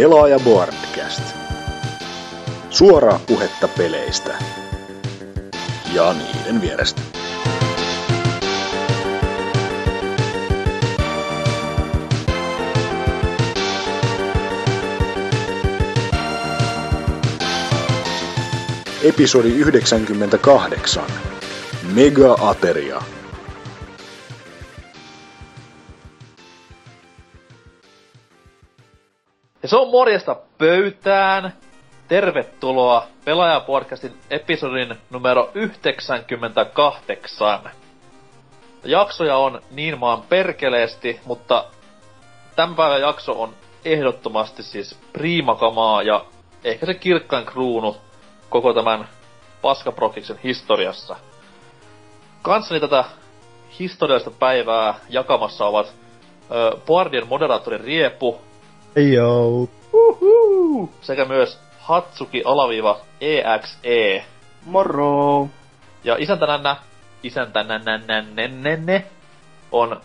Pelaaja Boardcast. Suoraa puhetta peleistä. Ja niiden vierestä. Episodi 98. Mega Ateria. Se on morjesta pöytään. Tervetuloa Pelaajapodcastin episodin numero 98. Jaksoja on niin maan perkeleesti, mutta tämän päivän jakso on ehdottomasti siis priimakamaa ja ehkä se kirkkain kruunu koko tämän Paskaprokiksen historiassa. Kanssani tätä historiallista päivää jakamassa ovat ö, Boardien moderaattori Riepu Joo. Uhu. sekä myös Hatsuki alaviiva EXE. Moro. Ja isäntänännä, isäntänännännännenne on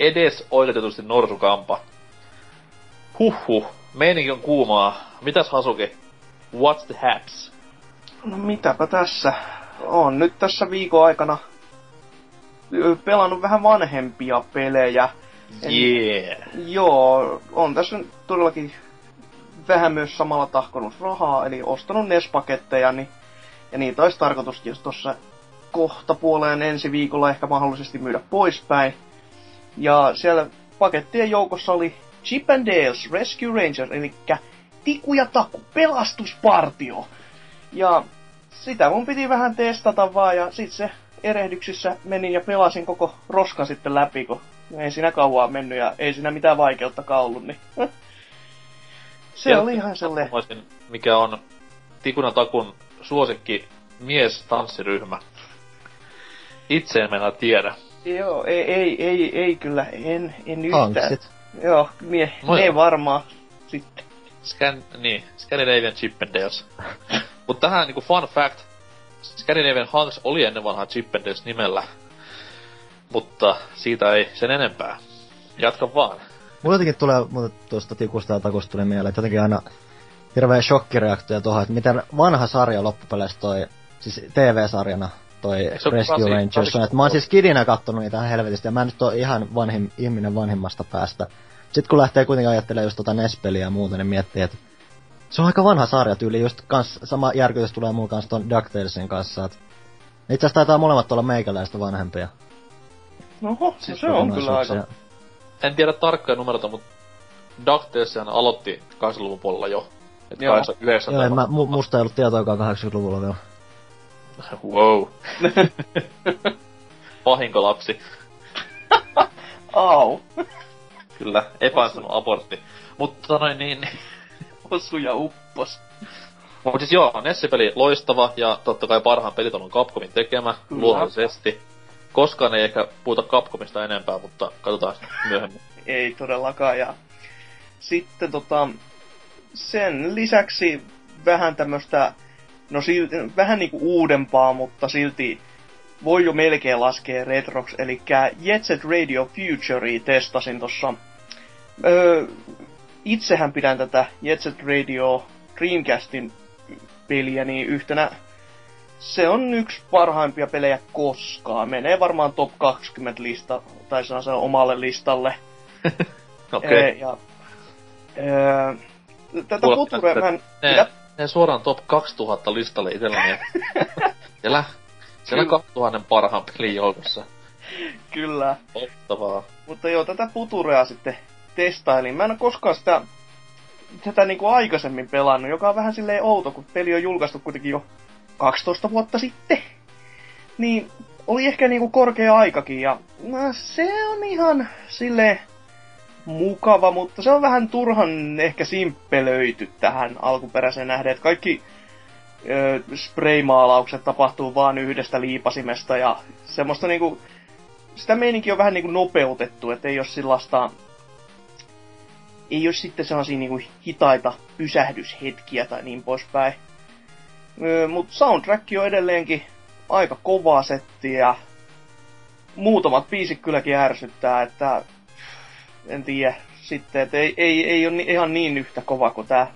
edes oikeutetusti norsukampa. Huhhuh, meininki on kuumaa. Mitäs Hasuki? What's the haps? No mitäpä tässä. On nyt tässä viikon aikana pelannut vähän vanhempia pelejä. Yeah. Joo, on tässä todellakin vähän myös samalla tahkonut rahaa, eli ostanut NES-paketteja, niin, ja niitä olisi tarkoitus just tuossa kohta puoleen ensi viikolla ehkä mahdollisesti myydä poispäin. Ja siellä pakettien joukossa oli Chip and Dale's Rescue Rangers, eli Tiku ja Taku, pelastuspartio. Ja sitä mun piti vähän testata vaan, ja sit se erehdyksissä menin ja pelasin koko roskan sitten läpi, kun ei siinä kauaa mennyt ja ei siinä mitään vaikeuttakaan ollut, niin se Ja- oli ihan sellainen. Mikä on Tikuna Takun suosikki mies tanssiryhmä. Itse en mennä tiedä. Joo, ei, ei, ei, ei kyllä, en, en yhtään. Hanksit. Joo, ne, No ne varmaan sitten. Scan, niin, Scandinavian Chippendales. Mut tähän niinku fun fact, Scandinavian Hunks oli ennen vanhaa Chippendales nimellä. Mutta siitä ei sen enempää. Jatka vaan. Mulla jotenkin tulee, mutta tuosta tikusta ja takusta tuli mieleen, että jotenkin aina hirveä shokkireaktio tuohon, että miten vanha sarja loppupeleissä toi, siis TV-sarjana toi Rescue kasi- Rangers on. Että mä oon siis kidinä kattonut niitä ihan helvetisti, ja mä nyt oo ihan vanhim, ihminen vanhimmasta päästä. Sitten kun lähtee kuitenkin ajattelemaan just tota NES-peliä ja muuta, niin miettii, että se on aika vanha sarja tyyli, just kans, sama järkytys tulee mulla kanssa ton DuckTalesin kanssa, että itse asiassa taitaa molemmat olla meikäläistä vanhempia. Oho, no se on kyllä aika. En tiedä tarkkoja numeroita, mutta DuckTaleshan aloitti 80-luvun puolella jo. Et Joo. 89 Joo, en mä, mu, musta ei ollut tietoakaan 80-luvulla vielä. Wow. Pahinko lapsi. Au. Kyllä, epäonnistunut abortti. Mutta noin niin, Osu ja uppos. Mutta siis joo, Nessi-peli loistava ja totta kai parhaan pelitalon Capcomin tekemä, Kyllä. luonnollisesti. Koskaan ei ehkä puhuta Capcomista enempää, mutta katsotaan myöhemmin. Ei todellakaan. Ja sitten tota, sen lisäksi vähän tämmöstä, no silti, vähän niinku uudempaa, mutta silti voi jo melkein laskea retrox, eli Jet Set Radio Future testasin tossa. Öö, itsehän pidän tätä Jet Set Radio Dreamcastin peliä niin yhtenä se on yksi parhaimpia pelejä koskaan. Menee varmaan top 20 lista, tai se on se omalle listalle. Okei. Ja, tätä Future, mä Ne, ne suoraan top 2000 listalle itselläni. siellä, siellä 2000 parhaan pelin joukossa. Kyllä. Loistavaa. Mutta joo, tätä Futurea sitten testailin. Mä en ole koskaan sitä tätä niinku aikaisemmin pelannut, joka on vähän silleen outo, kun peli on julkaistu kuitenkin jo 12 vuotta sitten. Niin oli ehkä niinku korkea aikakin ja no, se on ihan silleen mukava, mutta se on vähän turhan ehkä simppelöity tähän alkuperäiseen nähden, että kaikki ö, spraymaalaukset tapahtuu vaan yhdestä liipasimesta ja semmoista niinku, sitä meininki on vähän niinku nopeutettu, että ei ole sellaista ei ole sitten sellaisia niinku hitaita pysähdyshetkiä tai niin poispäin. Öö, Mutta soundtrack on edelleenkin aika kovaa settiä. Muutamat biisit kylläkin ärsyttää, että en tiedä. sitten, että ei, ei, ei ole ihan niin yhtä kova kuin tämä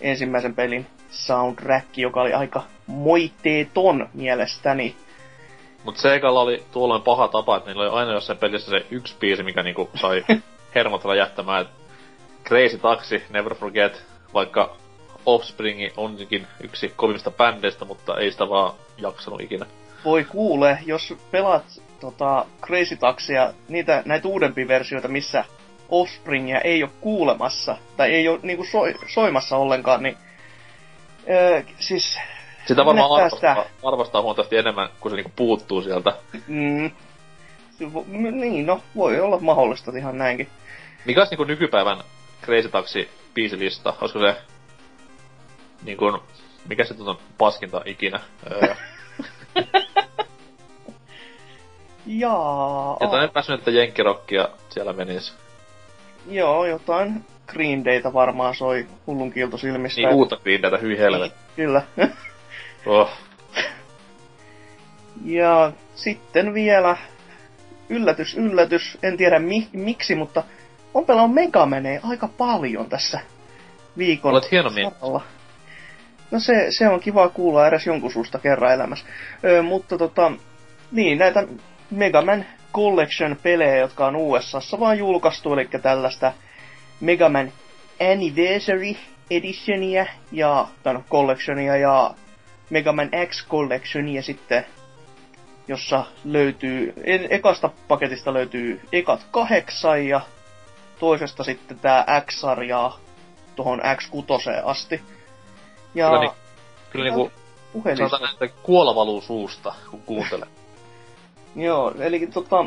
ensimmäisen pelin soundtrack, joka oli aika moitteeton mielestäni. Mut Segalla oli tuolloin paha tapa, että niillä oli aina jossain pelissä se yksi biisi, mikä niinku sai hermot räjähtämään. Crazy Taxi, Never Forget, vaikka Offspring onkin yksi kovimmista bändeistä, mutta ei sitä vaan jaksanut ikinä. Voi kuule, jos pelaat tota, Crazy Taxia, niitä, näitä uudempia versioita, missä Offspringia ei ole kuulemassa, tai ei ole niinku soi, soimassa ollenkaan, niin öö, siis... Sitä varmaan arvostaa, sitä... arvostaa huomattavasti enemmän, kun se niinku puuttuu sieltä. Mm. Niin, no, voi olla mahdollista ihan näinkin. Mikä olisi niinku nykypäivän Crazy Taxi biisilista? Olisiko se niin kuin, mikä se on paskinta ikinä? Öö. Jaa. Jotain epäsy, että jenkkirokkia siellä menis. Joo, jotain Green Dayta varmaan soi hullun kilto silmistä. Niin, uutta Green Dayta, hyi helvet. Niin, kyllä. oh. Ja sitten vielä, yllätys, yllätys, en tiedä mi- miksi, mutta on pelannut Megamene aika paljon tässä viikon Olet hieno mies. No se, se on kiva kuulla edes jonkun suusta kerran elämässä. Öö, mutta tota, niin, näitä Mega Man Collection-pelejä, jotka on USAssa vaan julkaistu, eli tällaista Mega Man Anniversary Editionia ja, tai no, Collectionia ja Mega Man X Collectionia sitten, jossa löytyy, ekasta paketista löytyy ekat kahdeksan ja toisesta sitten tää X-sarjaa tuohon X6 asti. Ja... Kyllä, niin, kyllä niinku, sanotaan, että kuola valuu suusta, kun kuuntelee. Joo, eli tota...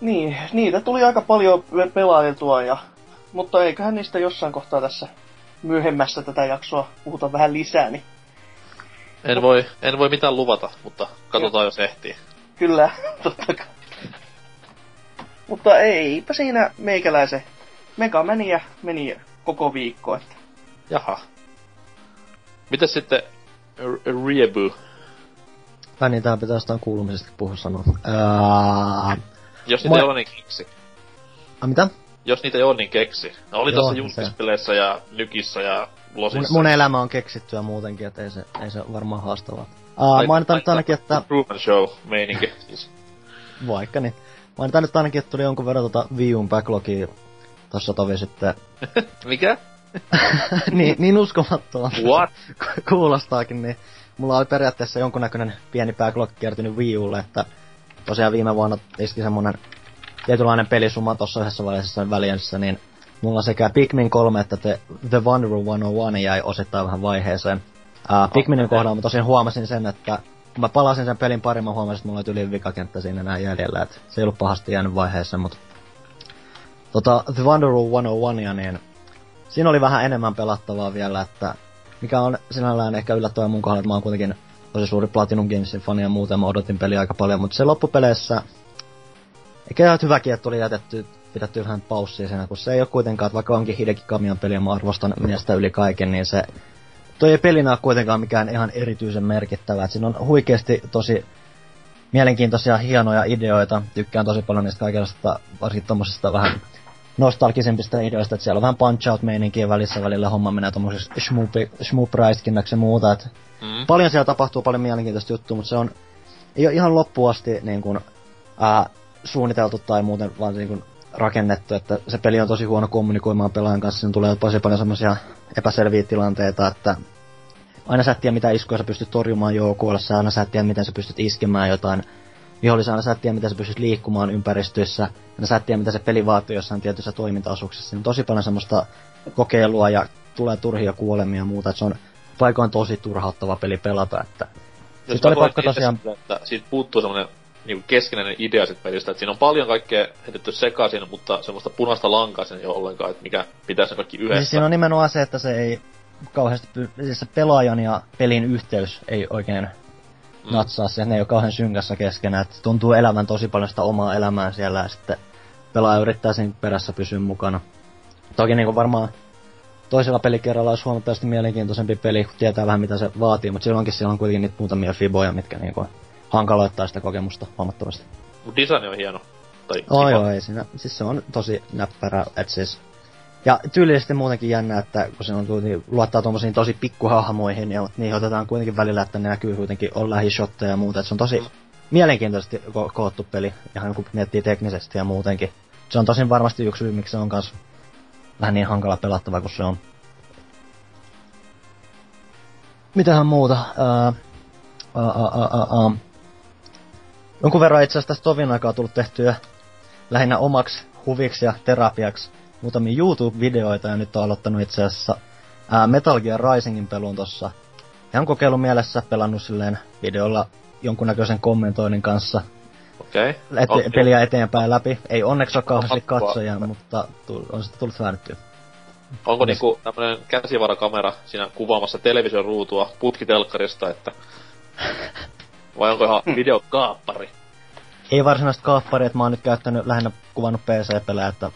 Niin, niitä tuli aika paljon pelailtua ja... Mutta eiköhän niistä jossain kohtaa tässä myöhemmässä tätä jaksoa puhuta vähän lisää, niin... En voi, en voi mitään luvata, mutta katsotaan jos ehtii. Kyllä, totta kai. Mutta eipä siinä meikäläisen Mega meni ja meni koko viikko, että Jaha. Mitäs sitten Riebu? Ai niin, tää pitää jostain kuulumisesta puhua sanoa. Ää... Jos niitä Mä... ei ole, niin keksi. A, mitä? Jos niitä ei ole, niin keksi. No oli tuossa ja Nykissä ja Losissa. Mun, mun elämä on keksittyä muutenkin, että ei se, ei se varmaan haastavaa. Uh, mainitaan nyt ainakin, että... Truman Show meininki siis. Vaikka niin. Mainitaan nyt ainakin, että tuli jonkun verran tota Wii backlogia tossa tovi sitten. Mikä? niin, niin uskomattomalta. What? Kuulostaakin, niin mulla oli periaatteessa jonkunnäköinen pieni backlog kertynyt Wii Ulle, että tosiaan viime vuonna iski semmonen tietynlainen pelisuma tossa yhdessä vaiheessa väliensä, niin mulla sekä Pikmin 3 että The, The Wanderer 101 jäi osittain vähän vaiheeseen. Uh, Pikminin kohdalla mä tosiaan huomasin sen, että kun mä palasin sen pelin pari, mä huomasin, että mulla oli yli vikakenttä siinä enää jäljellä, että se ei ollut pahasti jäänyt vaiheeseen, mutta tota, The Wanderer 101, niin siinä oli vähän enemmän pelattavaa vielä, että mikä on sinällään ehkä yllättävää mun kohdalla, että mä oon kuitenkin tosi suuri Platinum Gamesin fani ja muuten, mä odotin peliä aika paljon, mutta se loppupeleissä eikä ihan hyväkin, että tuli jätetty pidetty vähän paussia siinä, kun se ei ole kuitenkaan, että vaikka onkin Hideki Kamian peli ja mä arvostan miestä yli kaiken, niin se toi ei pelinä ole kuitenkaan mikään ihan erityisen merkittävä. Et siinä on huikeasti tosi mielenkiintoisia, hienoja ideoita. Tykkään tosi paljon niistä kaikenlaista, varsinkin tommosista vähän nostalgisempista ideoista, että siellä on vähän punch-out-meininkiä välissä välillä homma menee tommosessa shmoop ja muuta, että mm. paljon siellä tapahtuu, paljon mielenkiintoista juttua, mutta se on ei ole ihan loppuun asti niin kuin, ää, suunniteltu tai muuten vaan niin kuin, rakennettu, että se peli on tosi huono kommunikoimaan pelaajan kanssa, siinä tulee tosi paljon semmoisia epäselviä tilanteita, että aina sä et tiedä mitä iskuja sä pystyt torjumaan joukoilla, aina sä et tiedä miten sä pystyt iskemään jotain vihollisen, aina sä et tiedä miten sä pystyt liikkumaan ympäristössä, aina sä et tiedä mitä se peli vaatii jossain tietyissä toimintaosuuksissa. Siinä on tosi paljon semmoista kokeilua ja tulee turhia kuolemia ja muuta, että se on paikoin tosi turhauttava peli pelata, että Sitten oli pakko tosiaan... Että siitä puuttuu semmoinen niinku keskinäinen idea sit pelistä, että siinä on paljon kaikkea heitetty sekaisin, mutta semmoista punaista lankaa sen ei ole ollenkaan, että mikä pitäisi kaikki yhdessä. Siis siinä on nimenomaan se, että se ei kauheasti, siis se pelaajan ja pelin yhteys ei oikein mm. natsaa se, ne ei ole kauhean synkässä keskenään, että tuntuu elävän tosi paljon sitä omaa elämää siellä ja sitten pelaaja yrittää sen perässä pysyä mukana. Toki niinku varmaan toisella pelikerralla olisi huomattavasti mielenkiintoisempi peli, kun tietää vähän mitä se vaatii, mutta silloinkin siellä on kuitenkin niitä muutamia fiboja, mitkä niinku hankaloittaa sitä kokemusta huomattavasti. Mut design on hieno. Tai Oi, kiva. joo, ei siinä. Siis se on tosi näppärä, et siis... Ja tyylisesti muutenkin jännä, että kun se on kuitenkin, luottaa tuommoisiin tosi pikkuhahmoihin, ja niihin otetaan kuitenkin välillä, että ne näkyy kuitenkin, on lähishotteja ja muuta, että se on tosi mielenkiintoisesti ko- koottu peli, ihan kun miettii teknisesti ja muutenkin. Se on tosin varmasti yksi syy, miksi se on kans vähän niin hankala pelattava kuin se on. Mitähän muuta? Jonkun verran itse asiassa tästä tovin aikaa tullut tehtyä lähinnä omaksi huviksi ja terapiaksi muutamia YouTube-videoita ja nyt on aloittanut itse asiassa ää, Metal Gear Risingin pelun tossa. Ihan kokeilun mielessä pelannut silleen videolla jonkunnäköisen kommentoinnin kanssa Okei. ete- Okei. peliä eteenpäin läpi. Ei onneksi ole kauheasti katsoja, mutta tu- on sitä tullut väännettyä. Onko niinku tämmönen käsivarakamera siinä kuvaamassa television ruutua putkitelkkarista, että... Vai onko ihan videokaappari? Ei varsinaista kaapparia, että mä oon nyt käyttänyt lähinnä kuvannut PC-pelejä, että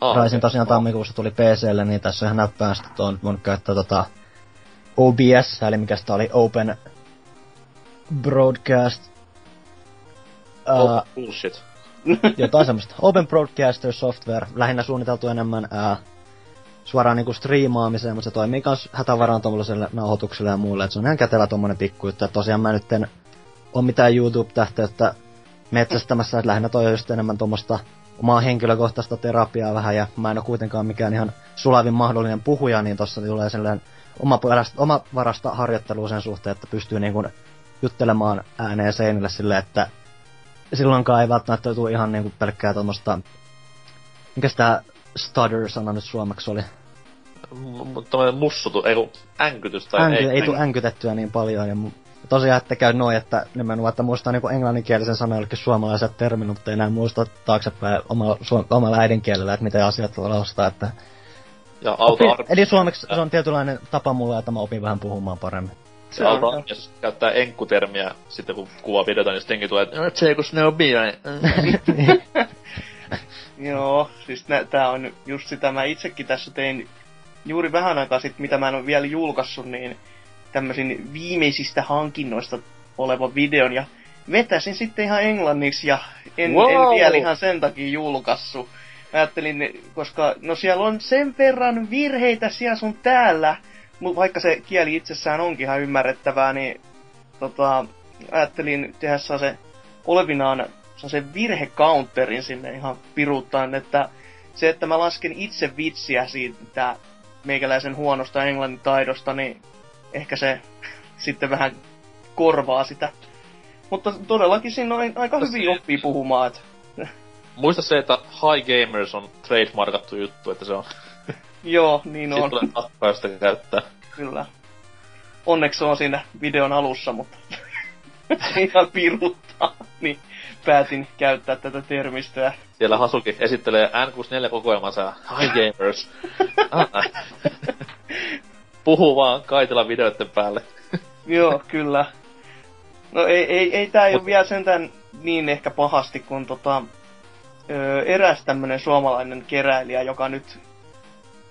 Ah, Raisin tosiaan tammikuussa tuli PClle, niin tässä on ihan näppäänstä, että on voinut käyttää tota OBS, eli mikä sitä oli Open Broadcast. Oh, Uh, bullshit. jotain semmoista. Open Broadcaster Software, lähinnä suunniteltu enemmän ää, suoraan niinku striimaamiseen, mutta se toimii kans hätävaraan tuommoiselle nauhoitukselle ja muulle, että se on ihan kätevä tommonen pikku juttu, tosiaan mä nyt en oo mitään YouTube-tähteyttä metsästämässä, että lähinnä toi on just enemmän tuommoista omaa henkilökohtaista terapiaa vähän, ja mä en oo kuitenkaan mikään ihan sulavin mahdollinen puhuja, niin tossa tulee sellainen oma, oma varasta harjoittelua sen suhteen, että pystyy niinku juttelemaan ääneen seinille silleen, että silloinkaan ei välttämättä tule ihan niinku pelkkää tuommoista... Mikä tää stutter-sana nyt suomeksi oli? Mutta mussutu, ei kun änkytys tai Änky, ei. ei, tule änkytettyä niin paljon. Ja tosiaan, että käy noin, että nimenomaan, että muistaa niinku englanninkielisen sanan jollekin suomalaiset termin, mutta ei enää muista taaksepäin omalla, omalla äidinkielellä, että miten asiat laustaa, että... Ja auto Opin, eli suomeksi se on tietynlainen tapa mulle, että mä opin vähän puhumaan paremmin. Se ja on, auto jos käyttää enkkutermiä sitten kun kuvaa videota, niin sittenkin tulee, että se kun ne on biain. Joo, siis nä, tää on just sitä, mä itsekin tässä tein juuri vähän aikaa sitten, mitä mä en ole vielä julkaissut, niin tämmöisin viimeisistä hankinnoista olevan videon, ja vetäsin sitten ihan englanniksi, ja en, Wow! en vielä ihan sen takia julkaissut. Mä ajattelin, koska no siellä on sen verran virheitä siellä sun täällä, mutta vaikka se kieli itsessään onkin ihan ymmärrettävää, niin tota, ajattelin tehdä se olevinaan sen virhecounterin sinne ihan piruuttaan, että se, että mä lasken itse vitsiä siitä meikäläisen huonosta englannin taidosta, niin ehkä se sitten vähän korvaa sitä. Mutta todellakin siinä on aika hyvin ei- oppii puhumaan, että Muista se, että High Gamers on trademarkattu juttu, että se on... joo, niin on, tulee takkaista käyttää. kyllä. Onneksi se on siinä videon alussa, mutta ihan piruttaa, niin päätin käyttää tätä termistöä. Siellä Hasuki esittelee N64-kokoelmansa ja High Gamers. Ah. Puhuu vaan kaitella videoiden päälle. Joo, kyllä. No ei, ei, ei tää ei Mut- ole vielä sentään niin ehkä pahasti kuin tota, ö, eräs tämmönen suomalainen keräilijä, joka nyt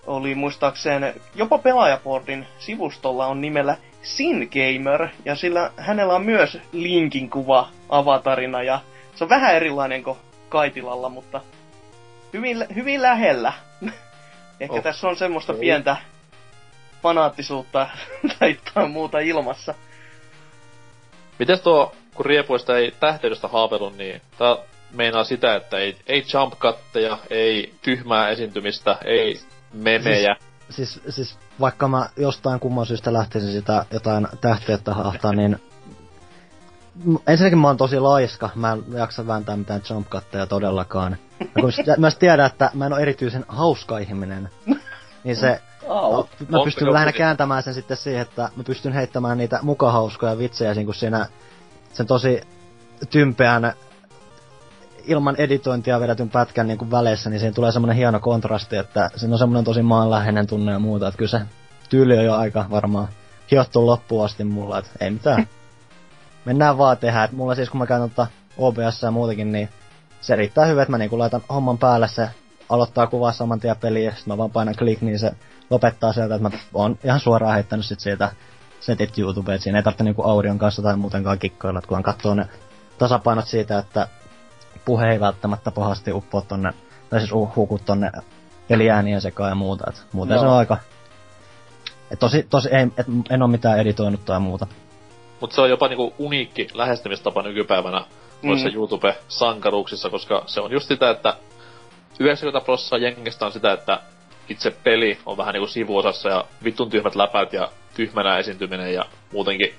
oli muistaakseen jopa Pelaajaportin sivustolla on nimellä Sin Gamer, ja sillä hänellä on myös linkin kuva avatarina, ja se on vähän erilainen kuin Kaitilalla, mutta hyvin, hyvin lähellä. Ehkä Oh. tässä on semmoista pientä fanaattisuutta tai jotain muuta ilmassa. Miten tuo, kun riepuista ei tähteydestä haapelu, niin tää meinaa sitä, että ei, ei jump cutteja, ei tyhmää esiintymistä, ei memejä. Siis, siis vaikka mä jostain kumman syystä lähtisin sitä jotain tähteyttä hahtaa, niin ensinnäkin mä oon tosi laiska, mä en jaksa vääntää mitään jump cutteja todellakaan. Ja kun myös tiedän, että mä en ole erityisen hauska ihminen, niin se, Au. mä pystyn joku lähinnä niin- kääntämään sen sitten siihen, että mä pystyn heittämään niitä mukahauskoja vitsejä siinä, kun siinä sen tosi tympeän ilman editointia vedetyn pätkän niin kuin väleissä, niin siinä tulee semmoinen hieno kontrasti, että siinä on semmoinen tosi maanläheinen tunne ja muuta, että kyllä se tyyli on jo aika varmaan hiottu loppuun asti mulla, että ei mitään. Mennään vaan tehdä, että mulla siis kun mä käytän tota OBS ja muutenkin, niin se riittää hyvin, että mä niinku laitan homman päälle, se aloittaa kuvaa saman tien peliä, sit mä vaan painan klik, niin se lopettaa sieltä, että mä oon ihan suoraan heittänyt sit siitä setit YouTubeen, että siinä ei tarvitse niinku audion kanssa tai muutenkaan kikkoilla, että kun katsoo ne tasapainot siitä, että puhe ei välttämättä pahasti uppoa tonne, tai siis huku tonne peliäänien sekaan ja muuta. Et muuten no. se on aika... Et tosi, tosi ei, et en oo mitään editoinut tai muuta. Mut se on jopa niinku uniikki lähestymistapa nykypäivänä mm. noissa YouTube-sankaruuksissa, koska se on just sitä, että 90 prosenttia jengistä on sitä, että itse peli on vähän niinku sivuosassa ja vittun tyhmät läpät ja tyhmänä esiintyminen ja muutenkin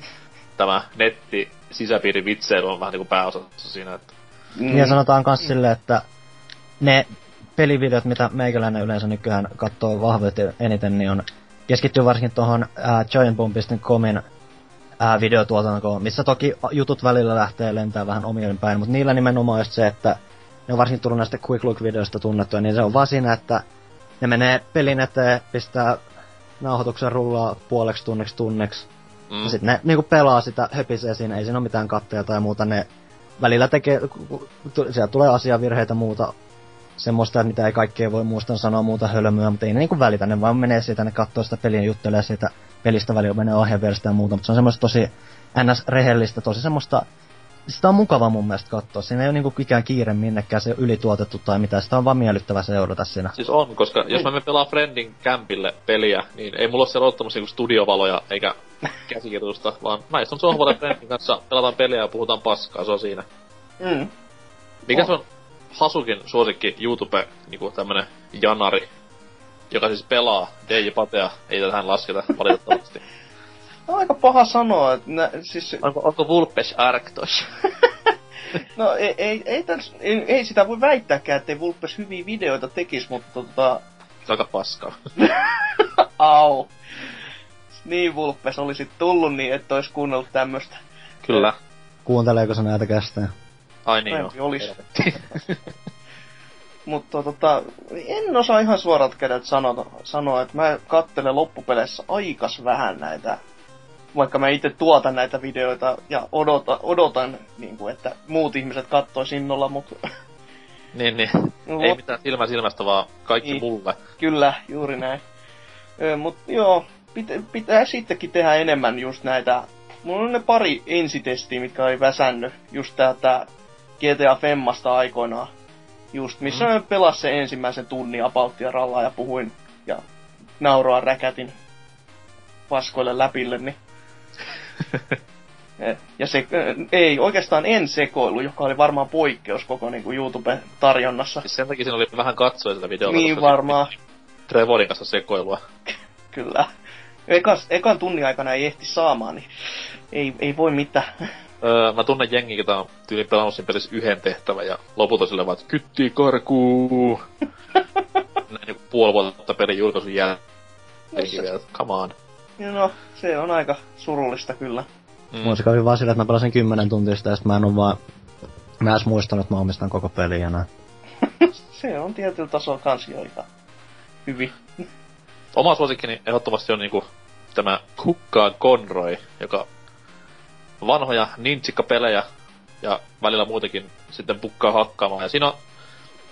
tämä netti sisäpiirin vitseily on vähän niinku pääosassa siinä, että... Mm. Ja sanotaan kans silleen, että ne pelivideot, mitä meikäläinen yleensä nykyään katsoo vahvasti eniten, niin on keskittyy varsinkin tuohon giantbomb.comin ää, videotuotantoon, missä toki jutut välillä lähtee lentää vähän omien päin, mutta niillä nimenomaan just se, että ne on varsinkin tullut näistä quick look-videoista tunnettuja, niin se on vaan siinä, että ne menee pelin eteen, pistää nauhoituksen rullaa puoleksi tunniksi tunneksi, mm. ja sitten ne niinku pelaa sitä, höpisee siinä, ei siinä ole mitään katteja tai muuta, ne välillä tekee, sieltä tulee asiavirheitä muuta, semmoista, mitä ei kaikkea voi muistaa sanoa muuta hölmöä, mutta ei ne niinku välitä, ne vaan menee siitä, ne katsoo sitä peliä ja juttelee siitä pelistä välillä, menee ohjeversta ja muuta, mutta se on semmoista tosi ns-rehellistä, tosi semmoista, sitä on mukava mun mielestä katsoa. Siinä ei ole niinku ikään kiire minnekään, se ylituotettu tai mitä, sitä on vaan miellyttävä seurata siinä. Siis on, koska jos mä menen pelaa Friendin kämpille peliä, niin ei mulla ole siellä ollut niinku studiovaloja eikä käsikirjoitusta, vaan mä istun sohvalle Friendin kanssa, pelataan peliä ja puhutaan paskaa, se on siinä. Mm. Mikä oh. se on Hasukin suosikki YouTube, niinku tämmönen janari, joka siis pelaa DJ Patea, ei tähän lasketa valitettavasti. on aika paha sanoa, että nä, siis... Onko, onko Vulpes Arctos? no ei, ei, ei, täs, ei, ei, sitä voi väittääkään, ettei Vulpes hyviä videoita tekisi, mutta tota... Se aika paskaa. Au. Niin Vulpes olisi tullut niin, että olisi kuunnellut tämmöstä. Kyllä. Kuunteleeko se näitä kästejä? Ai niin joo. Olis. Mutta tota, en osaa ihan suorat kädet sanoa, sanoa, että mä kattelen loppupeleissä aikas vähän näitä, vaikka mä itse tuotan näitä videoita ja odota, odotan, niin kuin, että muut ihmiset kattoi sinnolla, mutta... Niin, niin. No, Ei mitään silmä silmästä, vaan kaikki niin, mulle. Kyllä, juuri näin. Mutta joo, pitä, pitää sittenkin tehdä enemmän just näitä... Mulla on ne pari ensitestiä, mitkä oli väsännyt just tätä GTA Femmasta aikoinaan. Just missä mm. mä pelasin sen ensimmäisen tunnin apauttia rallaa ja puhuin ja nauroa räkätin paskoille läpille, niin... ja se, ei, oikeastaan en sekoilu, joka oli varmaan poikkeus koko niin kuin YouTube-tarjonnassa. Siis sen takia siinä oli vähän katsoa sitä videota. Niin varmaan. Trevorin kanssa sekoilua. Kyllä. Ekas, ekan tunnin aikana ei ehti saamaan, niin ei, ei voi mitään. Öö, mä tunnen jengi, jota on tyyli pelannut siinä pelissä yhden tehtävän ja lopulta sille vaan, että kytti karkuu. Näin joku puoli vuotta pelin julkaisun jälkeen come on. Ja no, se on aika surullista kyllä. Mm. Mulla se kävi vaan sillä, että mä pelasin kymmenen tuntia sitä, ja mä en oo vaan... Mä edes muistanut, että mä omistan koko peliä ja näin. se on tietyllä tasolla kans jo ihan hyvin. Oma suosikkini ehdottomasti on niinku tämä Kukkaan Conroy, joka vanhoja ninjikka-pelejä ja välillä muutenkin sitten pukkaa hakkaamaan. Ja siinä on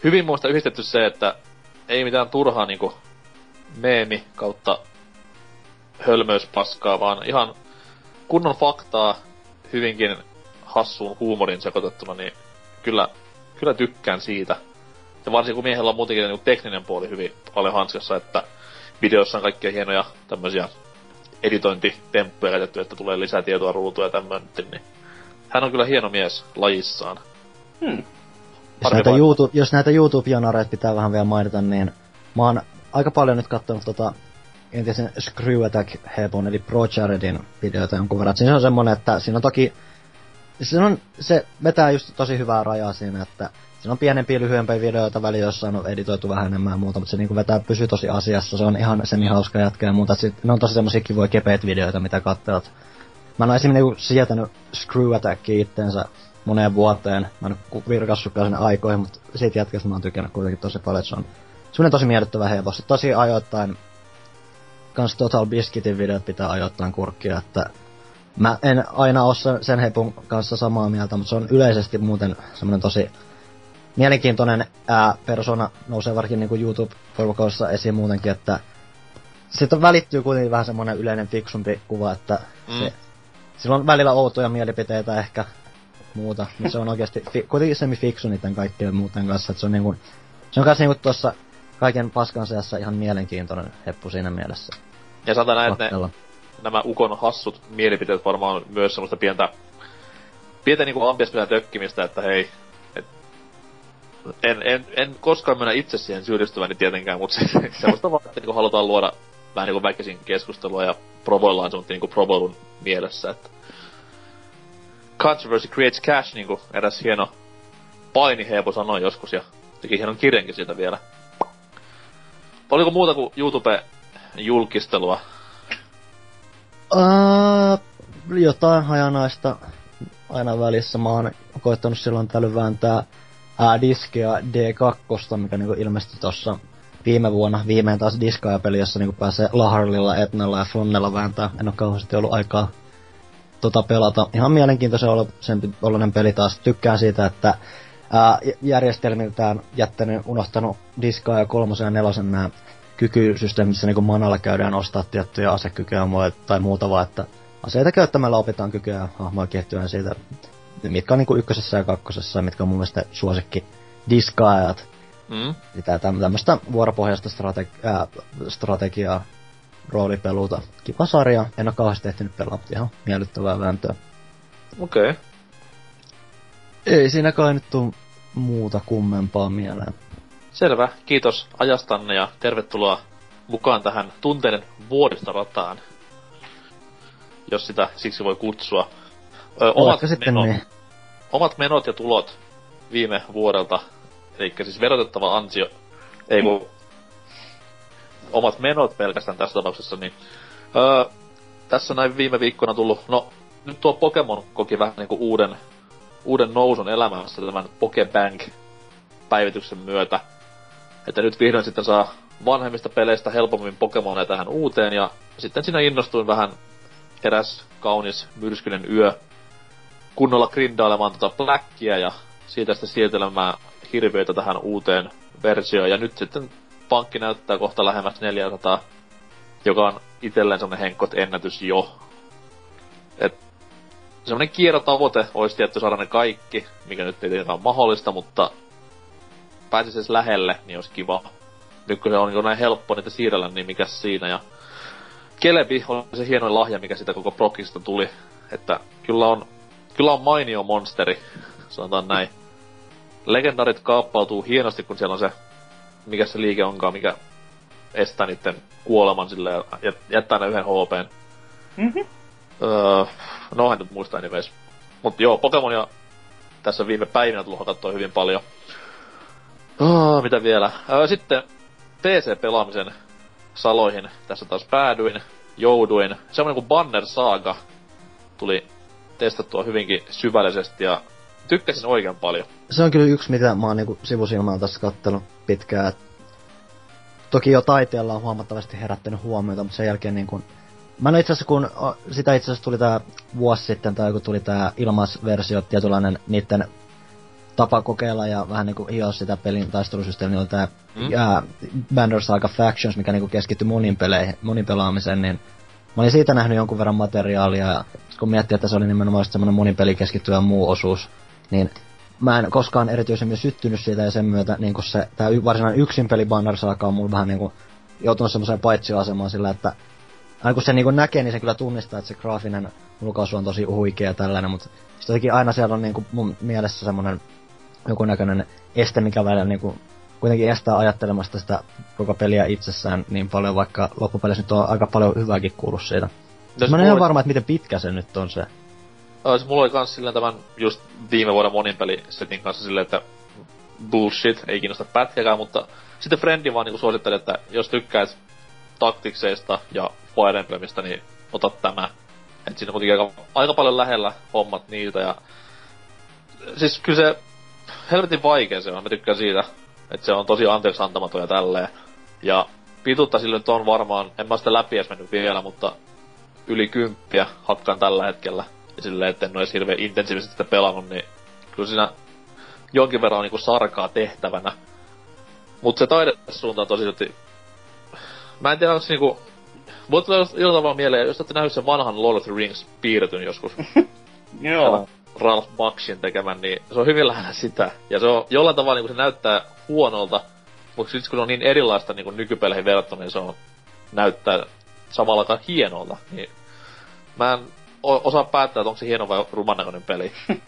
hyvin muista yhdistetty se, että ei mitään turhaa niinku meemi kautta hölmöyspaskaa, vaan ihan kunnon faktaa hyvinkin hassuun huumorin sekoitettuna, niin kyllä, kyllä tykkään siitä. Ja varsinkin kun miehellä on muutenkin niin tekninen puoli hyvin paljon hanskassa, että videossa on kaikkia hienoja tämmöisiä editointitemppuja käytetty, että tulee lisää tietoa ruutuja ja tämmöinen, niin hän on kyllä hieno mies lajissaan. Hmm. Jos näitä, YouTube, jos näitä YouTube-jonareita pitää vähän vielä mainita, niin mä oon aika paljon nyt katsonut tota entisen Screw Attack Hebon, eli Pro Jaredin videoita jonkun verran. Siinä on semmonen, että siinä on toki... Siinä on, se vetää just tosi hyvää rajaa siinä, että Siinä on pienempiä, lyhyempiä videoita väli, jossa on editoitu vähän enemmän ja muuta, mutta se niinku vetää, pysyy tosi asiassa. Se on ihan semi hauska jätkä ja muuta. Sit, ne on tosi semmosia kivoja kepeät videoita, mitä katselet. Mä en esimerkiksi niinku sietänyt Screw Attackia itteensä moneen vuoteen. Mä en oo virkassukaan sinne aikoihin, mutta siitä jätkästä mä oon tykännyt kuitenkin tosi paljon. Se on semmonen tosi miellyttävä helposti. Tosi ajoittain kans Total Biscuitin videot pitää ajoittain kurkkia, että mä en aina oo sen hepun kanssa samaa mieltä, mutta se on yleisesti muuten semmonen tosi mielenkiintoinen ää, persona nousee varsinkin niin YouTube-porukoissa esiin muutenkin, että sitten välittyy kuitenkin vähän semmoinen yleinen fiksumpi kuva, että mm. se, sillä on välillä outoja mielipiteitä ehkä muuta. Mutta se on oikeasti fi- kuitenkin semi-fiksu niiden kaikkien muuten kanssa, että se on niinku, se on kanssa niinku tuossa kaiken paskan seassa ihan mielenkiintoinen heppu siinä mielessä. Ja sanotaan näin, että ne, nämä Ukon hassut mielipiteet varmaan on myös semmoista pientä, pientä niinku ampiaspelän tökkimistä, että hei, et, en, en, en koskaan mennä itse siihen syyllistyväni tietenkään, mutta se, semmoista vaan, että niinku halutaan luoda vähän niinku väkisin keskustelua ja provoillaan semmoista niinku provoilun mielessä, että controversy creates cash, niinku eräs hieno painiheepo sanoi joskus ja teki hienon kirjankin siitä vielä. Oliko muuta kuin YouTube-julkistelua? Uh, jotain hajanaista aina välissä. Mä oon koittanut silloin tällöin vääntää ää, Diskea D2, mikä niinku ilmestyi tossa viime vuonna. Viimein taas Disgaea-peli, jossa niinku pääsee Laharlilla, Etnalla ja Fronnella vääntää. En oo kauheasti ollut aikaa tota pelata. Ihan mielenkiintoisen olo, sen oloinen peli taas. Tykkään siitä, että ää, järjestelmiltään jättänyt, unohtanut Disgaa ja kolmosen ja nelosen nämä kykysysteemit, missä niinku manalla käydään ostaa tiettyjä asekykyjä tai muuta vaan, että aseita käyttämällä opitaan kykyjä ja hahmoja kehittymään siitä, mitkä on niinku ykkösessä ja kakkosessa, mitkä on mun mielestä suosikki diskaajat. Mm? Sitä täm- tämmöstä vuoropohjaista strateg- ää, strategiaa, roolipeluuta. Kiva sarja, en oo kauheasti ehtinyt pelaa, ihan miellyttävää vääntöä. Okei. Okay. Ei siinä kai nyt tuu muuta kummempaa mieleen. Selvä. Kiitos ajastanne ja tervetuloa mukaan tähän tunteiden vuodistorataan. Jos sitä siksi voi kutsua. Ö, omat, menot, niin? omat menot ja tulot viime vuodelta, eli siis verotettava ansio, ei kun omat menot pelkästään tässä tapauksessa, niin öö, tässä näin viime viikkoina tullut, no nyt tuo Pokemon koki vähän niinku uuden, uuden nousun elämässä tämän Pokebank-päivityksen myötä. Että nyt vihdoin sitten saa vanhemmista peleistä helpommin Pokemoneja tähän uuteen, ja sitten siinä innostuin vähän eräs kaunis myrskyinen yö kunnolla grindailemaan tota Blackia ja siitä sitten siirtelemään hirviöitä tähän uuteen versioon. Ja nyt sitten pankki näyttää kohta lähemmäs 400, joka on itselleen semmonen henkkot ennätys jo. Et semmonen kierrotavoite olisi tietty saada ne kaikki, mikä nyt ei tietenkään ole mahdollista, mutta pääsisi edes lähelle, niin olisi kiva. Nyt kun se on niin näin helppo niitä siirrellä, niin mikä siinä. Ja Kelebi oli se hienoin lahja, mikä sitä koko prokista tuli. Että kyllä on, kyllä on mainio monsteri, sanotaan näin. Legendarit kaappautuu hienosti, kun siellä on se, mikä se liike onkaan, mikä estää niiden kuoleman silleen ja jättää ne yhden HPn. Mhm. Öö, no en nyt muista anyways. Mut joo, Pokemonia tässä viime päivinä tullut hakattua hyvin paljon. Oh, mitä vielä? Sitten PC-pelaamisen saloihin tässä taas päädyin, jouduin. Semmoinen kuin Banner Saga tuli testattua hyvinkin syvällisesti ja tykkäsin oikein paljon. se on kyllä yksi, mitä mä oon niinku sivusilmällä tässä kattellut pitkään. Toki jo taiteella on huomattavasti herättänyt huomiota, mutta sen jälkeen niin kun... Mä en oo itse asiassa, kun sitä itse asiassa tuli tää vuosi sitten, tai kun tuli tää ilmaisversio, tietynlainen niitten tapa kokeilla ja vähän niinku hioa sitä pelin taistelusysteemiä, oli tää Mm. ja Banner Saga Factions, mikä niinku keskittyi monin peleihin, monin pelaamiseen, niin mä olin siitä nähnyt jonkun verran materiaalia, ja kun miettii, että se oli nimenomaan semmoinen monin peli keskittyvä muu osuus, niin mä en koskaan erityisemmin syttynyt siitä ja sen myötä niin se, tää varsinainen yksin peli Banner Saga on mulla vähän niinku joutunut semmoiseen paitsioasemaan sillä, että aina kun se niinku näkee, niin se kyllä tunnistaa, että se graafinen ulkoasu on tosi huikea ja tällainen, mutta sitten jotenkin aina siellä on niinku mun mielessä semmoinen jonkunnäköinen este, mikä välillä niinku kuitenkin estää ajattelemasta sitä koko peliä itsessään niin paljon, vaikka loppupeleissä nyt on aika paljon hyvääkin kuullut siitä. Jos Mä en ihan varma, että miten pitkä se nyt on se. Öö, siis mulla oli kans silleen tämän just viime vuoden moninpelisetin kanssa silleen, että bullshit, ei kiinnosta pätkäkään, mutta sitten Frendi vaan niinku suositteli, että jos tykkäät taktikseista ja Fire Emblemistä, niin ota tämä. Et siinä kuitenkin aika, aika paljon lähellä hommat niiltä ja... Siis kyllä se helvetin vaikea se on, mä tykkään siitä. Että se on tosi anteeksi antamaton ja tälleen. Ja pituutta sille on varmaan, en mä sitä läpi edes mennyt vielä, mutta yli kymppiä hakkaan tällä hetkellä. Ja silleen, että en ole hirveän intensiivisesti sitä pelannut, niin kyllä siinä jonkin verran on niinku sarkaa tehtävänä. Mut se taidesuunta on tosi. Mä en tiedä, onko niinku... Mulle tulee jollain tavalla mieleen, jos olette nähnyt sen vanhan Lord of the Rings piirretyn joskus. Joo. Ralph Baksin tekemän, niin se on hyvin lähellä sitä. Ja se on jollain tavalla niin se näyttää huonolta, mutta sitten kun se on niin erilaista niin kuin nykypeleihin verrattuna, niin se on näyttää samalla hienolta. Niin mä en osaa päättää, että onko se hieno vai ruman peli.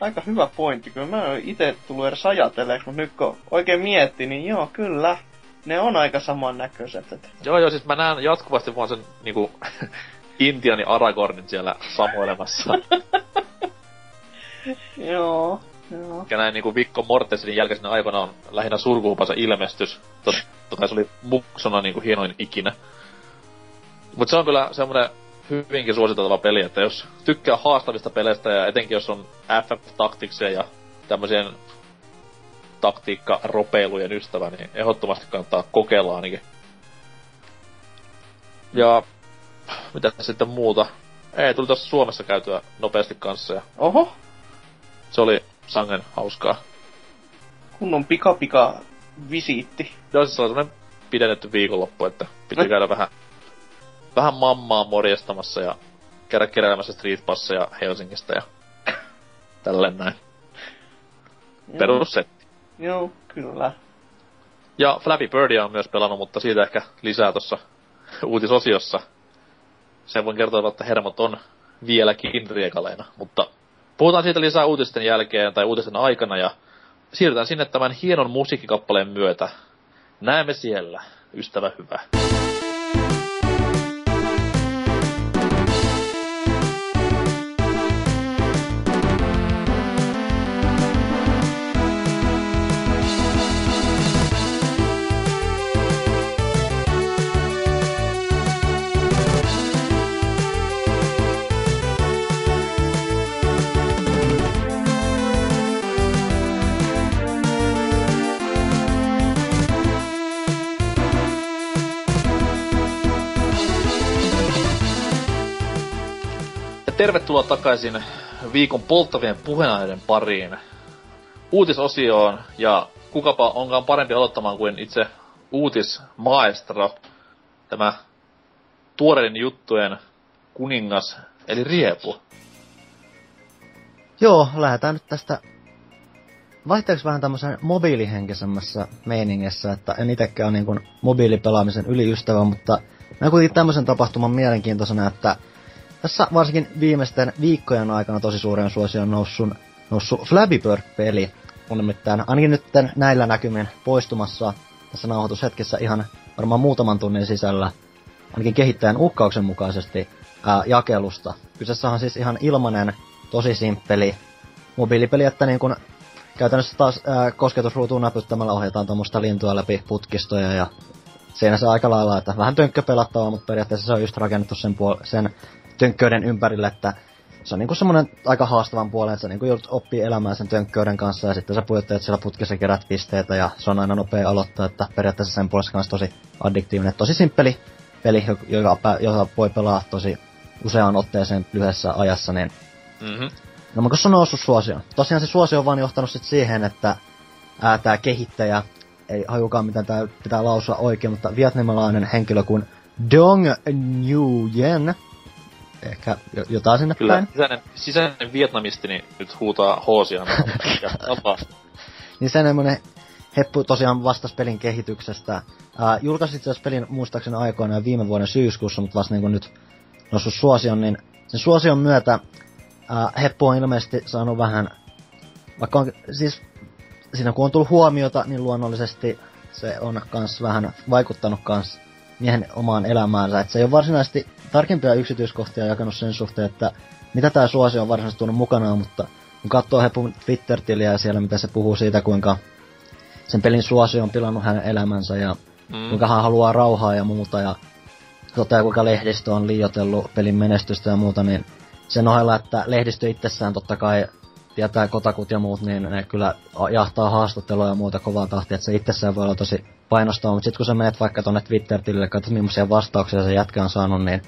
Aika hyvä pointti. Kyllä mä en itse tullut edes ajatelleeksi, mutta nyt kun oikein mietti, niin joo, kyllä. Ne on aika samannäköiset. Että... Joo, joo, siis mä näen jatkuvasti vaan sen niinku Intiani Aragornin siellä samoilemassa. joo, joo. Ja näin niinku Vikko Mortensenin jälkeisenä aikana on lähinnä surkuhupansa ilmestys. Totta kai se oli muksona niinku hienoin ikinä. Mut se on kyllä semmonen hyvinkin suositeltava peli, että jos tykkää haastavista peleistä ja etenkin jos on FF-taktiksia ja tämmöisen taktiikka-ropeilujen ystävä, niin ehdottomasti kannattaa kokeilla ainakin. Ja mitä sitten muuta? Ei, tuli tuossa Suomessa käytyä nopeasti kanssa ja... Oho! Se oli sangen hauskaa. Kunnon pika-pika visiitti. Joo, siis se oli pidennetty viikonloppu, että piti käydä vähän, vähän mammaa morjestamassa ja käydä keräilemässä Street Passeja Helsingistä ja tälleen näin. Perussetti. Joo, kyllä. Ja Flappy Birdia on myös pelannut, mutta siitä ehkä lisää tuossa uutisosiossa sen voin kertoa, että hermot on vieläkin riekaleina, mutta puhutaan siitä lisää uutisten jälkeen tai uutisten aikana ja siirrytään sinne tämän hienon musiikkikappaleen myötä. Näemme siellä, ystävä hyvä. Tervetuloa takaisin viikon polttavien puheenaiheiden pariin. Uutisosioon, ja kukapa onkaan parempi aloittamaan kuin itse uutismaestro, tämä tuoreiden juttujen kuningas, eli Riepu. Joo, lähdetään nyt tästä vaihteeksi vähän tämmöisen mobiilihenkisemmässä meiningessä, että en itekään ole niin mobiilipelaamisen yliystävä, mutta mä kuitenkin tämmöisen tapahtuman mielenkiintoisena, että tässä varsinkin viimeisten viikkojen aikana tosi suuren suosion noussut, noussut Flappy Bird-peli on nimittäin ainakin nyt näillä näkymin poistumassa tässä nauhoitushetkessä ihan varmaan muutaman tunnin sisällä, ainakin kehittäjän uhkauksen mukaisesti, ää, jakelusta. Kyseessä on siis ihan ilmanen, tosi simppeli mobiilipeli, että niin kun käytännössä taas ää, kosketusruutuun näpyttämällä ohjataan tuommoista lintua läpi putkistoja ja siinä se aika lailla, että vähän tönkköpelattavaa, mutta periaatteessa se on just rakennettu sen, puol- sen tönkköyden ympärille, että se on niinku semmonen aika haastavan puolen, että sä niinku joudut oppii elämään sen tönkköyden kanssa ja sitten sä pujotteet siellä putkessa kerät pisteitä ja se on aina nopea aloittaa, että periaatteessa sen puolesta kanssa tosi addiktiivinen, tosi simppeli peli, joka, joka voi pelaa tosi useaan otteeseen lyhyessä ajassa, niin mm-hmm. No kun se on noussut suosio. Tosiaan se suosio on vaan johtanut sit siihen, että ää, tää kehittäjä, ei hajukaan miten tää pitää lausua oikein, mutta vietnamilainen henkilö kuin Dong Nguyen, ehkä jotain sinne Kyllä, päin. sisäinen, sisäinen vietnamisti niin nyt huutaa hoosia. ja niin se semmonen heppu tosiaan vastas pelin kehityksestä. Ää, julkaisi itse pelin muistaakseni aikoina viime vuoden syyskuussa, mutta vasta niin nyt noussut suosion, niin sen suosion myötä ää, Heppu on ilmeisesti saanut vähän, vaikka on, siis siinä kun on tullut huomiota, niin luonnollisesti se on kans vähän vaikuttanut kans miehen omaan elämäänsä. Et se ei ole varsinaisesti tarkempia yksityiskohtia jakanut sen suhteen, että mitä tämä suosio on varsinaisesti tuonut mukanaan, mutta kun katsoo Hepun Twitter-tiliä ja siellä, mitä se puhuu siitä, kuinka sen pelin suosio on pilannut hänen elämänsä ja mm. kuinka hän haluaa rauhaa ja muuta ja toteaa, kuinka lehdistö on liiotellut pelin menestystä ja muuta, niin sen ohella, että lehdistö itsessään totta kai tietää kotakut ja muut, niin ne kyllä jahtaa haastattelua ja muuta kovaa tahtia, että se itsessään voi olla tosi painostava, mutta sitten kun sä menet vaikka tonne Twitter-tilille, katsot millaisia vastauksia se jätkä on saanut, niin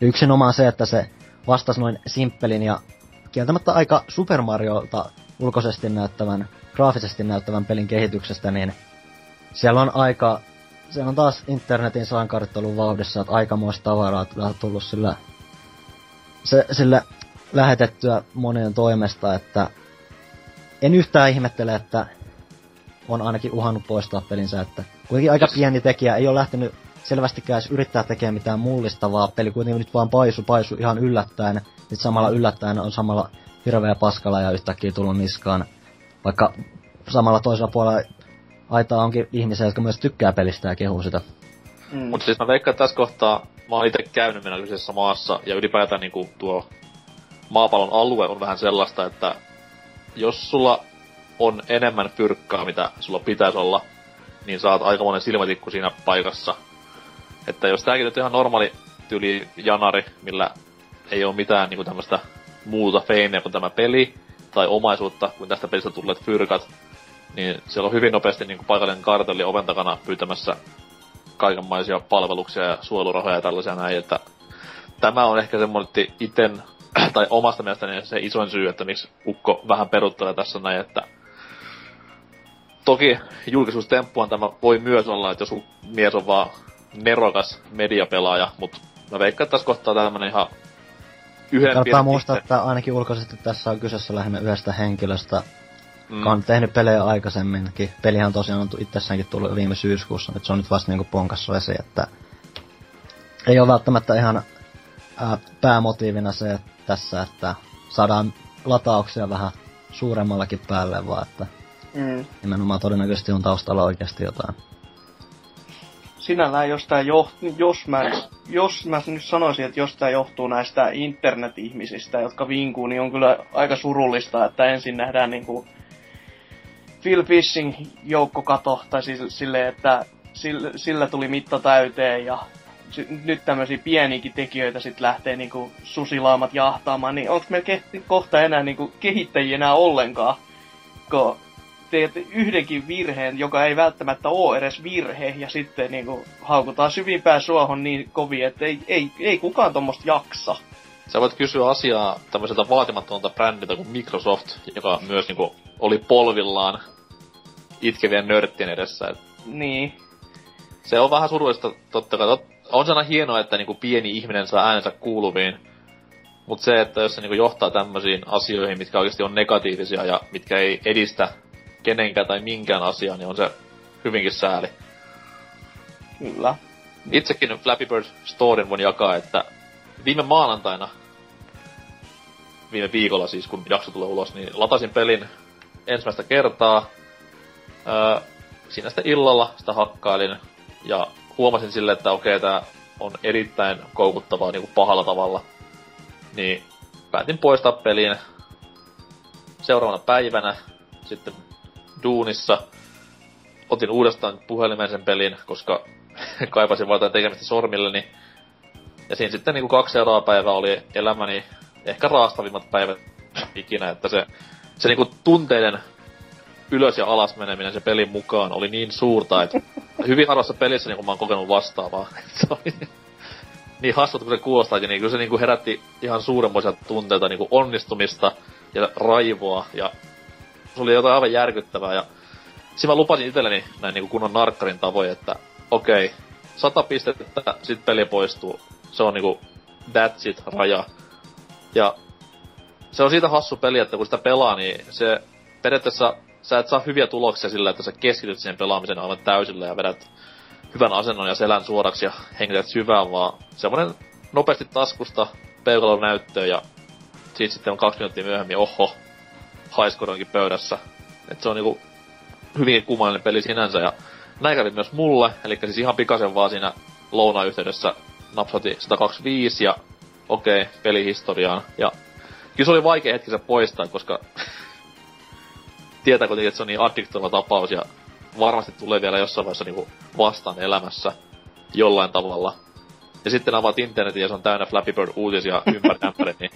yksinomaan se, että se vastasi noin simppelin ja kieltämättä aika Super Mariolta ulkoisesti näyttävän, graafisesti näyttävän pelin kehityksestä, niin siellä on aika, se on taas internetin sankarit ollut vauhdissa, että aikamoista tavaraa on tullut sillä, se, sille lähetettyä monien toimesta, että en yhtään ihmettele, että on ainakin uhannut poistaa pelinsä, että kuitenkin aika pieni tekijä ei ole lähtenyt selvästikään edes yrittää tekemään mitään mullistavaa. Peli kuitenkin nyt vaan paisu, paisu ihan yllättäen. Nyt samalla yllättäen on samalla hirveä paskala ja yhtäkkiä tullut niskaan. Vaikka samalla toisella puolella aitaa onkin ihmisiä, jotka myös tykkää pelistä ja kehuu sitä. Mm. Mutta siis mä veikkaan, että tässä kohtaa mä oon itse käynyt mennä kyseisessä maassa, ja ylipäätään niinku tuo maapallon alue on vähän sellaista, että jos sulla on enemmän fyrkkaa, mitä sulla pitäisi olla, niin saat aikamoinen silmätikku siinä paikassa. Että jos tääkin nyt ihan normaali tyyli janari, millä ei ole mitään niinku tämmöstä muuta feimeä kuin tämä peli, tai omaisuutta kuin tästä pelistä tulleet fyrkat, niin siellä on hyvin nopeasti niinku paikallinen kartelli oven takana pyytämässä kaikenlaisia palveluksia ja suojelurahoja ja tällaisia näin, että tämä on ehkä semmoinen iten, tai omasta mielestäni se isoin syy, että miksi Ukko vähän peruttelee tässä näin, että toki julkisuustemppuan tämä voi myös olla, että jos mies on vaan nerokas mediapelaaja, mutta mä veikkaan, että tässä kohtaa tämmönen ihan yhden Kannattaa muistaa, että ainakin ulkoisesti tässä on kyseessä lähinnä yhdestä henkilöstä, mm. joka on tehnyt pelejä aikaisemminkin. Pelihän tosiaan on itsessäänkin tullut viime syyskuussa, että se on nyt vasta niinku ponkassu esiin, että ei ole välttämättä ihan ää, päämotiivina se että tässä, että saadaan latauksia vähän suuremmallakin päälle, vaan että mm. nimenomaan todennäköisesti on taustalla oikeasti jotain sinällään jos tää jo, jos mä, jos mä nyt sanoisin, että jos tää johtuu näistä internet-ihmisistä, jotka vinkuu, niin on kyllä aika surullista, että ensin nähdään niinku Phil Fishing joukkokato, tai siis silleen, että sillä, sillä tuli mitta täyteen ja nyt tämmöisiä pieniäkin tekijöitä sitten lähtee niinku susilaamat jahtaamaan, niin onko meillä kohta enää niinku kehittäjiä enää ollenkaan? Kun teet yhdenkin virheen, joka ei välttämättä ole edes virhe, ja sitten niinku haukutaan syvimpään suohon niin kovin, että ei, ei, ei kukaan tuommoista jaksa. Sä voit kysyä asiaa tämmöiseltä vaatimattomalta brändiltä kuin Microsoft, joka myös niinku oli polvillaan itkevien nörttien edessä. Et niin. Se on vähän surullista totta kai. Tot, on se aina hienoa, että niinku pieni ihminen saa äänensä kuuluviin. Mutta se, että jos se niinku johtaa tämmöisiin asioihin, mitkä oikeasti on negatiivisia ja mitkä ei edistä kenenkään tai minkään asiaan, niin on se hyvinkin sääli. Kyllä. Itsekin Flappy Bird Storyn voin jakaa, että viime maanantaina, viime viikolla siis, kun jakso tulee ulos, niin latasin pelin ensimmäistä kertaa. Öö, siinä sitten illalla sitä hakkailin ja huomasin sille, että okei, tää on erittäin koukuttavaa niin kuin pahalla tavalla. Niin päätin poistaa pelin seuraavana päivänä. Sitten duunissa. Otin uudestaan puhelimen sen pelin, koska kaipasin vaan tekemistä sormilleni. Ja siinä sitten niinku kaksi seuraavaa päivää oli elämäni ehkä raastavimmat päivät ikinä, että se, se niinku tunteiden ylös ja alas meneminen se pelin mukaan oli niin suurta, että hyvin harvassa pelissä niin mä oon kokenut vastaavaa. se oli niin hassut kuin se kuulostaa, niin kyllä se niinku herätti ihan suuremmoisia tunteita niinku onnistumista ja raivoa ja se oli jotain aivan järkyttävää ja siinä mä lupasin itselleni näin niinku kunnon narkkarin tavoin, että okei, okay, sata pistettä, sit peli poistuu. Se on niinku that's it, raja. Ja se on siitä hassu peli, että kun sitä pelaa, niin se periaatteessa sä et saa hyviä tuloksia sillä, että sä keskityt siihen pelaamiseen aivan täysillä ja vedät hyvän asennon ja selän suoraksi ja hengität syvään, vaan semmonen nopeasti taskusta peukalon näyttöön ja siitä sitten on kaksi minuuttia myöhemmin, oho, highscoreonkin pöydässä. Et se on niinku hyvin kummallinen peli sinänsä ja näin kävi myös mulle, eli siis ihan pikaisen vaan siinä lounayhteydessä napsati 125 ja okei, okay, pelihistoriaan. Ja kyllä se oli vaikea hetki se poistaa, koska tietää kuitenkin, että se on niin addiktoiva tapaus ja varmasti tulee vielä jossain vaiheessa niinku vastaan elämässä jollain tavalla. Ja sitten avaat internetin ja se on täynnä Flappy Bird uutisia ympäri ämpäri, niin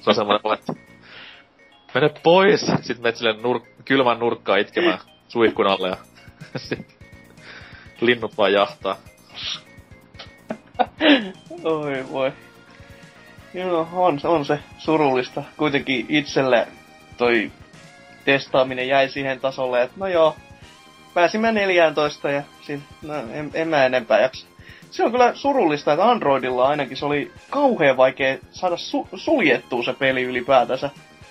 se on semmoinen, että mene pois! Sitten menet sille nur- kylmän nurkkaan itkemään suihkun alle ja linnut vaan jahtaa. Oi voi. Joo, on, on se surullista. Kuitenkin itselle toi testaaminen jäi siihen tasolle, että no joo, pääsimme 14 ja siis, no, en, en mä enempää jaksa se on kyllä surullista, että Androidilla ainakin se oli kauhean vaikea saada su- suljettua se peli ylipäätänsä.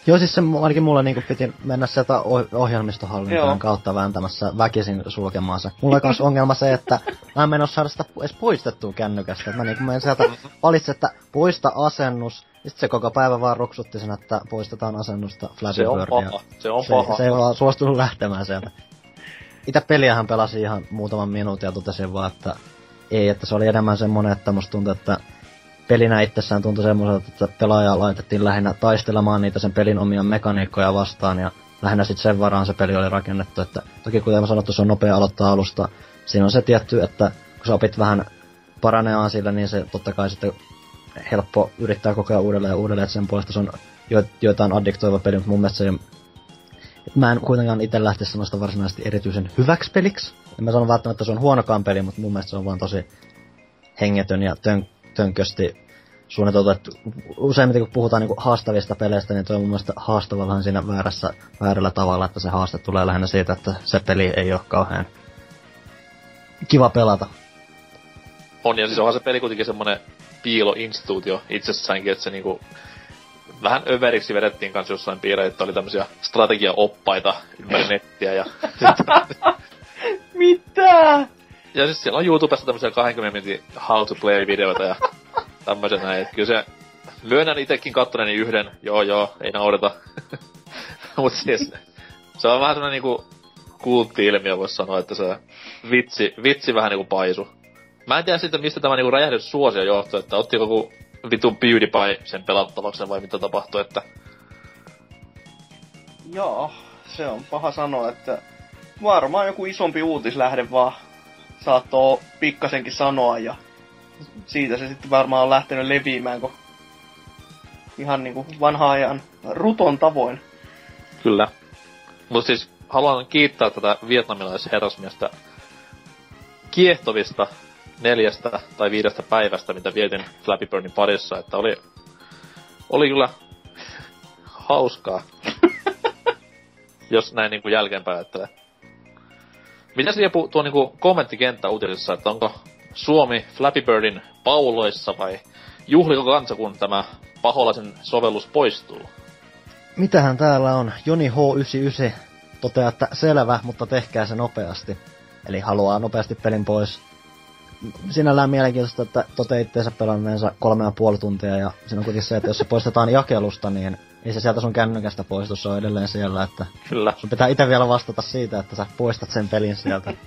Joo, siis se ainakin mulla niinku piti mennä sieltä ohjelmistohallintaan kautta vääntämässä väkisin sulkemaan se. Mulla on kans ongelma se, että mä en mennä saada sitä edes poistettua kännykästä. Mä niinku menen sieltä valitse, että poista asennus, ja sit se koko päivä vaan ruksutti sen, että poistetaan asennusta Flappy Se on paha. Se on Se, paha. se ei vaan suostunut lähtemään sieltä. Itä peliähän pelasi ihan muutaman minuutin ja totesin vaan, että ei, että se oli enemmän semmonen, että musta tuntui, että pelinä itsessään tuntui semmoiselta, että pelaajaa laitettiin lähinnä taistelemaan niitä sen pelin omia mekaniikkoja vastaan ja lähinnä sitten sen varaan se peli oli rakennettu, että toki kuten mä sanottu, se on nopea aloittaa alusta. Siinä on se tietty, että kun sä opit vähän paraneaan sillä, niin se totta kai sitten helppo yrittää koko ajan uudelleen ja uudelleen, että sen puolesta se on jo, joitain addiktoiva peli, mutta mun mielestä se ei mä en kuitenkaan itse lähte sanoista varsinaisesti erityisen hyväksi peliksi. En mä sano välttämättä, että se on huonokaan peli, mutta mun mielestä se on vaan tosi hengetön ja tön, tönkösti suunniteltu. Että useimmiten kun puhutaan niinku haastavista peleistä, niin toi on mun mielestä haastava vähän siinä väärässä, väärällä tavalla, että se haaste tulee lähinnä siitä, että se peli ei ole kauhean kiva pelata. On, ja siis onhan se peli kuitenkin semmonen piiloinstituutio itsessäänkin, että se niinku vähän överiksi vedettiin kanssa jossain piirre, että oli tämmösiä strategiaoppaita ympäri nettiä ja Mitä? Ja siis siellä on YouTubessa tämmöisiä 20 minuutin how to play videoita ja tämmöisen näin. Et kyllä se, myönnän itekin kattoneeni yhden, joo joo, ei naurata. Mut siis, se on vähän semmonen niinku kultti-ilmiö voisi sanoa, että se vitsi, vitsi vähän niinku paisu. Mä en tiedä sitten, mistä tämä niinku räjähdys suosio johtui, että ottiko joku vitun PewDiePie sen pelattavaksi vai mitä tapahtui, että Joo, se on paha sanoa, että varmaan joku isompi uutislähde vaan saattoi pikkasenkin sanoa ja siitä se sitten varmaan on lähtenyt leviämään, kun ihan niinku vanha ajan ruton tavoin. Kyllä. Mutta siis haluan kiittää tätä vietnamilaisherrasmiestä kiehtovista neljästä tai viidestä päivästä, mitä vietin Flappy Birdin parissa, että oli, oli kyllä hauskaa. Jos näin niinku jälkeenpäin ajattelee. Miten se Jepu, tuo niinku kommenttikenttä uutisissa, että onko Suomi Flappy Birdin pauloissa vai juhliko kansa, kun tämä paholaisen sovellus poistuu? Mitähän täällä on? Joni H99 toteaa, että selvä, mutta tehkää se nopeasti. Eli haluaa nopeasti pelin pois. Sinällään mielenkiintoista, että tote itteensä pelanneensa kolme ja puoli tuntia, ja siinä on kuitenkin se, että jos se poistetaan jakelusta, niin ei se sieltä sun kännykästä poistu, se on edelleen siellä, että Kyllä. sun pitää itse vielä vastata siitä, että sä poistat sen pelin sieltä.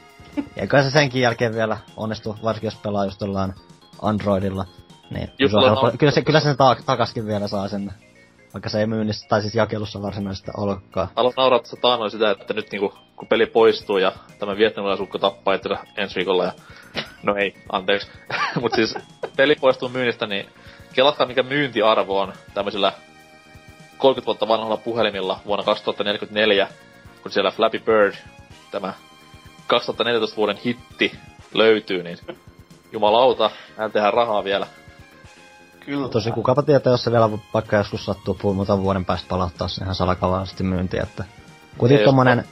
Ja kai se senkin jälkeen vielä onnistuu, varsinkin jos pelaa just jollain Androidilla. Niin, Just olen helppo, kyllä, se, kyllä sen ta- takaskin vielä saa sen, vaikka se ei myynnissä, tai siis jakelussa varsinaisesti olekaan. Haluan nauraa tässä taannoin sitä, että nyt niinku, kun peli poistuu ja tämä vietnamilaisukko tappaa itsensä ensi viikolla ja... No ei, anteeksi. Mut siis peli poistuu myynnistä, niin kelatkaa mikä myyntiarvo on tämmöisillä 30 vuotta vanhalla puhelimilla vuonna 2044, kun siellä Flappy Bird, tämä 2014 vuoden hitti löytyy, niin jumalauta, hän tehdään rahaa vielä. Kyllä. Tosi kukapa tietää, jos se vielä vaikka joskus sattuu puhua muutaman vuoden päästä palauttaa sen ihan salakavaisesti myyntiä, että... Kuitenkin tommonen...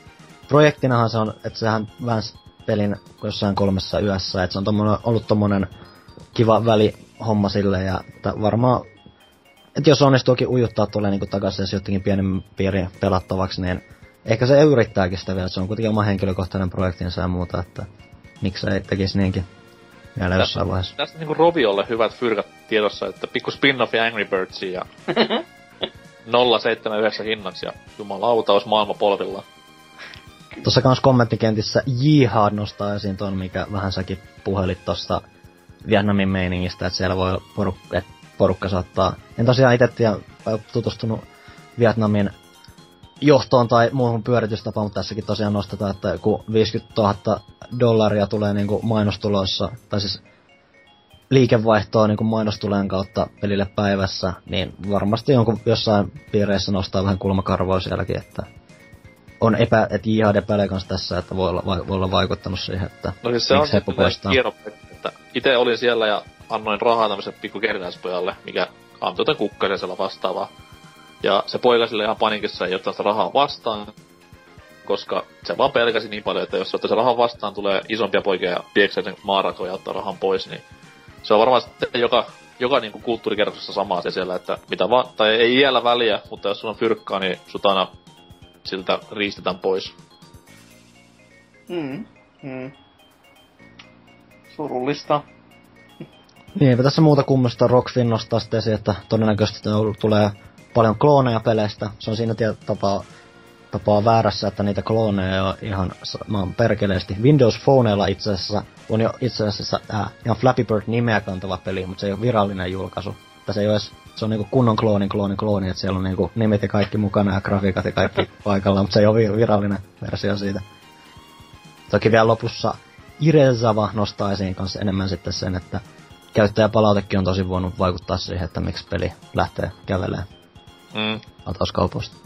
Projektinahan se on, että sehän väänsi pelin jossain kolmessa yössä, että se on tommonen, ollut tommonen kiva välihomma sille, ja varmaan... Että jos onnistuukin ujuttaa tulee niinku takaisin edes jotenkin pienen piirin pelattavaksi, niin ehkä se yrittääkin sitä vielä, että se on kuitenkin oma henkilökohtainen projektinsa ja muuta, että miksei tekisi niinkin vielä jossain vaiheessa. Tästä niinku Roviolle hyvät fyrkat tiedossa, että pikku spin-off Angry Birdsiin ja 079 hinnaksi ja jumalauta olisi maailma polvillaan. Tuossa kans kommenttikentissä Jihad nostaa esiin ton, mikä vähän säkin puhelit tosta Vietnamin meiningistä, että siellä voi poruk- et porukka saattaa... En tosiaan itse tiedä, tutustunut Vietnamin johtoon tai muuhun pyöritystapaan, mutta tässäkin tosiaan nostetaan, että kun 50 000 dollaria tulee niinku mainostuloissa, tai siis liikevaihtoa niin mainostuleen kautta pelille päivässä, niin varmasti jonkun jossain piireissä nostaa vähän kulmakarvoa sielläkin, että on epä, että jihad epäilee kanssa tässä, että voi olla, voi olla vaikuttanut siihen, että No siis se on hieno, että itse olin siellä ja annoin rahaa tämmöiselle pikku kerinaispojalle, mikä antoi jotain kukkasen siellä vastaavaa. Ja se poika sille ihan panikissa ei ottaa sitä rahaa vastaan. koska se vaan pelkäsi niin paljon, että jos se rahan vastaan tulee isompia poikia ja pieksää sen maarakoja ja ottaa rahan pois, niin se on varmaan sitten joka, joka niinku kulttuurikerroksessa sama asia siellä, että mitä vaan, tai ei iällä väliä, mutta jos sulla on fyrkkaa, niin sut aina siltä riistetään pois. Mm. Mm. Surullista. Niin, eipä tässä muuta kummasta Rockfin nostaa sitten esiin, että todennäköisesti tulee paljon klooneja peleistä. Se on siinä tapaa, tapaa väärässä, että niitä klooneja on ihan maan perkeleesti. Windows Phoneilla itse asiassa on jo itse asiassa äh, ihan Flappy Bird nimeä kantava peli, mutta se ei ole virallinen julkaisu. Se ei ole edes, se on niinku kunnon kloonin, kloonin, klooni, että siellä on niinku nimet ja kaikki mukana ja grafiikat ja kaikki paikalla, mutta se ei ole virallinen versio siitä. Toki vielä lopussa Irezava nostaa esiin kanssa enemmän sitten sen, että käyttäjäpalautekin on tosi voinut vaikuttaa siihen, että miksi peli lähtee kävelemään mm. latauskaupoista.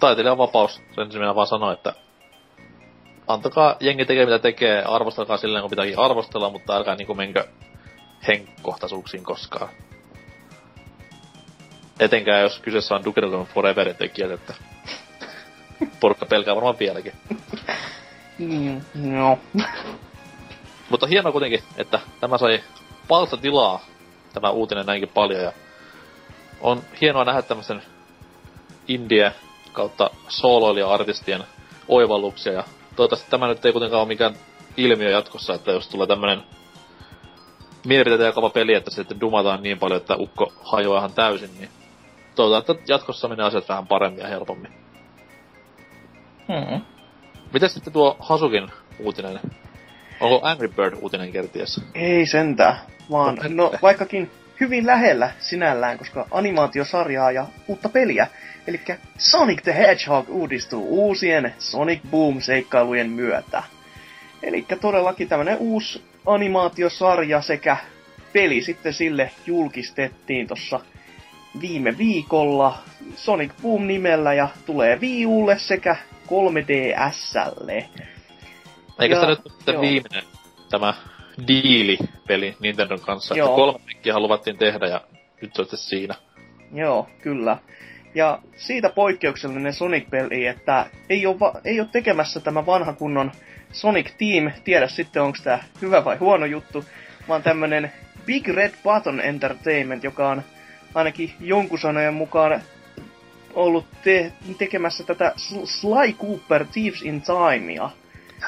Taiteilijan vapaus, sen minä vaan sanoin, että antakaa jengi tekee mitä tekee, arvostelkaa silleen kun pitääkin arvostella, mutta älkää niinku menkö henkkohtaisuuksiin koskaan. Etenkään jos kyseessä on Duke Nukem Foreverin tekijät, että porukka pelkää varmaan vieläkin. Mm, no. Mutta hienoa kuitenkin, että tämä sai palstatilaa, tämä uutinen näinkin paljon, ja on hienoa nähdä tämmöisen indie kautta sooloilija-artistien oivalluksia, ja toivottavasti tämä nyt ei kuitenkaan ole mikään ilmiö jatkossa, että jos tulee tämmönen mielipiteitä jakava peli, että sitten dumataan niin paljon, että ukko hajoaa ihan täysin, niin toivotaan, että jatkossa menee asiat vähän paremmin ja helpommin. Hmm. Miten sitten tuo Hasukin uutinen? Onko Angry Bird uutinen kerties? Ei sentään, vaan no vaikkakin hyvin lähellä sinällään, koska animaatiosarjaa ja uutta peliä. Eli Sonic the Hedgehog uudistuu uusien Sonic Boom-seikkailujen myötä. Eli todellakin tämmönen uusi animaatiosarja sekä peli sitten sille julkistettiin tossa viime viikolla Sonic Boom nimellä ja tulee Wii Ulle sekä 3DSlle. Eikö se nyt sitten viimeinen tämä diili-peli Nintendon kanssa, Joo. pekkiä luvattiin tehdä ja nyt se siinä. Joo, kyllä. Ja siitä poikkeuksellinen Sonic-peli, että ei ole, va- ei ole tekemässä tämä vanha kunnon Sonic Team, tiedä sitten onko tämä hyvä vai huono juttu, vaan tämmönen Big Red Button Entertainment, joka on ainakin jonkun sanojen mukaan ollut te- tekemässä tätä Sly Cooper Thieves in Timea.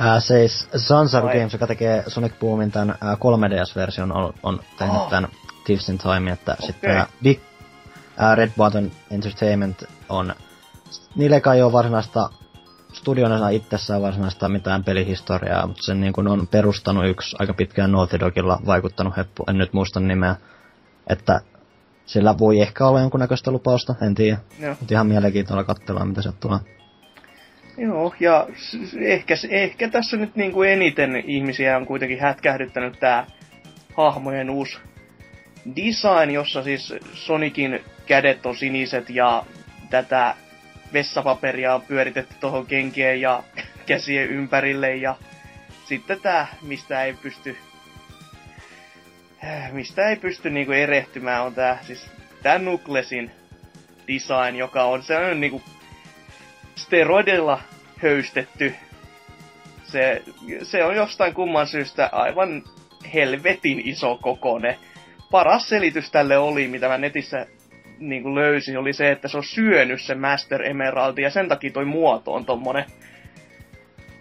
Ää, siis Zanzaru Vai. Games, joka tekee Sonic Boomin tämän ää, 3DS-version, on, on tehnyt oh. tämän Thieves in Time, että okay. sitten Big ää, Red Button Entertainment on, niille kai ole varsinaista studiona itsessään varsinaista mitään pelihistoriaa, mutta sen niin on perustanut yksi aika pitkään Naughty Dogilla vaikuttanut heppu, en nyt muista nimeä, että sillä voi ehkä olla jonkunnäköistä lupausta, en tiedä. Mutta ihan mielenkiintoista katsella, mitä sieltä tulee. Joo, ja ehkä, ehkä tässä nyt niin kuin eniten ihmisiä on kuitenkin hätkähdyttänyt tämä hahmojen uusi design, jossa siis Sonicin kädet on siniset ja tätä vessapaperia on pyöritetty tuohon kenkien ja käsien ympärille ja sitten tämä, mistä ei pysty mistä ei pysty niinku erehtymään on tää siis tää Nuklesin design, joka on sellainen niinku steroidilla höystetty. Se, se on jostain kumman syystä aivan helvetin iso kokone. Paras selitys tälle oli, mitä mä netissä niin kuin löysin, oli se, että se on syönyt se Master Emeraldi ja sen takia toi muoto on tommonen.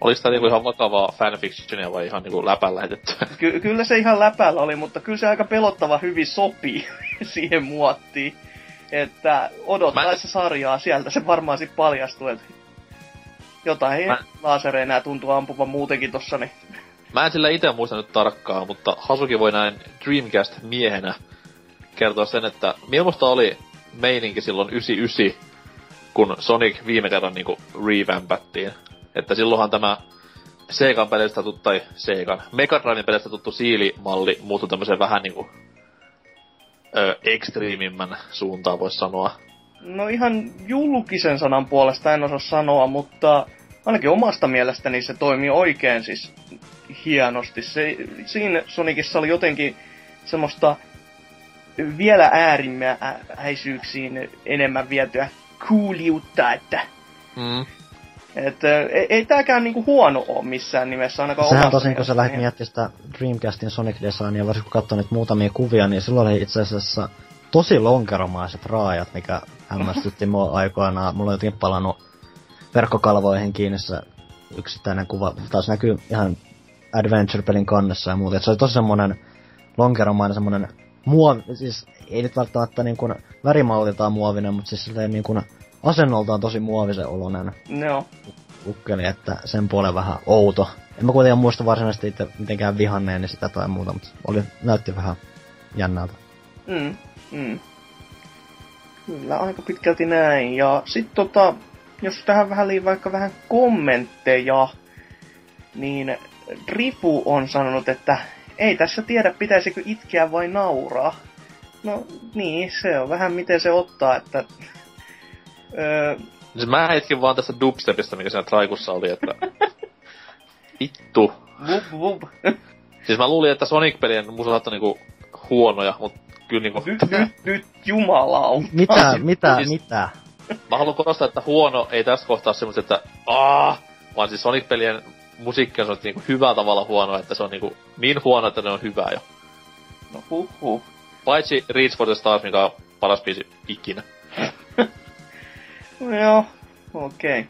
Olis tää niinku ihan vakavaa fanfictionia vai ihan niinku läpällä lähetetty? Ky- kyllä se ihan läpällä oli, mutta kyllä se aika pelottava hyvin sopii siihen muottiin. Että odottaessa Mä... sarjaa sieltä se varmaan sit paljastuu, että jotain Mä... lasereja tuntuu ampuvan muutenkin tossa, niin... Mä en sillä itse muista nyt tarkkaan, mutta Hasuki voi näin Dreamcast-miehenä kertoa sen, että minusta oli meininki silloin 99, kun Sonic viime kerran niinku revampattiin. Että silloinhan tämä Segan pelistä tuttu, tai Segan, Mega Driven pelistä tuttu siilimalli muuttui tämmöiseen vähän niinku ö, ekstriimimmän suuntaan, voisi sanoa. No ihan julkisen sanan puolesta en osaa sanoa, mutta ainakin omasta mielestäni se toimii oikein siis hienosti. Se, siinä Sonicissa oli jotenkin semmoista vielä äärimmäisyyksiin enemmän vietyä kuuliutta, että mm. Et, ei, ei tääkään niinku huono oo missään nimessä, ainakaan Sehän tosin, kun sä lähdit mielestäni. miettimään sitä Dreamcastin Sonic Designia, varsinkin kun niitä muutamia kuvia, niin silloin oli itse asiassa tosi lonkeromaiset raajat, mikä hämmästytti mua aikoinaan. Mulla on jotenkin palannut verkkokalvoihin kiinni se yksittäinen kuva. Taas näkyy ihan Adventure-pelin kannessa ja muuta. Et se oli tosi semmonen lonkeromainen semmonen muovi, siis ei nyt välttämättä niin kuin värimalliltaan muovinen, mutta siis silleen niin kuin asennoltaan tosi muovisen oloinen Joo. ukkeli, että sen puolen vähän outo. En mä kuitenkaan muista varsinaisesti itse mitenkään vihanneeni sitä tai muuta, mutta oli, näytti vähän jännältä. Mm, mm. Kyllä, aika pitkälti näin. Ja sitten tota, jos tähän vähän lii vaikka vähän kommentteja, niin Rifu on sanonut, että ei tässä tiedä pitäisikö itkeä vai nauraa. No niin, se on vähän miten se ottaa, että... Öö, Siis mä hetkin vaan tästä dubstepista, mikä siinä traikussa oli, että... Vittu. vup, vup. Siis mä luulin, että Sonic-pelien musat on niinku huonoja, mut kyllä niinku... nyt, nyt, nyt, jumalauta. Mitä, mitä, Siis- mitä? Mä haluan korostaa, että huono ei tässä kohtaa semmoista, että aah, vaan siis Sonic-pelien musiikki on semmoista niinku hyvällä tavalla huono, että se on niinku niin huono, että ne on hyvää jo. No huh, huh. Paitsi Reach for the Stars, mikä on paras biisi ikinä. No joo, okei.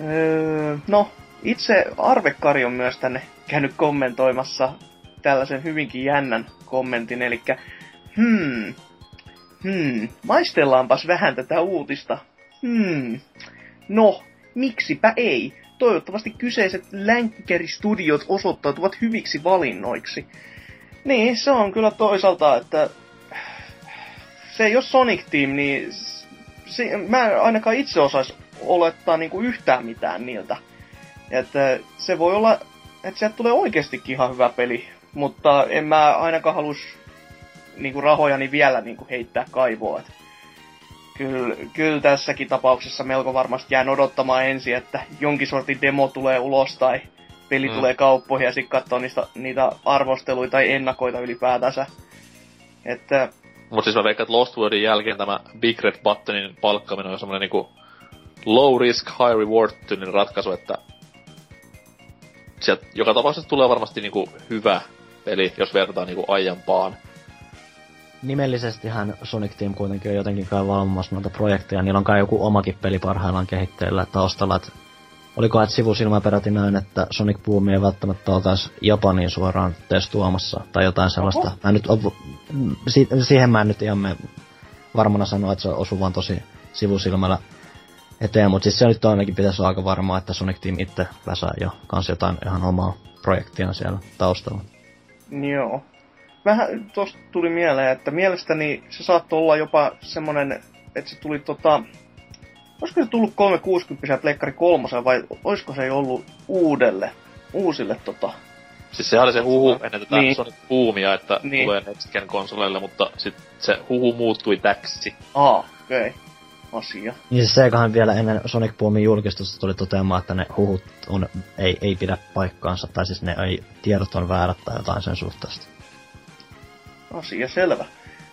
Öö, no, itse Arvekari on myös tänne käynyt kommentoimassa tällaisen hyvinkin jännän kommentin, eli hmm, hmm, maistellaanpas vähän tätä uutista. Hmm, no, miksipä ei? Toivottavasti kyseiset länkkäristudiot osoittautuvat hyviksi valinnoiksi. Niin, se on kyllä toisaalta, että se ei ole Sonic Team, niin se, mä ainakaan itse osais olettaa niinku yhtään mitään niiltä. Että se voi olla, että sieltä tulee oikeastikin ihan hyvä peli, mutta en mä ainakaan halus niinku rahojani vielä niinku heittää kaivoa. Et Kyllä, kyllä tässäkin tapauksessa melko varmasti jään odottamaan ensin, että jonkin sortin demo tulee ulos tai peli Mm. tulee kauppoihin ja sitten katsoo niistä, niitä arvosteluita tai ennakoita ylipäätänsä. Että Mut siis mä veikkaan, että Lost Worldin jälkeen tämä Big Red Buttonin palkkaminen on semmonen niinku low risk, high reward tyylinen ratkaisu, että sieltä joka tapauksessa tulee varmasti niinku hyvä peli, jos verrataan niinku aiempaan. Nimellisestihän Sonic Team kuitenkin on jotenkin kai valvomassa noita projekteja. Niillä on kai joku omakin peli parhaillaan kehitteillä taustalla. Et olikohan, että sivusilmä peräti näin, että Sonic Boom ei välttämättä oltaisi Japaniin suoraan testuamassa tai jotain sellaista. Oho. Mä nyt on, si, siihen mä en nyt ihan me varmana sanoa, että se osuu vaan tosi sivusilmällä eteen, mutta siis se nyt ainakin pitäisi olla aika varmaa, että Sonic Team itse väsää jo kans jotain ihan omaa projektia siellä taustalla. Joo. Vähän tosta tuli mieleen, että mielestäni se saattoi olla jopa semmonen, että se tuli tota... Olisiko se tullut 360 ja Pleikkari kolmosen vai olisiko se jo ollut uudelle, uusille tota... Siis se oli se huhu ennen tätä Niin. Sonic Boomia, että Niin. tulee Next Gen konsoleille, mutta sit se huhu muuttui täksi. Aa, okei. Okay. Asia. Niin siis Segahan vielä ennen Sonic Boomin julkistusta tuli toteamaan, että ne huhut on, ei, ei pidä paikkaansa, tai siis ne ei, tiedot on väärät tai jotain sen suhteesta. Asia selvä.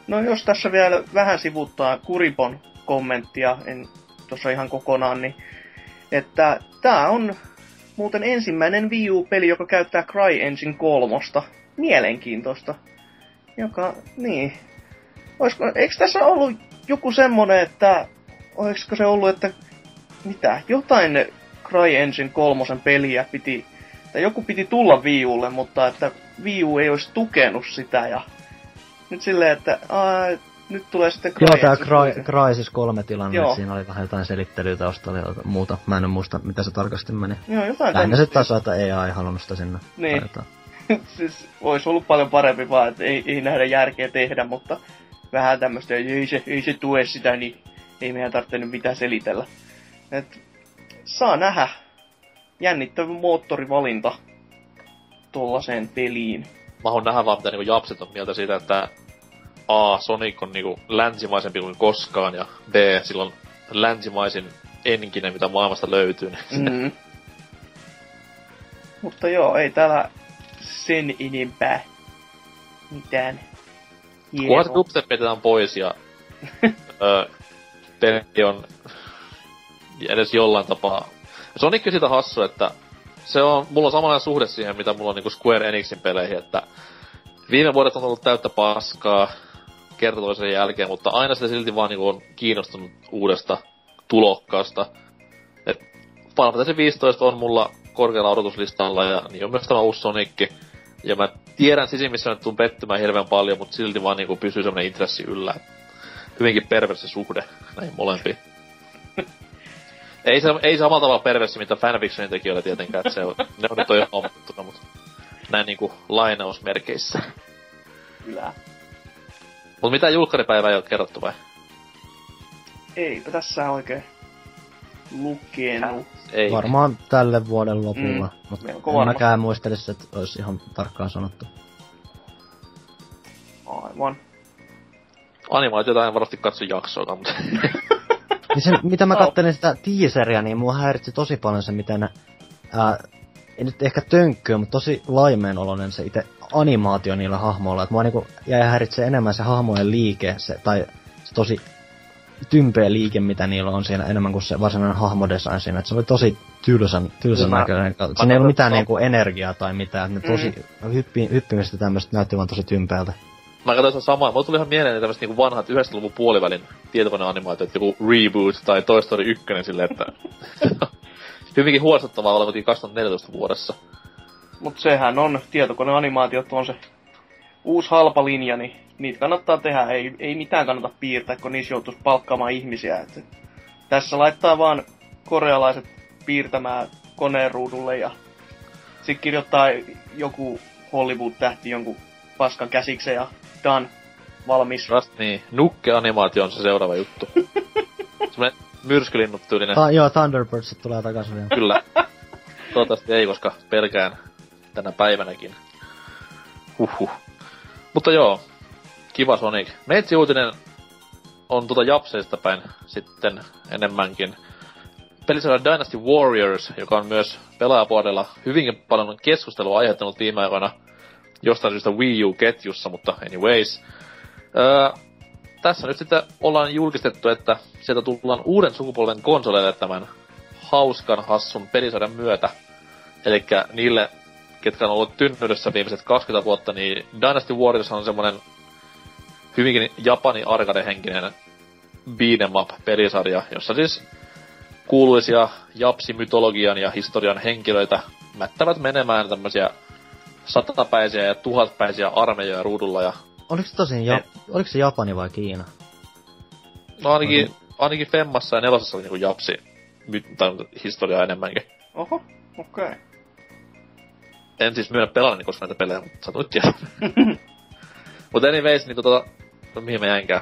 No jos tässä vielä vähän sivuttaa Kuripon kommenttia, en tuossa ihan kokonaan, niin että tää on muuten ensimmäinen Wii U-peli, joka käyttää CryEngine kolmosta. Mielenkiintoista. Joka, niin. Olisiko, eikö tässä ollut joku semmonen, että olisiko se ollut, että mitä, jotain CryEngine kolmosen peliä piti, tai joku piti tulla Wii Ulle, mutta että Wii U ei olisi tukenut sitä ja nyt silleen, että aa, nyt tulee sitten Joo, tää CryEngine. Cry, Crysis 3 tilanne, Joo. siinä oli vähän jotain selittelyä taustalla ja muuta. Mä en muista, mitä se tarkasti meni. Joo, jotain Lähinnä se taas että EA ei halunnut sitä sinne. Niin. Siis olisi ollut paljon parempi vaan, että ei, ei nähdä järkeä tehdä, mutta vähän tämmöistä, ei se, ei se tue sitä, niin ei meidän tarvitse nyt mitään selitellä. Et, saa nähdä. Jännittävä moottorivalinta tuollaiseen peliin. Mä haluan nähdä vaan, mitä niinku japset on mieltä siitä, että A, Sonic on niinku länsimaisempi kuin koskaan, ja B, sillä on länsimaisin enkinen, mitä maailmasta löytyy. Mm. Mutta joo, ei täällä sen enempää mitään. Kunhan se pois ja ö, peli on edes jollain tapaa. Sonic on siitä hassu, että se on, mulla on samanlainen suhde siihen, mitä mulla on niinku Square Enixin peleihin, että viime vuodet on ollut täyttä paskaa kerta toisen jälkeen, mutta aina se silti vaan niinku on kiinnostunut uudesta tulokkaasta. Et Final Fantasy 15 on mulla korkealla odotuslistalla ja niin on myös tämä uusi Sonic. Ja mä tiedän sisimmissä nyt tuun pettymään hirveän paljon, mutta silti vaan niinku pysyy semmonen intressi yllä. Hyvinkin perversi suhde näihin molempiin. ei, se, ei samalla tavalla perversi, mitä fanfictionin tekijöillä tietenkään, se on, ne on nyt on jo hommattuna, mutta näin niinku lainausmerkeissä. Kyllä. Mut mitä julkkaripäivää ei oo kerrottu vai? Eipä tässä oikein lukenut. Ei. Varmaan tälle vuoden lopulla, Mm, mutta en varmasti. mäkään muistelisi, että olisi ihan tarkkaan sanottu. Aivan. Animaatiota en varmasti katso jaksoakaan, mutta... Niin se, mitä mä kattelin sitä teaseria, niin mua häiritsi tosi paljon se, miten... Ää, ei nyt ehkä tönkköä, mutta tosi laimeenoloinen se itse animaatio niillä hahmoilla. Että mua niinku jäi häiritsee enemmän se hahmojen liike, se, tai se tosi tympeä liike, mitä niillä on siinä enemmän kuin se varsinainen hahmodesign siinä. Et se oli tosi tylsän, tylsän Mä- näköinen. mä Siinä ei ollut mitään katson- niinku energiaa tai mitään. Ne tosi, hyppi, hyppimistä tämmöistä näytti vaan tosi tympeältä. Mä katsoin sitä samaa. Mulla tuli ihan mieleen tämmöset niinku vanhat 90-luvun puolivälin tietokoneanimaatiot, joku Reboot tai Toy Story 1 silleen, että... Hyvinkin huolestuttavaa olla kuitenkin 2014 vuodessa. Mut sehän on, tietokoneanimaatiot on se uusi halpa linja, niin niitä kannattaa tehdä. Ei, ei mitään kannata piirtää, kun niissä joutuisi palkkaamaan ihmisiä. Et tässä laittaa vaan korealaiset piirtämään koneen ruudulle ja sitten kirjoittaa joku Hollywood-tähti jonkun paskan käsiksen ja done, valmis. Just niin, nukke-animaatio on se seuraava juttu. Semmoinen myrskylinnut tyylinen. Ta- joo, Thunderbirds tulee takaisin vielä. Kyllä. Toivottavasti ei, koska pelkään tänä päivänäkin. Huhhuh. Mutta joo, kiva Sonic. Meitsi uutinen on tuota Japseista päin sitten enemmänkin. Pelisarja Dynasty Warriors, joka on myös pelaajapuolella hyvinkin paljon keskustelua aiheuttanut viime aikoina jostain syystä Wii U-ketjussa, mutta anyways. Öö, tässä nyt sitten ollaan julkistettu, että sieltä tullaan uuden sukupolven konsoleille tämän hauskan hassun pelisarjan myötä. Eli niille, ketkä on ollut tynnyydessä viimeiset 20 vuotta, niin Dynasty Warriors on semmonen hyvinkin Japani arcade-henkinen beat'em up pelisarja, jossa siis kuuluisia japsi-mytologian ja historian henkilöitä mättävät menemään tämmösiä satapäisiä ja tuhatpäisiä armeijoja ruudulla ja Oliko se tosin, ja, oliko se Japani vai Kiina? no ainakin, ainakin Femmassa ja Nelosessa oli niinku japsi my, tai historiaa enemmänkin. Oho, okei. Okay. en siis myönnä pelannut koska näitä pelejä, mutta satuit tiedä. mutta anyways, niin tota, no mihin mä jäinkään.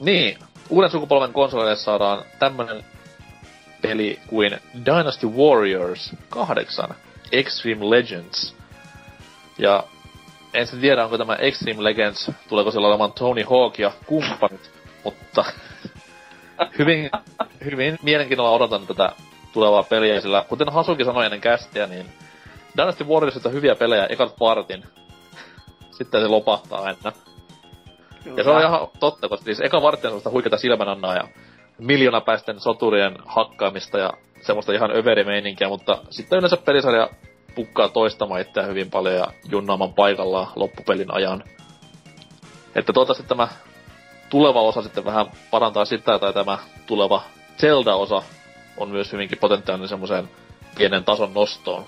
Niin, uuden sukupolven konsoleille saadaan tämmönen peli kuin Dynasty Warriors 8 Extreme Legends. Ja en sitten tiedä, onko tämä Extreme Legends, tuleeko siellä olemaan Tony Hawk ja kumppanit, mutta hyvin, hyvin mielenkiinnolla odotan tätä tulevaa peliä, sillä kuten Hasuki sanoi ennen kästiä, niin Dynasty Warriors on hyviä pelejä ekat partin. Sitten se lopahtaa aina. Ja se on ihan totta, koska siis eka vartti on semmoista huikeata silmänannaa ja miljoonapäisten soturien hakkaamista ja semmoista ihan överimeininkiä, mutta sitten yleensä pelisarja pukkaa toistamaan itseään hyvin paljon ja junnaamaan paikallaan loppupelin ajan. Että toivottavasti tämä tuleva osa sitten vähän parantaa sitä, tai tämä tuleva Zelda-osa on myös hyvinkin potentiaalinen semmoiseen pienen tason nostoon.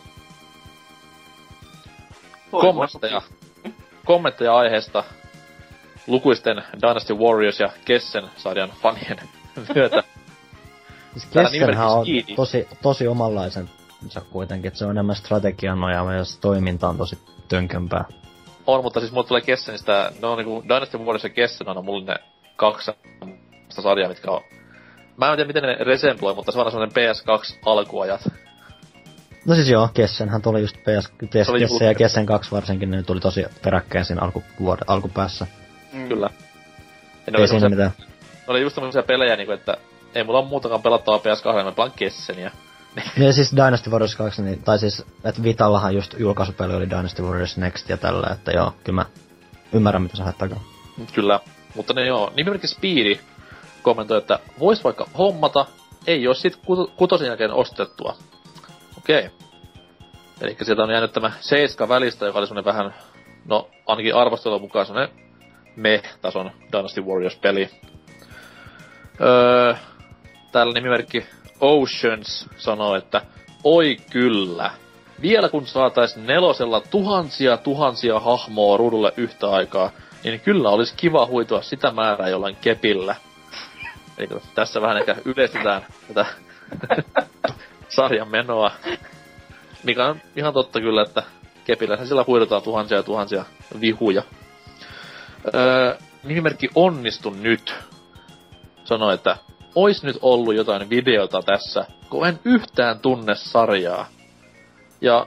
Kommentteja, kommentteja aiheesta lukuisten Dynasty Warriors ja Kessen sarjan fanien myötä. Siis Kessenhän on tosi, tosi omanlaisen se kuitenkin, että se on enemmän strategian nojaava ja se toiminta on tosi tönkömpää. On, mutta siis mulle tulee Kessenistä, ne on niinku Dynasty Warriors ja Kessen on mulle ne kaksi sarjaa, mitkä on... Mä en tiedä miten ne resemploi, mutta se on semmonen PS2 alkuajat. No siis joo, Kessenhän tuli just PS, PS oli Kessen ja. Kessen 2 varsinkin, ne tuli tosi peräkkäin siinä alkuvuoden, alkupäässä. Mm. Kyllä. Ja ne Ei siinä mitään. Ne oli just semmosia pelejä niinku, että ei mulla ole muutakaan pelattavaa PS2, mä pelaan Kesseniä. Ja siis Dynasty Warriors 2, niin, tai siis, että Vitallahan just julkaisupeli oli Dynasty Warriors Next ja tällä, että joo, kyllä mä ymmärrän mitä sä haet takaa. Kyllä. Mutta ne joo, nimimerkki Speedy kommentoi, että vois vaikka hommata, ei ole sit kut- kutosen jälkeen ostettua. Okei. Eli sieltä on jäänyt tämä seiska välistä, joka oli semmonen vähän, no ainakin arvostelun mukaan semmonen meh-tason Dynasty Warriors-peli. Öö, täällä nimimerkki Oceans sanoo, että oi kyllä. Vielä kun saatais nelosella tuhansia tuhansia hahmoa ruudulle yhtä aikaa, niin kyllä olisi kiva huitua sitä määrää jollain kepillä. Eli tässä vähän ehkä yleistetään tätä sarjan menoa. Mikä on ihan totta kyllä, että kepillä sillä huidutaan tuhansia ja tuhansia vihuja. Öö, nimimerkki Onnistu nyt sanoi, että ois nyt ollut jotain videota tässä, kun en yhtään tunne sarjaa. Ja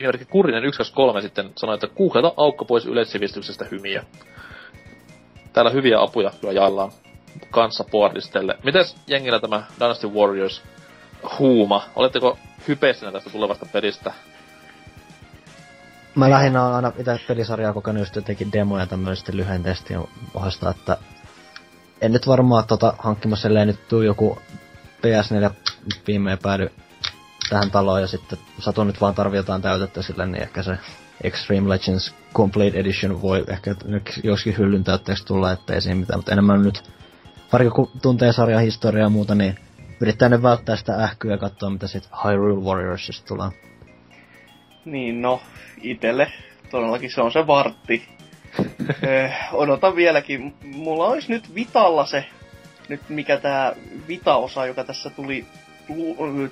nimimerkki Kurinen 123 sitten sanoi, että kuuhleta aukko pois yleissivistyksestä hymiä. Täällä hyviä apuja kyllä jaellaan kanssa boardistelle. Mites jengillä tämä Dynasty Warriors huuma? Oletteko hypeissinä tästä tulevasta pelistä? Mä lähinnä oon aina itse pelisarjaa kokenut just jotenkin demoja tämmöisten lyhyen testien ohesta, että en nyt varmaan tota hankkimassa ellei nyt tuu joku PS4 viimein päädy tähän taloon ja sitten satun nyt vaan tarvii jotain täytettä sille, niin ehkä se Extreme Legends Complete Edition voi ehkä joskin hyllyn täytteeksi tulla, ettei siinä mitään, mutta enemmän nyt pari kun tuntee sarjan historiaa ja muuta, niin yrittää nyt välttää sitä ähkyä ja katsoa, mitä sit Hyrule Warriorsista tulee. Niin, no, itelle todellakin se on se vartti. Eh, odotan vieläkin. Mulla olisi nyt Vitalla se, nyt mikä tää Vita-osa, joka tässä tuli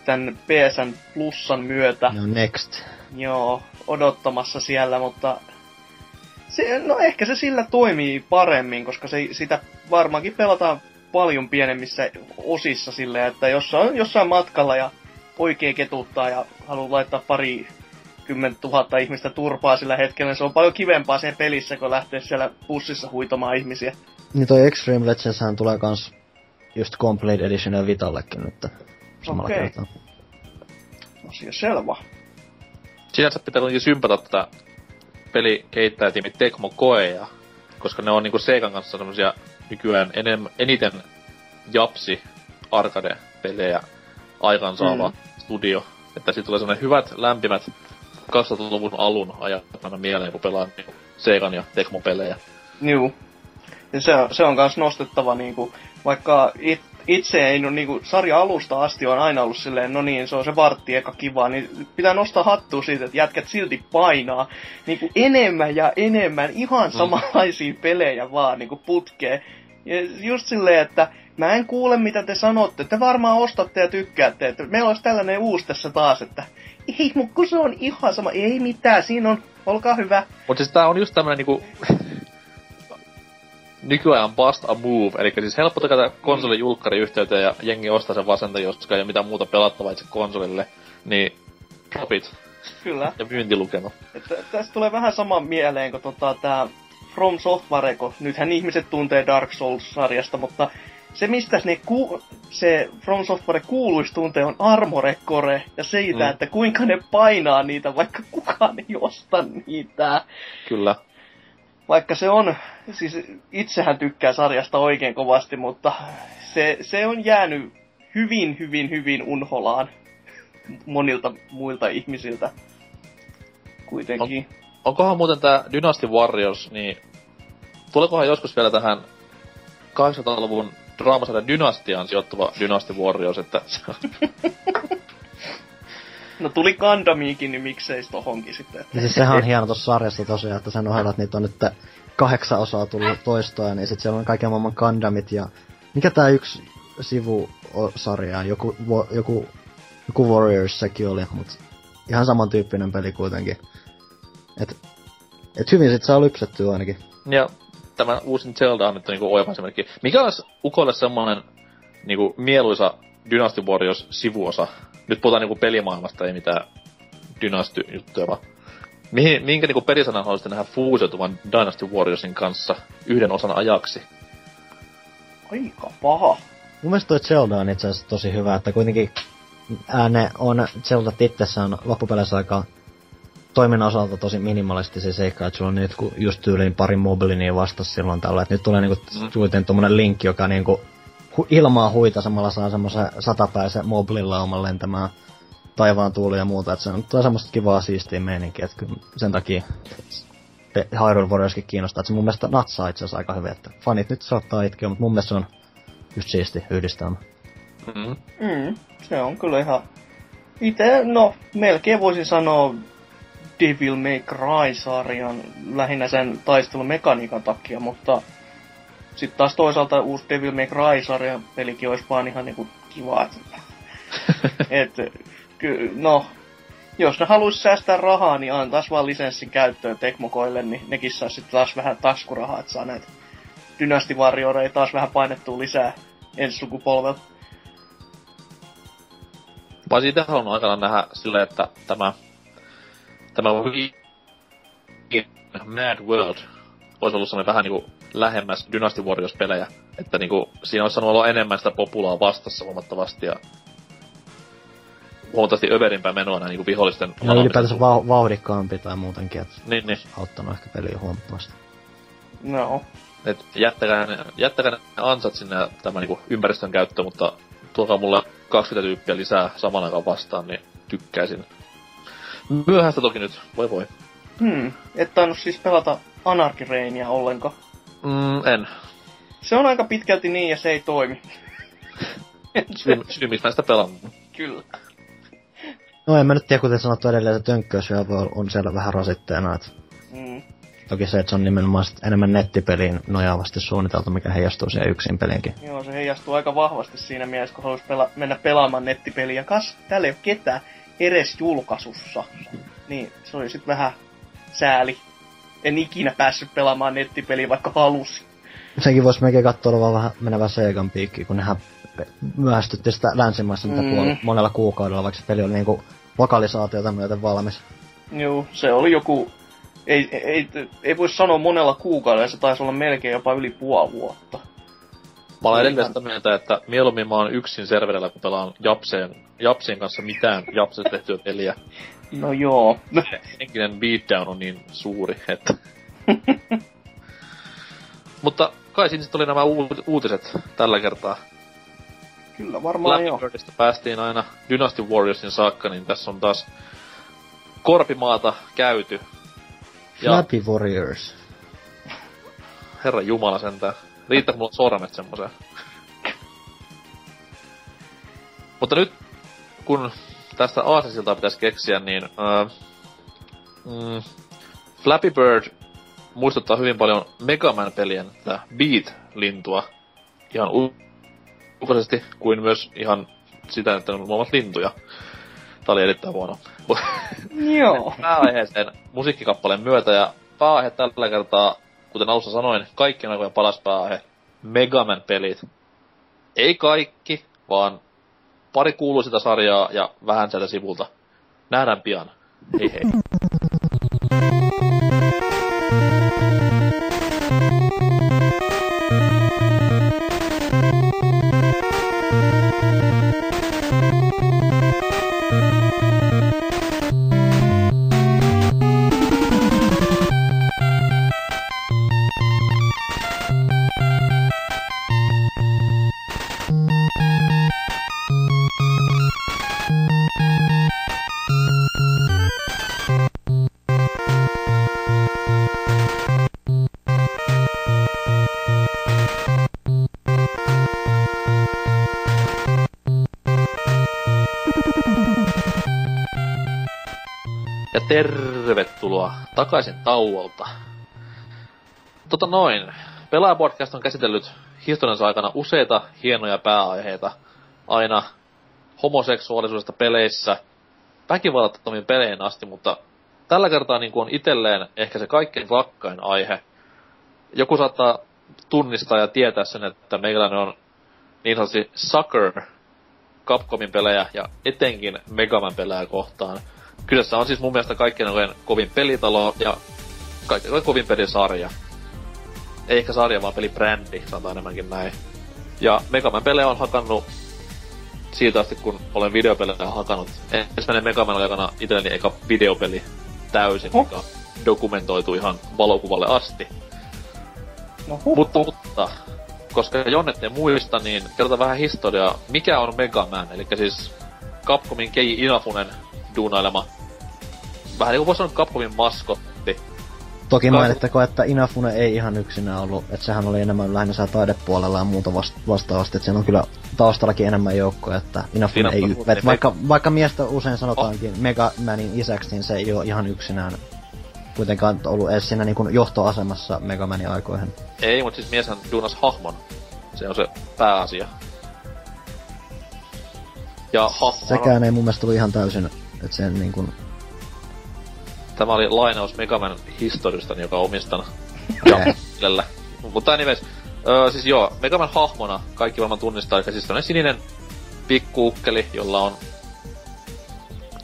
tämän PSN Plussan myötä. No next. Joo, odottamassa siellä, mutta se, no ehkä se sillä toimii paremmin, koska se, sitä varmaankin pelataan paljon pienemmissä osissa silleen, että jos on jossain matkalla ja oikein ketuttaa ja haluaa laittaa pari kymmentä tuhatta ihmistä turpaa sillä hetkellä, niin se on paljon kivempaa sen pelissä, kun lähtee siellä bussissa huitomaan ihmisiä. Niin toi Extreme Legends tulee kans just Complete Edition Vitallekin nyt samalla okay. kertaa. Asia selvä. Sinänsä pitää kuitenkin sympata tätä pelikehittäjätiimi Tecmo Koea, koska ne on niinku Seikan kanssa semmosia nykyään enem, eniten japsi arcade-pelejä aikansaava mm. studio. Että siitä tulee semmonen hyvät, lämpimät 2000-luvun alun ajat aina mieleen, kun pelaa niinku Seikan ja Tecmo-pelejä. Joo. Ja se, se on kans nostettava niinku, vaikka it, itse ei no, niinku, sarja alusta asti on aina ollut silleen, no niin, se on se vartti eka kiva, niin pitää nostaa hattua siitä, että jätkät silti painaa niinku, enemmän ja enemmän ihan mm. samanlaisia mm. pelejä vaan niinku, putkeen. Ja just silleen, että mä en kuule mitä te sanotte, te varmaan ostatte ja tykkäätte, että meillä olisi tällainen uusi tässä taas, että ei, mutta kun se on ihan sama, ei mitään, siinä on, olkaa hyvä. Mutta siis tää on just tämmönen niinku nykyajan bust a move, eli siis helppo tehdä konsolin julkkari yhteyteen ja jengi ostaa sen vasenta, koska ei ole mitään muuta pelattavaa itse konsolille, niin profit. Kyllä. ja myyntilukema. Tästä tulee vähän sama mieleen kuin tota, tää From Software, kun nythän ihmiset tuntee Dark Souls-sarjasta, mutta se mistä ne ku, se From Software kuuluisi tuntea on Armore Core ja siitä, mm. että kuinka ne painaa niitä, vaikka kukaan ei osta niitä. Kyllä vaikka se on, siis itsehän tykkää sarjasta oikein kovasti, mutta se, se on jäänyt hyvin, hyvin, hyvin unholaan monilta muilta ihmisiltä kuitenkin. On, onkohan muuten tämä Dynasty Warriors, niin tuleekohan joskus vielä tähän 800-luvun draamasarjan Dynastiaan sijoittuva Dynasty Warriors, että No tuli Gundamiikin, niin miksei tohonkin sitten. Ja siis sehän on hieno tuossa sarjassa tosiaan, että sen ohella, että niitä on nyt kahdeksan osaa tullut toistoa, niin sitten siellä on kaiken maailman Gundamit ja... Mikä tää yksi sivusarja joku, joku, joku Warriors sekin oli, mutta ihan samantyyppinen peli kuitenkin. Et, et hyvin sit saa lypsettyä ainakin. Ja tämä uusin Zelda on nyt niinku oiva esimerkki. Mikä olisi Ukolle semmonen niinku mieluisa Dynasty Warriors sivuosa nyt puhutaan niinku pelimaailmasta, ei mitään Dynasty-juttuja, vaan mihin, minkä niinku pelisanan haluaisitte nähdä fuusiotuvan Dynasty Warriorsin kanssa yhden osan ajaksi? Aika paha. Mun mielestä toi Zelda on itse asiassa tosi hyvä, että kuitenkin ääne on Zelda itsessään loppupeleissä aika toiminnan osalta tosi se seikka, että sulla on nyt just tyyliin pari mobilinia vastassa silloin tällä, että nyt tulee niinku mm. tommonen linkki, joka niinku hu- ilmaa huita samalla saa semmoisen satapäisen moblilauman lentämään taivaan tuuli ja muuta, että se on, semmoista kivaa siistiä meininkiä, että kyllä sen takia pe- Hyrule Warriorskin kiinnostaa, että se mun mielestä natsaa itse asiassa aika hyvin, että fanit nyt saattaa itkeä, mutta mun mielestä se on just siisti yhdistelmä. Mm. Mm, se on kyllä ihan... Itse, no, melkein voisin sanoa Devil May Cry-sarjan lähinnä sen taistelumekaniikan takia, mutta sitten taas toisaalta uusi Devil May Cry-sarjan pelikin olisi vaan ihan niinku kiva. Et, ky, no, jos ne haluaisi säästää rahaa, niin antaisi vaan lisenssin käyttöön Tekmokoille, niin nekin saisi sitten taas vähän taskurahaa, että saa näitä Dynasty Warrioreita taas vähän painettua lisää ensi sukupolvelta. Mä olisin itse halunnut aikanaan nähdä silleen, että tämä, tämä Wii Mad World olisi ollut semmoinen vähän niinku lähemmäs Dynasty Warriors-pelejä. Että niinku, siinä olisi saanut olla enemmän sitä populaa vastassa huomattavasti ja huomattavasti överimpää menoa näin niinku vihollisten... Ja ylipäätänsä vau- vauhdikkaampi tai muutenkin, että Niin, niin. auttanut ehkä peliä huomattavasti. No, Et jättäkää, ne, jättäkää ne ansat sinne tämä niinku ympäristön käyttö, mutta tuokaa mulle 20 tyyppiä lisää saman aikaan vastaan, niin tykkäisin. Myöhäistä toki nyt, voi voi. Hmm, et tainnut siis pelata Anarchy Rainia ollenkaan. Mm, en. Se on aika pitkälti niin ja se ei toimi. Syy, syy mistä mä sitä pelannut. Kyllä. No en mä nyt tiedä, kuten sanottu edelleen, että tönkköys on siellä vähän rasitteena, että Mm. Toki se, että se on nimenomaan enemmän nettipeliin nojaavasti suunniteltu, mikä heijastuu siihen yksin peliinkin. Joo, se heijastuu aika vahvasti siinä mielessä, kun haluaisi pela- mennä pelaamaan nettipeliä. Kas, täällä ei ole ketään edes julkaisussa. Niin, se oli sitten vähän sääli. En ikinä päässyt pelaamaan nettipeliä, vaikka halusi. Senkin voisi melkein katsoa vaan vähän menevä Segan piikki, kun nehän myöhästytti sitä länsimaissa mitä Mm. puol- monella kuukaudella, vaikka se peli oli niinku lokalisaatiota myöten valmis. Joo, se oli joku... Ei, ei, ei, ei voi sanoa monella kuukaudella, se taisi olla melkein jopa yli puoli vuotta. Mä olen edelleen sitä mieltä, että mieluummin mä oon yksin serverillä, kun pelaan Japseen, Japsien kanssa mitään Japsesta tehtyä peliä. No joo. Henkinen beatdown on niin suuri, että... Mutta kai siinä sitten oli nämä uut- uutiset tällä kertaa. Kyllä varmaan joo. Päästiin aina Dynasty Warriorsin saakka, niin tässä on taas Korpimaata käyty. Ja Flappy Warriors. herra jumala sentään. Riittääkö mulla sormet semmoseen? Mutta nyt, kun tästä Aasisilta pitäisi keksiä, niin äh, mm, Flappy Bird muistuttaa hyvin paljon Mega Man-pelien tätä Beat-lintua. Ihan ulkoisesti, kuin myös ihan sitä, että on molemmat lintuja. Tää oli erittäin huono. Joo. pääaiheeseen musiikkikappaleen myötä ja pääaihe tällä kertaa, kuten alussa sanoin, kaikkien aikojen paras pääaihe, Megaman pelit. Ei kaikki, vaan pari kuuluisinta sarjaa ja vähän sieltä sivulta. Nähdään pian. Hei hei. tervetuloa takaisin tauolta. Tota noin. Pelaajapodcast on käsitellyt historiansa aikana useita hienoja pääaiheita. Aina homoseksuaalisuudesta peleissä, väkivallattomiin peleihin asti, mutta tällä kertaa niin on itelleen ehkä se kaikkein rakkain aihe. Joku saattaa tunnistaa ja tietää sen, että meikäläinen on niin sanotusti sucker Capcomin pelejä ja etenkin Megaman pelejä kohtaan. Kyseessä on siis mun mielestä kaikkien aikojen kovin pelitalo ja kaikkien aikojen kovin pelisarja. Ei ehkä sarja, vaan pelibrändi, sanotaan enemmänkin näin. Ja Megaman pelejä on hakannut siitä asti, kun olen videopelejä hakannut. Ensimmäinen Megaman oli aikana itselleni eka videopeli täysin, mikä dokumentoitu ihan valokuvalle asti. No huh, Mutta, mutta koska Jonnet ei muista, niin kerrotaan vähän historiaa. Mikä on Mega Man? Eli siis Capcomin Kei Inafunen duunailema. Vähän niinku voisi sanoa Capcomin maskotti. Toki mainittako, että Inafune ei ihan yksinä ollut, että sehän oli enemmän lähinnä siellä taidepuolella ja muuta vastaavasti, että siellä on kyllä taustallakin enemmän joukkoja, että Inafune ei, y- et vaikka, vaikka miestä usein sanotaankin oh. Mega Manin isäksi, niin se ei ole ihan yksinään kuitenkaan ollut edes siinä niin johtoasemassa Mega Manin aikoihin. Ei, mutta siis mieshän duunas hahmon. Se on se pääasia. Ja hahmo... Sekään ei mun mielestä tullut ihan täysin, että sen niin kuin... Tämä oli lainaus Megaman historiasta, joka omistan ja Mutta anyways, öö, siis joo, Megaman hahmona kaikki varmaan tunnistaa, eli siis sininen pikkuukkeli, jolla on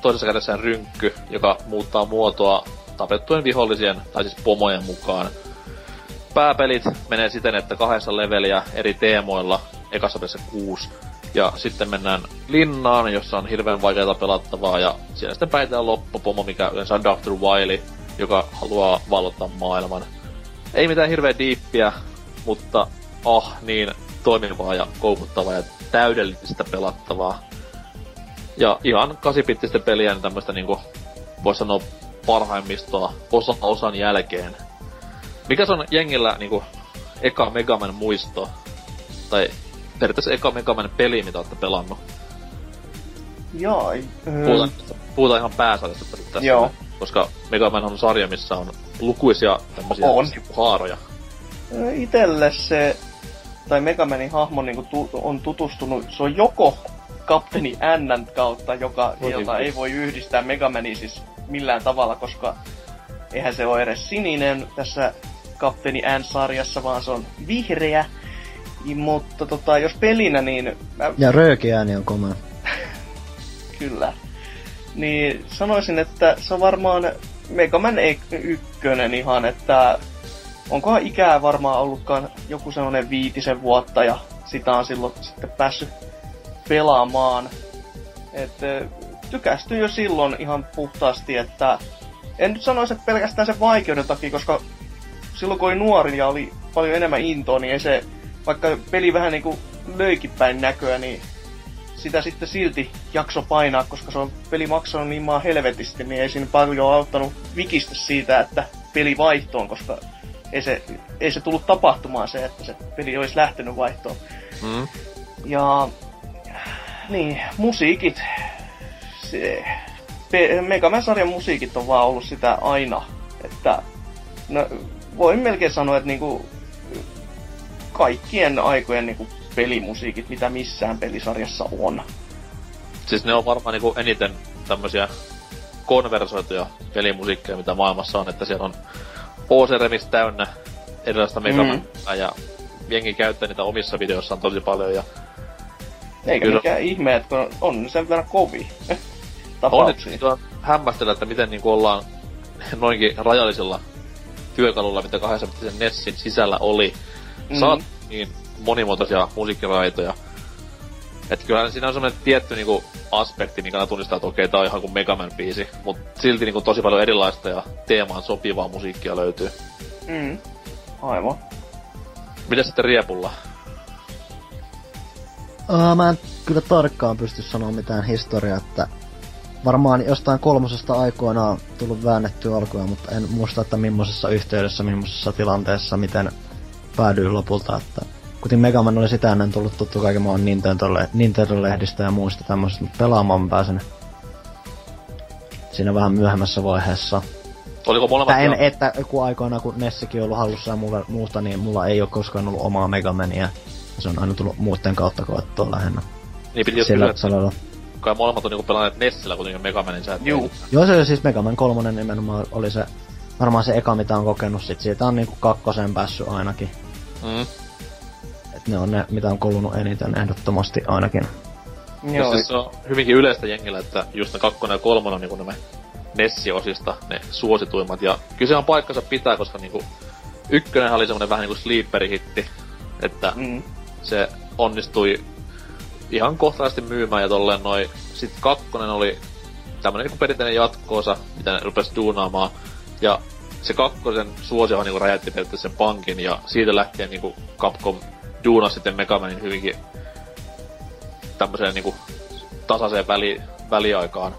toisessa kädessään rynkky, joka muuttaa muotoa tapettujen vihollisien, tai siis pomojen mukaan. Pääpelit menee siten, että kahdessa leveliä eri teemoilla, ekassa pelissä kuusi. Ja sitten mennään linnaan, jossa on hirveän vaikeaa pelattavaa, ja siellä sitten päitään loppupomo, mikä yleensä on Dr. Wiley, joka haluaa vallottaa maailman. Ei mitään hirveä diippiä, mutta ah niin toimivaa ja koukuttavaa ja täydellistä pelattavaa. Ja ihan kasipittistä peliä, niin tämmöistä niinku, voisi sanoa parhaimmistoa osa osan jälkeen. Mikä se on jengillä niinku eka Megaman muisto? Tai periaatteessa eka Megaman peli, mitä olette pelannut? Joo. Puhutaan, puhutaan ihan pääsarjasta tässä. Joo. Koska Megaman on sarja, missä on lukuisia tämmöisiä on. haaroja. Itelle se, tai Megamanin hahmo niin tu, on tutustunut, se on joko kapteeni N kautta, joka, jota ei voi yhdistää Megamaniin siis millään tavalla, koska eihän se ole edes sininen tässä kapteeni N-sarjassa, vaan se on vihreä. Mutta tota, jos pelinä, niin... Mä... Ja röökiääni on koma. Kyllä. Niin sanoisin, että se on varmaan Mega Man 1 ihan, että onkohan ikää varmaan ollutkaan joku semmonen viitisen vuotta ja sitä on silloin sitten päässyt pelaamaan. että tykästyi jo silloin ihan puhtaasti, että en nyt sanoisi, että pelkästään sen vaikeuden takia, koska silloin kun oli nuori ja oli paljon enemmän intoa, niin ei se, vaikka peli vähän niinku löikin päin näköä, niin sitä sitten silti jakso painaa, koska se on peli maksanut niin maan helvetisti, niin ei siinä paljon auttanut vikistä siitä, että peli vaihtoon, koska ei se, ei se tullut tapahtumaan se, että se peli olisi lähtenyt vaihtoon. Mm. Ja niin, musiikit se, Mega Man-sarjan musiikit on vaan ollut sitä aina. Että, no, voin melkein sanoa, että niinku, kaikkien aikojen niinku, pelimusiikit, mitä missään pelisarjassa on. Siis ne on varmaan niinku eniten tämmösiä konversoituja pelimusiikkeja, mitä maailmassa on, että siellä on OC täynnä erilaista Mega mm. ja jengi käyttää niitä omissa videoissaan tosi paljon ja eikä Kyllä. mikään ihme, että on sen verran kovi. tapauksia. On hämmästellä, että miten niin ollaan noinkin rajallisella työkalulla, mitä kahdessa Nessin sisällä oli. Mm. Saat niin monimuotoisia musiikkiraitoja. Että kyllähän siinä on semmoinen tietty niinku aspekti, mikä tunnistaa, että okei, tää on ihan kuin Megaman biisi, mutta silti niinku tosi paljon erilaista ja teemaan sopivaa musiikkia löytyy. Mm. Aivan. Mitä sitten Riepulla? Uh, mä en kyllä tarkkaan pysty sanoa mitään historiaa, että varmaan jostain kolmosesta aikoinaan tullut väännettyä alkuja, mutta en muista, että millaisessa yhteydessä, millaisessa tilanteessa, miten päädyin lopulta, että kuten Megaman oli sitä ennen tullut tuttu kaiken maan Nintendo-lehdistä ja muista tämmöistä, mutta pelaamaan pääsen siinä vähän myöhemmässä vaiheessa. Oliko molemmat en, että kun aikoina kun Nessikin on ollut hallussa ja muuta, muusta, niin mulla ei ole koskaan ollut omaa Megamania. Se on aina tullut muuten kautta koettua lähinnä. Niin piti Sillä kysyä, kai molemmat on niinku pelanneet Nessillä kuitenkin Megamanin sä Juu. Joo, se siis Megaman kolmonen nimenomaan oli se, varmaan se eka mitä on kokenut sit. Siitä on niinku kakkosen päässyt ainakin. Mm. Et ne on ne, mitä on kulunut eniten ehdottomasti ainakin. Joo. Siis se on hyvinkin yleistä jengillä, että just ne kakkonen ja kolmonen on niinku ne Nessi-osista ne suosituimmat. Ja kyllä se on paikkansa pitää, koska niinku ykkönen oli semmonen vähän niinku sleeperi-hitti. Että mm. se onnistui ihan kohtalaisesti myymään ja tolleen noin. Sitten kakkonen oli tämmönen niinku perinteinen jatkoosa, mitä ne rupes duunaamaan. Ja se kakkosen suosiohan niinku räjäytti periaatteessa sen pankin ja siitä lähtien niinku Capcom duunas sitten Megamanin hyvinkin tämmöiseen niinku tasaiseen väli, väliaikaan.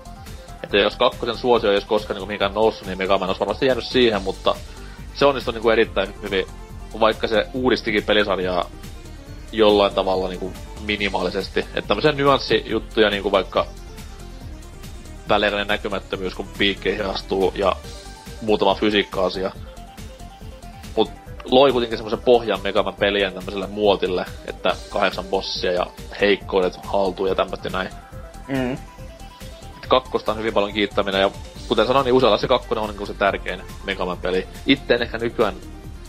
Että jos kakkosen suosio ei olisi koskaan niinku mihinkään noussut, niin Megaman olisi varmasti jäänyt siihen, mutta se onnistui niinku erittäin hyvin, vaikka se uudistikin pelisarjaa jollain tavalla niinku minimaalisesti. Että tämmöisiä nyanssijuttuja niinku vaikka väliaikainen näkymättömyys, kun piikkeihin astuu ja muutama fysiikka-asia. Mut loi kuitenkin semmoisen pohjan Megaman pelien tämmöiselle muotille, että kahdeksan bossia ja heikkoudet haltuu ja tämmöistä näin. Mm. Kakkosta on hyvin paljon kiittäminen ja kuten sanoin, niin usealla se kakkonen on niin se tärkein Megaman peli. Itse en ehkä nykyään,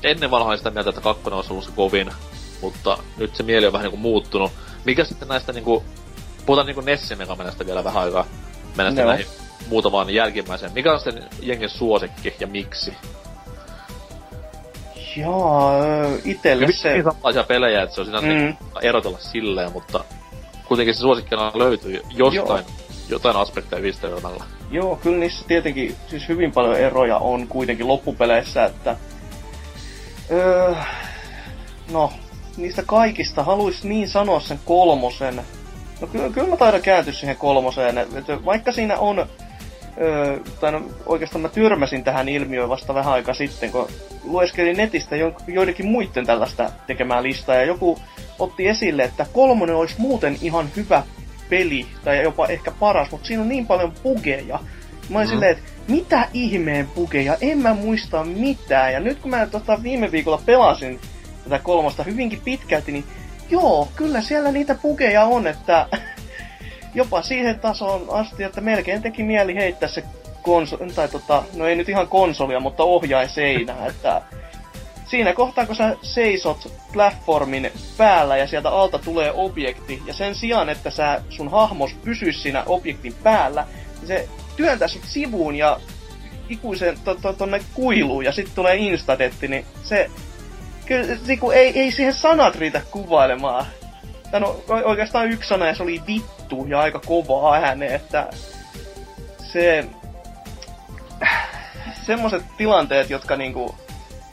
ennen vanhaa sitä mieltä, että kakkonen olisi ollut se kovin, mutta nyt se mieli on vähän niinku muuttunut. Mikä sitten näistä niinku, puhutaan niinku Nessin Megamanista vielä vähän aikaa, mennä Joo. näihin muutamaan jälkimmäiseen. Mikä on sitten jengin suosikki ja miksi? Ö, itelle Hyvin se... niin samanlaisia pelejä, että se on sinänsä Mm. mm. erotella silleen, mutta kuitenkin se suosikkina löytyy jostain, jotain aspekteja yhdistelmällä. Joo, kyllä niissä tietenkin siis hyvin paljon eroja on kuitenkin loppupeleissä, että... Öö, no, niistä kaikista haluais niin sanoa sen kolmosen. No kyllä, kyllä mä taidan kääntyä siihen kolmoseen, että vaikka siinä on... Öö, tai no, oikeastaan mä tyrmäsin tähän ilmiöön vasta vähän aika sitten, kun lueskelin netistä jo, joidenkin muiden tällaista tekemää listaa, ja joku otti esille, että kolmonen olisi muuten ihan hyvä peli, tai jopa ehkä paras, mutta siinä on niin paljon bugeja. Mä olin Mm. silleen, että mitä ihmeen bugeja, en mä muista mitään. Ja nyt kun mä tota, viime viikolla pelasin tätä kolmosta hyvinkin pitkälti, niin joo, kyllä siellä niitä bugeja on, että jopa siihen tasoon asti, että melkein teki mieli heittää se konso- tai tota, no ei nyt ihan konsolia, mutta ohjaiseinää, että siinä kohtaa, kun sä seisot platformin päällä ja sieltä alta tulee objekti, ja sen sijaan, että sä sun hahmos pysyisi siinä objektin päällä, niin se työntää sut sivuun ja ikuisen to, to, tonne kuiluun, ja sitten tulee instadetti, niin se... Kyllä, kun ei, ei siihen sanat riitä kuvailemaan. Tai no, oikeastaan yksi sana, ja se oli vittu, ja aika kovaa ääne, että... Se... Semmoset tilanteet, jotka niinku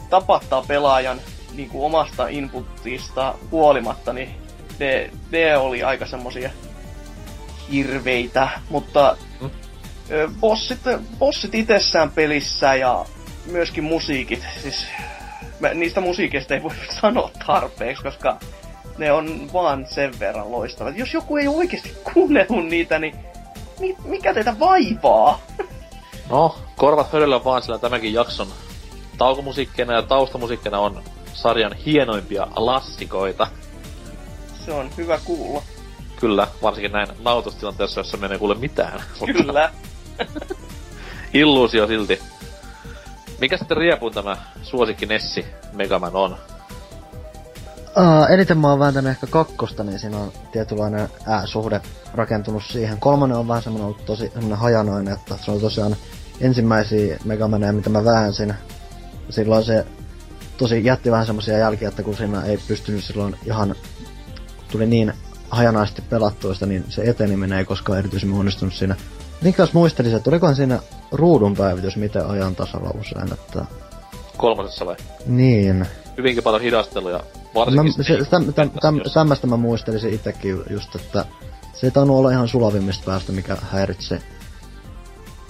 tapattaa pelaajan niin kuin omasta inputista huolimatta, niin ne, ne oli aika semmosia hirveitä, mutta Mm. bossit, bossit itsessään pelissä ja myöskin musiikit, siis mä, niistä musiikeista ei voi sanoa tarpeeksi, koska ne on vaan sen verran loistavat. Jos joku ei oikeasti kuunnellut niitä, niin mi, mikä teitä vaivaa? No, korvat hölöllä vaan, sillä tämänkin jakson taukomusiikkeina ja taustamusiikkeina on sarjan hienoimpia lassikoita. Se on hyvä kuulla. Kyllä, varsinkin näin nautustilanteessa, jossa menee kuule mitään. Kyllä. illuusio silti. Mikä sitten riepun tämä suosikki Nessi Megaman on? Uh, eniten mä oon vääntänyt ehkä kakkosta, niin siinä on tietynlainen ää-suhde rakentunut siihen. Kolmonen on vähän semmonen ollut tosi semmonen hajanainen, että se on tosiaan ensimmäisiä Megamaneja, mitä mä väänsin. Silloin se tosi jätti vähän semmosia jälkiä, että kun siinä ei pystynyt silloin ihan, tuli niin hajanaisesti pelattua sitä, niin se eteneminen ei koskaan erityisemmin onnistunut siinä. Niin kanssa muistelisin, että olikohan siinä ruudun päivitys miten ajan tasalla usein, että... Kolmosessa vai? Niin. Hyvinkin paljon hidasteluja. Mä, Varsinkin se, sitten täm, täm, täm, tämmöstä mä muistelisin itsekin ju- just, että se ei tainnut olla ihan sulavimmista päästä, mikä häiritsi.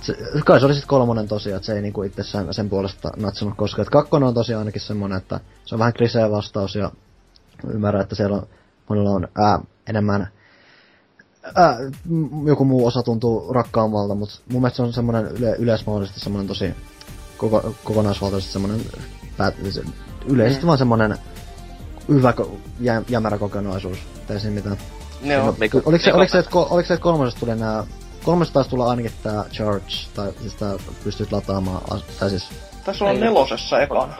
Se, kai se oli sit kolmonen tosiaan, että se ei niinku itsessään sen puolesta natsanut koskaan. Et kakkonen on tosiaan ainakin semmonen, että se on vähän klisee vastaus ja ymmärrän, että siellä on, monilla on ää, enemmän ää, joku muu osa tuntuu rakkaammalta, mutta mun mielestä se on semmonen yle, yleismallisesti semmonen tosi koko, kokonaisvaltaisesti semmonen päät, se- yleisesti Mm. vaan semmonen hyvä jä, jämärä kokonaisuus. Tai siinä mitään. Ne on. Mega- Oliko se, Mega- oliko se, että, ko- oliko se, että kolmosesta tuli nää... Kolmosesta taisi tulla ainakin tää charge, tai siis tää pystyt lataamaan, tai siis... Tässä on nelosessa ekana.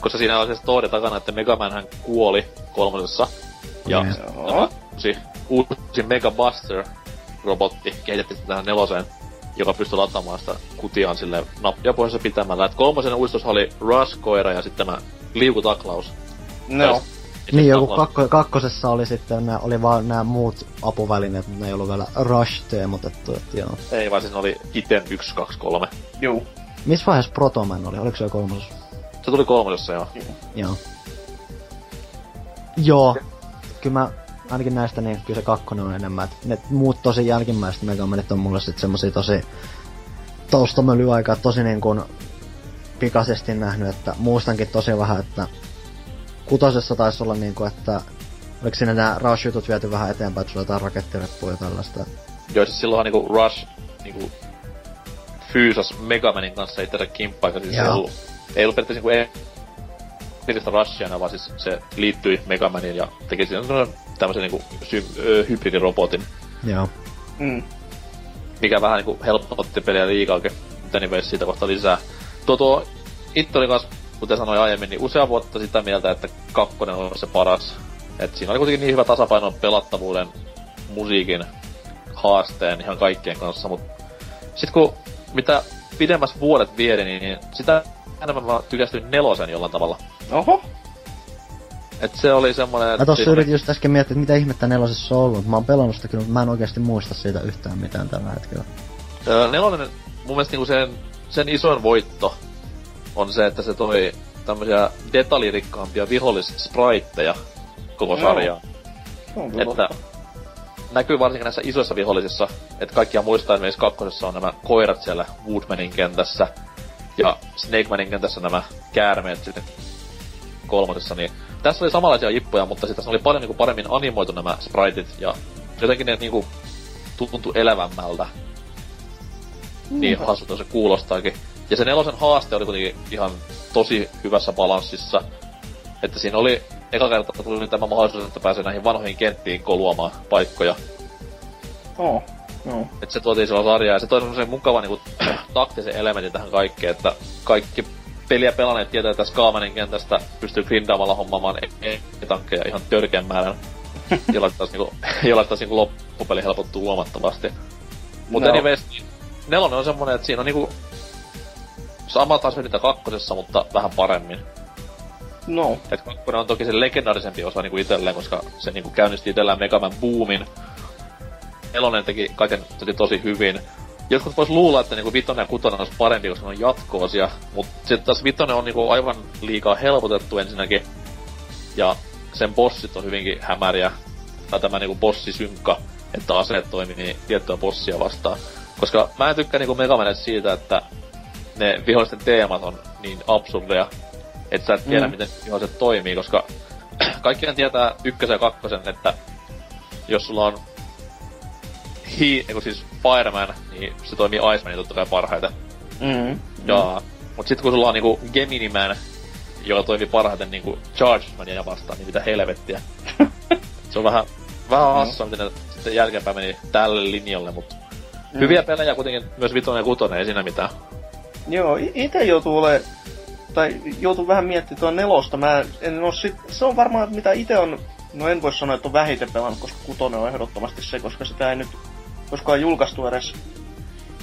Koska siinä on se story takana, että Megaman hän kuoli kolmosessa. Ja tämä uusi, uusi Mega Buster robotti kehitettiin tähän neloseen, joka pystyy lataamaan sitä kutiaan sille nappia pohjassa pitämällä. Et kolmosen uudistus oli Rush-koira ja sitten tämä liukutaklaus. On. Ja Niin, joku taklaus- kakko, kakkosessa oli sitten, nää, oli vaan nämä muut apuvälineet, mutta ne ei ollut vielä Rush-teemotettu, että joo. Ei vaan siis ne oli Iten 1, 2, 3. Juu. Missä vaiheessa Protoman oli? Oliko se jo kolmosessa? Se tuli kolmosessa joo. Joo. Joo. Kyllä mä ainakin näistä niin kyllä se kakkonen on enemmän. Et ne muut tosi jälkimmäiset Mega Manit on mulle sit semmosia tosi taustamölyaikaa tosi niin kuin pikaisesti nähnyt, että muistankin tosi vähän, että kutosessa taisi olla niinku, että oliko siinä nämä Rush-jutut viety vähän eteenpäin, että sulla jotain rakettireppuja ja tällaista. Joo, siis silloinhan niinku Rush niinku fyysas Megamanin kanssa itse kimppaa, siis ei ollut, ei ollut periaatteessa niinku erillistä Rushiana, vaan siis se liittyi Megamaniin ja teki siinä tämmösen niinku sy- ö, hybridirobotin. Joo. Mm. Mikä vähän niinku helpotti peliä liikaakin, mutta niin siitä kohta lisää. Tuo tuo itse oli kans, kuten sanoin aiemmin, niin usea vuotta sitä mieltä, että kakkonen on se paras. Et siinä oli kuitenkin niin hyvä tasapaino pelattavuuden, musiikin, haasteen ihan kaikkien kanssa, mut sit kun mitä pidemmäs vuodet viedi, niin, niin sitä enemmän mä tykästyin nelosen jollain tavalla. Oho. Et se oli semmonen... Mä tossa yritin just äsken miettiä, että mitä ihmettä nelosessa on ollut. Mä oon pelannut sitä kyllä, mutta mä en oikeasti muista siitä yhtään mitään tällä hetkellä. Öö, nelonen, mun mielestä niinku sen, sen isoin voitto on se, että se toi tämmösiä detaljirikkaampia vihollis-spriteja koko Joo. on kyllä Että totta. näkyy varsinkin näissä isoissa vihollisissa, että kaikkia muistaa esimerkiksi kakkosessa on nämä koirat siellä Woodmanin kentässä ja Snakemanin kentässä nämä käärmeet sitten kolmosessa, niin tässä oli samanlaisia jippoja, mutta sitten tässä oli paljon niinku paremmin animoitu nämä spriteit ja jotenkin ne niinku tuntui elävämmältä. Niin Mm. hassulta se kuulostaakin. Ja se nelosen haaste oli kuitenkin ihan tosi hyvässä balanssissa. Että siinä oli eka kerta tuli tämä mahdollisuus, että pääsee näihin vanhoihin kenttiin koluamaan paikkoja. Oo. Joo. Että se tuotiin sillä sarjaa ja se toi semmosen mukavan niinku, taktisen elementin tähän kaikkeen, että kaikki peliä pelanneet tietää, että Skaamanin kentästä pystyy grindaamalla hommaamaan e- e-tankkeja ihan törkeän määrän, jolla taas niinku, jolla taas niinku loppupeli helpottuu huomattavasti. Mutta No. anyways, niin nelonen on semmonen, että siinä on niinku sama taso mitä kakkosessa, mutta vähän paremmin. No. Et kakkonen on toki se legendaarisempi osa niinku itelleen, koska se niinku käynnisti itellään Megaman boomin. Nelonen teki kaiken teki tosi hyvin. Jotkut vois luulla, että niinku vitonen ja kutonen olisi parempi, koska ne on jatkoosia, mutta sitten taas vitonen on niinku aivan liikaa helpotettu ensinnäkin. Ja sen bossit on hyvinkin hämäriä. Tai tämä niinku bossisynkka, että aseet toimii niin tiettyä bossia vastaan. Koska mä en tykkää niinku Megamanet siitä, että ne vihollisten teemat on niin absurdeja, että sä et tiedä, Mm. miten viholliset toimii, koska kaikkihan tietää ykkösen ja kakkosen, että jos sulla on hi, eiku siis Fireman, niin se toimii Icemanin totta kai parhaiten. Mm. Ja, mut sit kun sulla on niinku Gemini Man, joka toimii parhaiten niinku Chargemania vastaan, niin mitä helvettiä. se on vähän, vähän hassua, miten ne sitten jälkeenpäin meni tälle linjalle, mut Mm. hyviä pelejä kuitenkin myös vitonen ja kutonen, ei siinä mitään. Joo, i- ite joutuu ole tai joutuu vähän miettimään tuon nelosta. Mä en oo sit, se on varmaan mitä itse on, no en voi sanoa, että on vähiten pelannut, koska kutonen on ehdottomasti se, koska sitä ei nyt koskaan julkaistu edes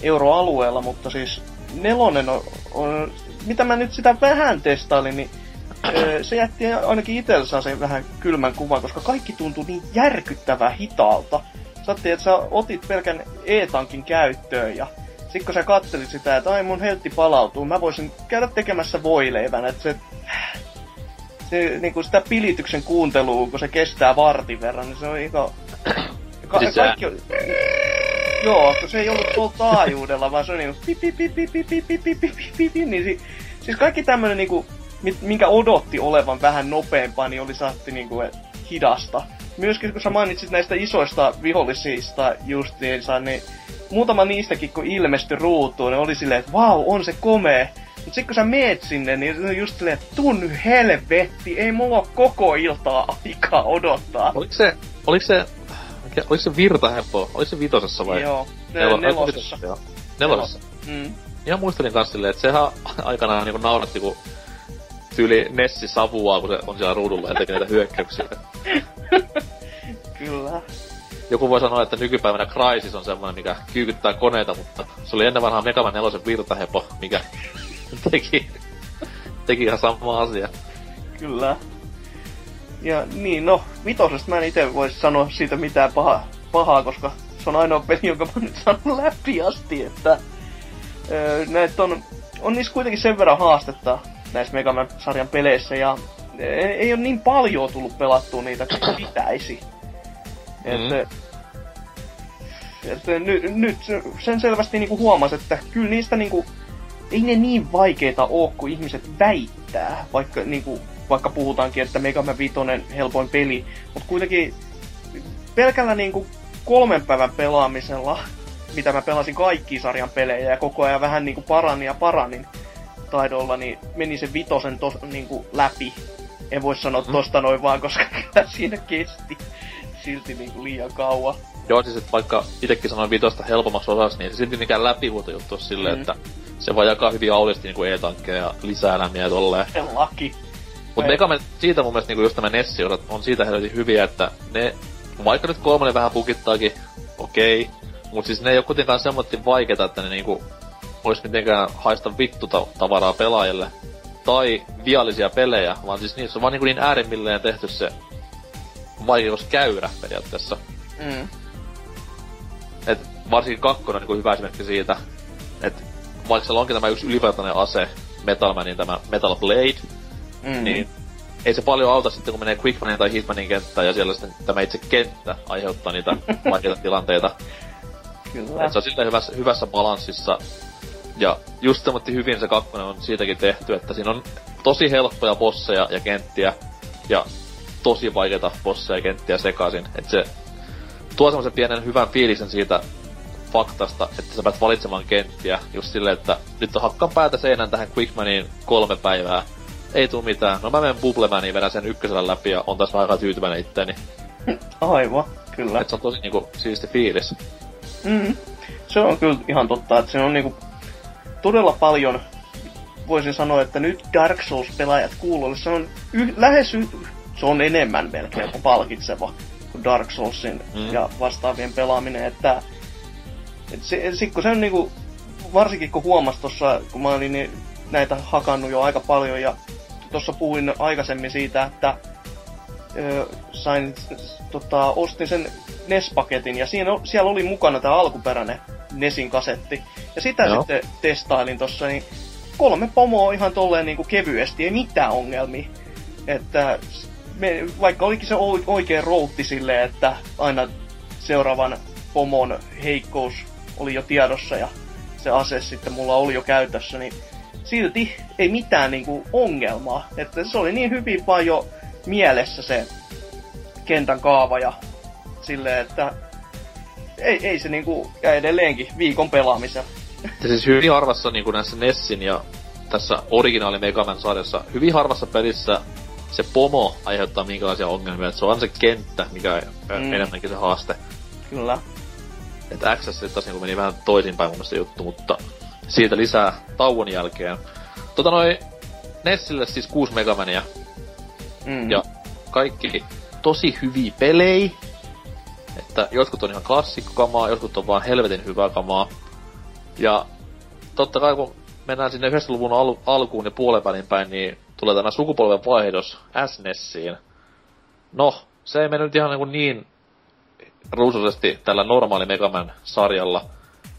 euroalueella, mutta siis nelonen on, on mitä mä nyt sitä vähän testailin, niin se jätti ainakin itsellä sen vähän kylmän kuvan, koska kaikki tuntuu niin järkyttävän hitaalta. Sattiin, että sä otit pelkän E-tankin käyttöön ja sitten kun sä kattelit sitä, että ai mun heltti palautuu, mä voisin käydä tekemässä voileivän, että se, se niinku sitä pilityksen kuuntelua, kun se kestää vartin verran, niin se on ihan... Ka- siis kaikki on... Joo, kun se ei ollut tuolla taajuudella, vaan se oli niinku pipi pipi pipi pipi pipi pipi, niin si- siis kaikki tämmönen niinku, minkä odotti olevan vähän nopeampaa, niin oli saatti niinku hidasta. Myöskin kun sä mainitsit näistä isoista vihollisista justiinsa, niin muutama niistäkin kun ilmestyi ruutuun, niin oli silleen, että vau, on se komea. Mut sit kun sä meet sinne, niin se just silleen, että tunny helvetti, ei mulla ole koko iltaa aikaa odottaa. Oliko se, oliko se mikä, oliko se virtaheppo, oliko se vitosessa vai? Joo, Nelo- nelosessa. joo. Nelosessa. Mm. Ihan muistelin kans silleen, että sehän aikanaan niinku nauratti, kun tyyli Nessi savuaa, kun se on siellä ruudulla ja tekee näitä hyökkäyksiä. Kyllä. Joku voi sanoa, että nykypäivänä Crysis on semmoinen, mikä kyykyttää koneita, mutta se oli ennen vanhaa Mega Man 4 virtahepo, mikä teki, teki ihan sama asia. Kyllä. Ja niin, no, vitosesta mä en itse voi sanoa siitä mitään paha, pahaa, koska se on ainoa peli, jonka mä nyt saanut läpi asti, että öö, näitä on, on niissä kuitenkin sen verran haastetta näissä Mega Man-sarjan peleissä, ja ei, ei ole niin paljon tullut pelattua niitä kuin pitäisi. Mm. Että, että nyt, nyt sen selvästi niinku huomasi, että kyllä niistä niinku, ei ne niin vaikeita oo kuin ihmiset väittää, vaikka, niinku, vaikka puhutaankin, että Mega Man 5 helpoin peli, mutta kuitenkin pelkällä niinku kolmen päivän pelaamisella, mitä mä pelasin kaikki sarjan pelejä ja koko ajan vähän niinku parani ja paranin taidolla, niin meni se vitosen tos, niinku läpi. En voi sanoa mm. tosta noin vaan, koska siinä kesti silti niinku liian kauan. Joo, siis että vaikka itsekin sanoin vitosta helpommaksi osaksi, niin se silti mikään läpivuoto juttu silleen, mm. että se vaan jakaa hyvin aulisti niinku e-tankkeja ja lisää elämiä ja tolleen. Se laki. Mut Megaman, siitä mun mielestä niinku just nämä nessi on siitä helvetin hyviä, että ne, vaikka nyt kolmonen vähän pukittaakin, okei, okay, mut siis ne ei oo kuitenkaan semmoitti vaikeeta, että ne niinku ois mitenkään haista vittu tavaraa pelaajille. Tai viallisia pelejä, vaan siis niissä on vaan niinku niin äärimmilleen tehty se käyrä periaatteessa. Mm. Et varsinkin kakkonen on niinku hyvä esimerkki siitä, että vaikka siellä onkin tämä yksi ylivertainen ase, Metalmanin tämä Metal Blade, mm. niin ei se paljon auta sitten, kun menee Quickmanin tai Hitmanin kenttään ja siellä sitten tämä itse kenttä aiheuttaa niitä vaikeita tilanteita. Kyllä. Et se on silleen hyvässä, hyvässä balanssissa. Ja just semmoitti hyvin se kakkonen on siitäkin tehty, että siinä on tosi helppoja bosseja ja kenttiä ja tosi vaikeita bosseja ja kenttiä sekaisin. Että se tuo semmoisen pienen hyvän fiilisen siitä faktasta, että sä päät valitsemaan kenttiä just silleen, että nyt on hakkaan päätä seinään tähän Quickmaniin kolme päivää. Ei tuu mitään. No mä menen Bubblemaniin, vedän sen ykkösellä läpi ja on tässä aika tyytyväinen itteeni. Aivan, kyllä. Et se on tosi niinku siisti fiilis. Mm. Se on kyllä ihan totta, että se on niinku todella paljon voisin sanoa, että nyt Dark Souls-pelaajat kuulolle, se on y- lähes y- se on enemmän melkein kuin palkitseva kuin Dark Soulsin mm. ja vastaavien pelaaminen, että et se, sit kun se on niinku, varsinkin kun huomasi tossa, kun mä olin niin näitä hakannut jo aika paljon ja tuossa puhuin aikaisemmin siitä, että ö, sain, tota, ostin sen NES-paketin ja siinä, siellä oli mukana tämä alkuperäinen NESin kasetti. Ja sitä Joo. sitten testailin tossa, niin kolme pomoa ihan tolleen niinku kevyesti, ei mitään ongelmia. Että me, vaikka olikin se oikein routti silleen, että aina seuraavan pomon heikkous oli jo tiedossa ja se ase sitten mulla oli jo käytössä, niin silti ei mitään niinku ongelmaa. Että se oli niin hyvin vaan jo mielessä se kentän kaava ja silleen, että ei, ei se niinku, ja edelleenkin viikon pelaamisen. Ja siis hyvin harvassa niinku näissä Nessin ja tässä originaali Megaman sarjassa, hyvin harvassa pelissä se pomo aiheuttaa minkälaisia ongelmia, että se on se kenttä, mikä on mm. enemmänkin se haaste. Kyllä. Että XS taas niinku meni vähän toisinpäin mun mielestä juttu, mutta siitä lisää tauon jälkeen. Tota noin, Nessille siis 6 Megamania. Mm. Ja kaikki tosi hyviä pelejä. Että jotkut on ihan klassikkokamaa, jotkut on vaan helvetin hyvää kamaa. Ja totta kai kun mennään sinne 90-luvun al- alkuun ja puolen päin, niin tulee tämä sukupolven vaihdos SNESiin. No, se ei mennyt ihan niin, niin ruusuisesti tällä normaali Megaman sarjalla,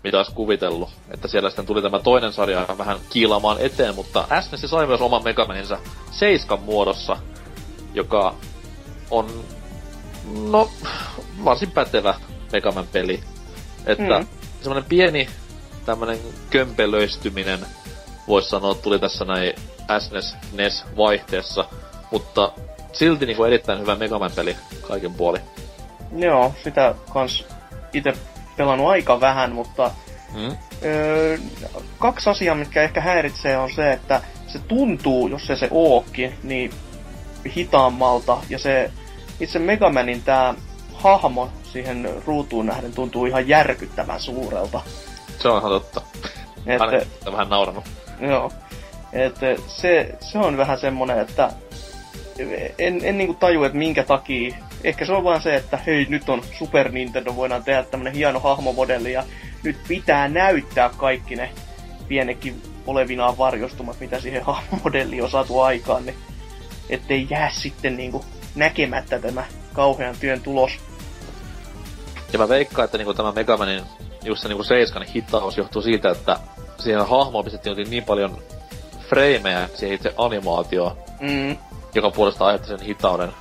mitä olisi kuvitellut. Että siellä sitten tuli tämä toinen sarja vähän kiilaamaan eteen, mutta SNES sai myös oman Megamaninsa Seiskan muodossa, joka on, no, varsin pätevä Megaman peli. Että mm. semmoinen pieni tämmönen kömpelöistyminen, voisi sanoa, tuli tässä näin SNES NES vaihteessa, mutta silti niinku erittäin hyvä Megaman peli kaiken puoli. Joo, sitä kans itse pelannut aika vähän, mutta mm. öö, kaksi asiaa, mitkä ehkä häiritsee, on se, että se tuntuu, jos se se ookin, niin hitaammalta, ja se itse Megamanin tämä hahmo siihen ruutuun nähden tuntuu ihan järkyttävän suurelta. Se on ihan totta. Että, vähän nauranut. Joo. Että se, se on vähän semmonen, että en, en niinku taju, että minkä takia Ehkä se on vaan se, että hei, nyt on Super Nintendo, voidaan tehdä tämmönen hieno hahmomodelli ja nyt pitää näyttää kaikki ne pienekin olevinaan varjostumat, mitä siihen hahmomodelliin on saatu aikaan, niin ettei jää sitten niinku näkemättä tämä kauhean työn tulos. Ja mä veikkaan, että niinku tämä Megamanin just se niinku seiskan hitaus johtuu siitä, että siihen hahmoon pistettiin niin paljon freimejä siihen itse animaatioon. Mm. joka puolesta aiheutti sen hitauden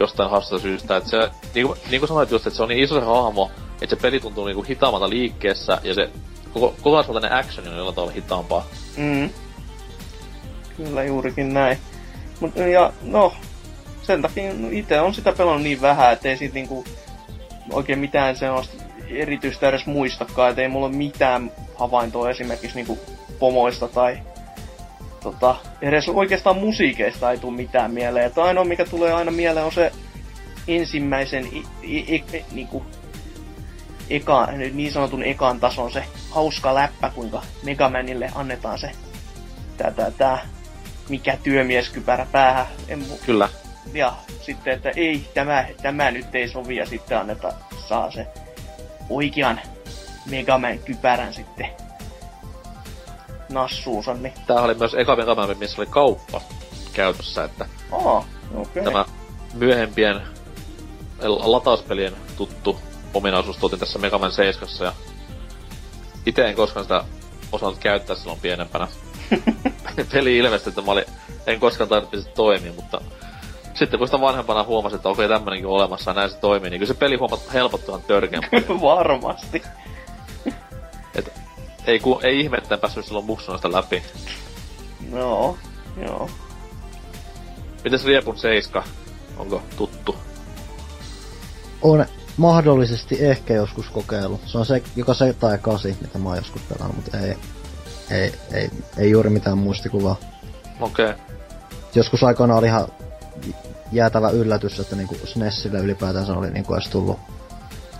jostain hassusta syystä. Että se, niinku, niinku sanoit just, että se on niin iso se hahmo, että se peli tuntuu niinku hitaammalta liikkeessä, ja se koko, kokonaisvaltainen action on jollain tavalla hitaampaa. Mm. Kyllä juurikin näin. Mut, ja no, sen takia no, itse on sitä pelannut niin vähän, että ei siitä niinku oikein mitään sellaista erityistä edes muistakaan, että ei mulla ole mitään havaintoa esimerkiksi niinku pomoista tai tota, edes oikeastaan musiikeista ei tule mitään mieleen. Että ainoa mikä tulee aina mieleen on se ensimmäisen i, i, i, i, niinku, eka, niin sanotun ekan tason se hauska läppä, kuinka Megamanille annetaan se tää, tää, tää, mikä työmieskypärä päähän. En, mu- Kyllä. ja sitten, että ei, tämä, tämä nyt ei sovi ja sitten anneta, saa se oikean Megaman kypärän sitten nassuunsa, niin Tää oli myös eka Megaman, missä oli kauppa käytössä, että aa, okei. Okay. tämä myöhempien latauspelien tuttu ominaisuus tuotiin tässä Mega Man 7. Ja itse en koskaan sitä osannut käyttää silloin pienempänä. Peli ilmestyi, että mä olin, en koskaan tainnut että se toimii, mutta sitten kun sitä vanhempana huomasin, että okei tämmönenkin olemassa ja näin se toimii, niin kyllä se peli huomat helpottui ihan törkeän paljon. Ei, ku, ei ihme, että en päässyt silloin muksunasta läpi. No, joo. Mites Riepun 7? Onko tuttu? On mahdollisesti ehkä joskus kokeilu. Se on se, joka se tai kasi, mitä mä oon joskus pelannut, mutta ei, ei, ei, ei juuri mitään muistikuvaa. Okei. Okay. Joskus aikana oli ihan jäätävä yllätys, että niinku SNESille ylipäätään oli niinku edes tullut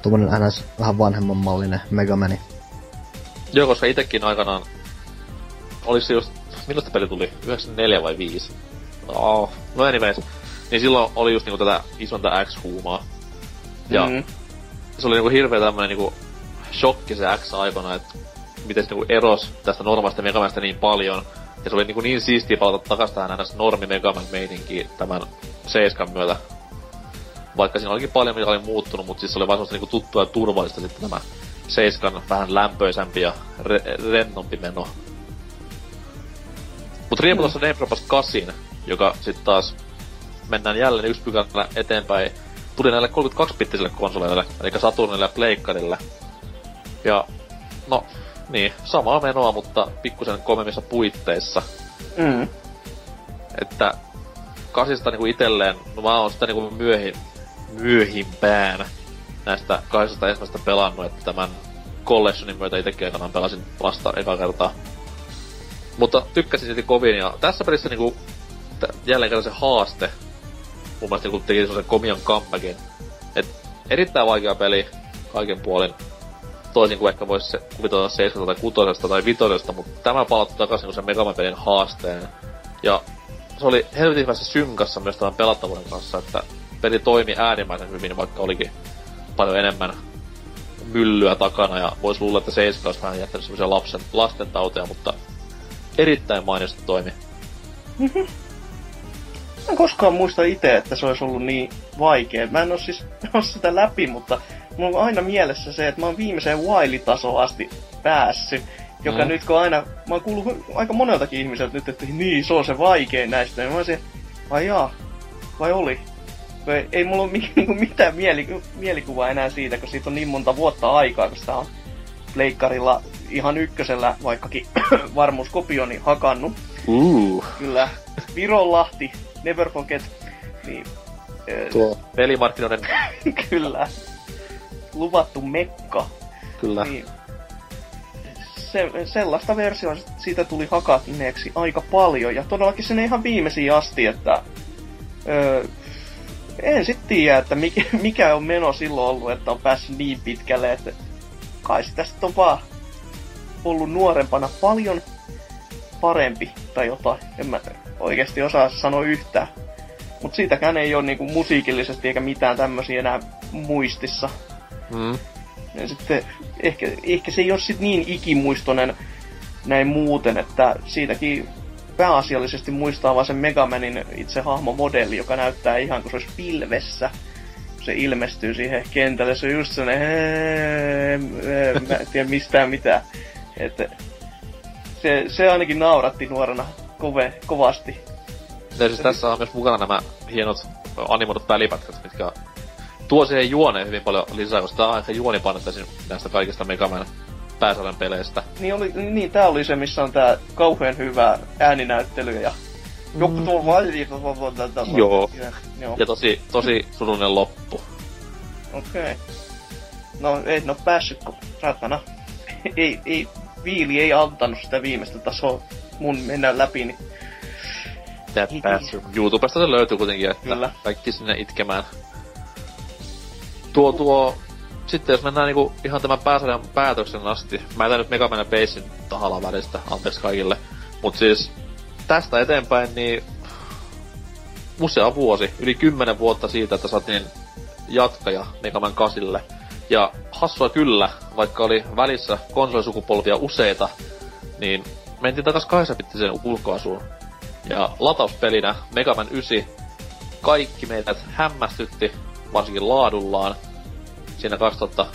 tuommoinen ns. vähän vanhemman mallinen Megamani. Joo, koska itekin aikanaan... Olis se just... Milloin peli tuli? 94 vai 5? Oh, no anyways. Niin silloin oli just niinku tätä isonta X-huumaa. Ja mm. se oli niinku hirveä tämmönen niinku shokki se X aikana, että miten se niinku eros tästä normaalista Megamanista niin paljon. Ja se oli niinku niin siistiä palata takas tähän ns. normi Megaman meininkiin tämän seiskan myötä. Vaikka siinä olikin paljon, mitä oli muuttunut, mutta siis se oli vaan semmoista niinku tuttua ja turvallista sitten tämä seiskan vähän lämpöisempi ja re- rennompi meno. Mut Riemu tuossa mm. Name 8, joka sitten taas mennään jälleen yksi pykälä eteenpäin, tuli näille 32-bittisille konsoleille, eli Saturnille ja Pleikkarille. Ja, no, niin, samaa menoa, mutta pikkusen komemmissa puitteissa. Mm. Että kasista niinku itelleen, no mä oon sitä niinku myöhin, myöhimpään näistä kahdesta ensimmäistä pelannut, että tämän Collectionin myötä itekin aikanaan pelasin vasta eka kertaa. Mutta tykkäsin silti kovin, ja tässä pelissä niinku, jälleen kerran se haaste, mun mielestä niinku teki sellaisen komian comebackin. Et erittäin vaikea peli, kaiken puolin. Toisin kuin ehkä voisi kuvitella 7 tai 6 tai 5, mutta tämä palautti takaisin sen Mega pelin haasteen. Ja se oli helvetin hyvässä synkassa myös tämän pelattavuuden kanssa, että peli toimi äärimmäisen hyvin, vaikka olikin paljon enemmän myllyä takana ja voisi luulla, että 7 olisi vähän jättänyt semmoisia lapsen, lasten tauteja, mutta erittäin mainiosti toimi. Mä en koskaan muista itse, että se olisi ollut niin vaikea. Mä en oo siis ole sitä läpi, mutta mulla on aina mielessä se, että mä oon viimeiseen Wily-tasoon asti päässyt. Joka mm. nyt kun aina, mä oon kuullut aika moneltakin ihmiseltä nyt, että niin, se on se vaikein näistä. Ja mä oon se, vai jaa, vai oli? Vai ei mulla ole niinku mitään mieli, mielikuvaa enää siitä, kun siitä on niin monta vuotta aikaa, kun sitä on leikkarilla ihan ykkösellä, vaikkakin varmuuskopioni hakannut. Uh. Kyllä. Vironlahti, Never Forget. Niin, Tuo pelimarkkinoiden... kyllä. Luvattu mekka. Kyllä. Niin, se, sellaista versioa siitä tuli hakakineeksi aika paljon. Ja todellakin sinne ihan viimeisiin asti, että... Öö, en sit tiedä, että mikä, mikä on meno silloin ollut, että on päässyt niin pitkälle, että kai sitä sitten on vaan ollut nuorempana paljon parempi tai jotain. En mä oikeasti osaa sanoa yhtään. Mut siitäkään ei ole niinku musiikillisesti eikä mitään tämmösiä enää muistissa. Mm. Ja sitten ehkä, ehkä se ei ole sit niin ikimuistoinen näin muuten, että siitäkin pääasiallisesti muistaa vaan sen Megamanin itse hahmomodelli, joka näyttää ihan kuin se olisi pilvessä. Se ilmestyy siihen kentälle, se on just sellainen, mä en tiedä mistään mitään. Että se, se ainakin nauratti nuorena kove, kovasti. Ja siis tässä on myös mukana nämä hienot animoidut välipätkät, mitkä tuo siihen juoneen hyvin paljon lisää, koska tää on ehkä juonipainottaisin näistä kaikista Megaman pääsarjan peleistä. Niin, oli, niin tää oli se, missä on tää kauhean hyvä ääninäyttely ja joku Mm. tuo valli... Joo. Joo, Ja tosi, tosi surullinen loppu. okei. Okay. No, et no päässyt, kun satana. ei, ei, viili ei antanut sitä viimeistä tasoa mun mennä läpi, niin Ei päässyt. YouTubesta se löytyy kuitenkin, että Kyllä. kaikki sinne itkemään. Tuo tuo... Sitten jos mennään niinku ihan tämän pääsarjan päätöksen asti, mä en nyt Mega Man Basin tahalla välistä, anteeksi kaikille. Mut siis tästä eteenpäin niin usea vuosi, yli kymmenen vuotta siitä, että saatiin jatkaja Mega Man 8. Ja hassua kyllä, vaikka oli välissä konsolisukupolvia useita, niin mentiin takas 8-bittiseen ulkoasuun. Ja latauspelinä Mega Man 9 kaikki meidät hämmästytti, varsinkin laadullaan. Siinä 2000,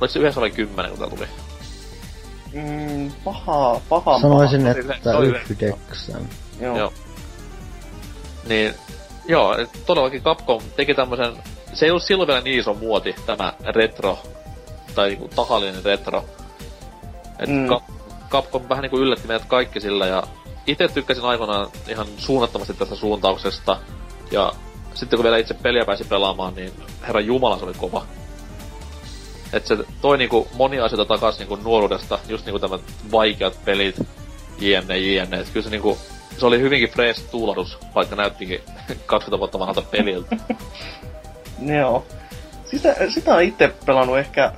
oliko se 9 vai 10, kun tää tuli? mm, paha, paha. Sanoisin, oli että se oli yhdeksän. Joo. Joo. Niin, joo, todellakin Capcom teki tämmösen, se ei ollut silloin vielä niin iso muoti, tämä retro, tai niinku tahallinen retro. Et Mm. mm. Cap, Capcom vähän niinku yllätti meidät kaikki sillä, ja itse tykkäsin aikoinaan ihan suunnattomasti tästä suuntauksesta, ja sitten kun vielä itse peliä pääsi pelaamaan, niin herra Jumala se oli kova. Et se toi niinku monia asioita takas niinku nuoruudesta, just niinku tämä vaikeat pelit, jne, jne. Et kyllä se niinku, se oli hyvinkin fresh tuulahdus, vaikka näyttikin 20 vuotta vanhalta peliltä. Joo. Sitä, sitä on itse pelannut ehkä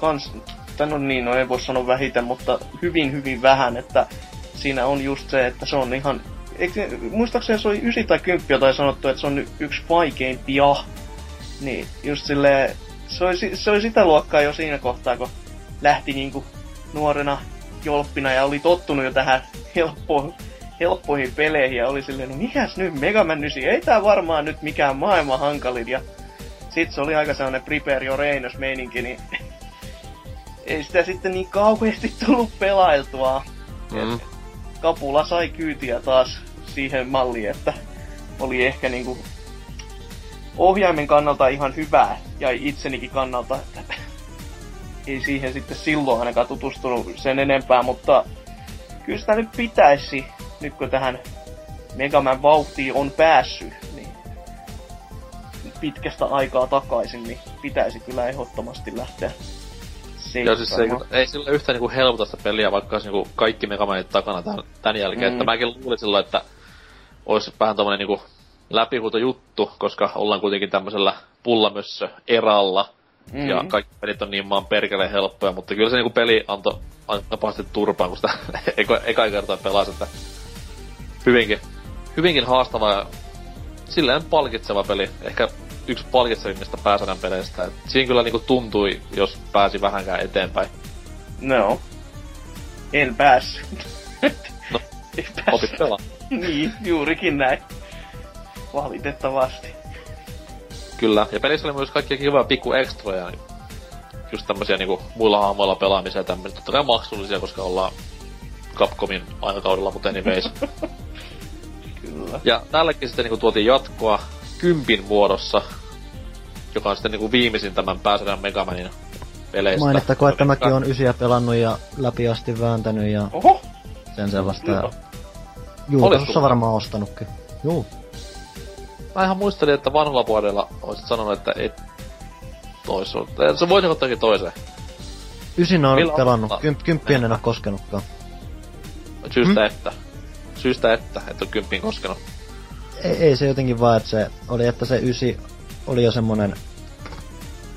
kans, tai no niin, no ei voi sanoa vähiten, mutta hyvin hyvin vähän, että siinä on just se, että se on ihan, eikö, muistaakseni se oli 9 tai 10 jotain sanottu, että se on yksi vaikeimpia, niin just silleen, se oli, se oli sitä luokkaa jo siinä kohtaa, kun lähti niinku nuorena jolppina ja oli tottunut jo tähän helppo, helppoihin peleihin ja oli silleen, no mikäs nyt Mega Man 9, ei tää varmaan nyt mikään maailman hankalin ja sit se oli aika sellainen prepare your Reinos meininki, niin ei sitä sitten niin kauheasti tullut pelailtua. Mm. Kapula sai kyytiä taas siihen malliin, että oli ehkä niinku ohjaimen kannalta ihan hyvää ja itsenikin kannalta, että ei siihen sitten silloin ainakaan tutustunut sen enempää, mutta kyllä sitä nyt pitäisi, nyt kun tähän Megaman vauhtiin on päässyt, niin pitkästä aikaa takaisin, niin pitäisi kyllä ehdottomasti lähteä Ja siis se ei, ei sillä yhtään niinku helpota sitä peliä, vaikka olisi niinku kaikki Megamanit takana tän, tän jälkeen. Mm. Että mäkin luulin silloin, että olisi vähän tommonen niinku läpihuuto juttu, koska ollaan kuitenkin tämmöisellä pullamössö eralla. Mm. Ja kaikki pelit on niin maan perkeleen helppoja, mutta kyllä se niinku peli antoi aika pahasti turpaan, kun sitä eka, eka kertaa pelasi, että hyvinkin, hyvinkin haastava ja silleen palkitseva peli. Ehkä yksi palkitsevimmista pääsarjan peleistä. Et siinä kyllä niinku tuntui, jos pääsi vähänkään eteenpäin. No. En päässyt. No, en Opit pelaa. niin, juurikin näin. Valitettavasti. Kyllä. Ja pelissä oli myös kaikkia kivoja pikku ekstroja. Niin just tämmösiä niinku muilla hahmoilla pelaamisia ja tämmöisiä. Totta kai maksullisia, koska ollaan Capcomin aikakaudella, mutta anyways. Kyllä. ja tällekin sitten niinku tuotiin jatkoa kympin muodossa, joka on sitten niinku viimeisin tämän pääsarjan Megamanin peleistä. Mainittakoon, että mäkin on ysiä pelannut ja läpi asti vääntänyt ja Oho! sen sellaista. Julkaisussa varmaan ostanutkin. Juu. Mä ihan muistelin, että vanhalla vuodella olisit sanonut, että et tois. Se voisi ottaakin toiseen. Ysin on Milloin pelannut, ottaa? Kymp, kymppiä en ole koskenutkaan. Syystä että. Syystä että, et on kymppiin koskenut. Ei, ei se jotenkin vaan, että se oli, että se ysi oli jo semmonen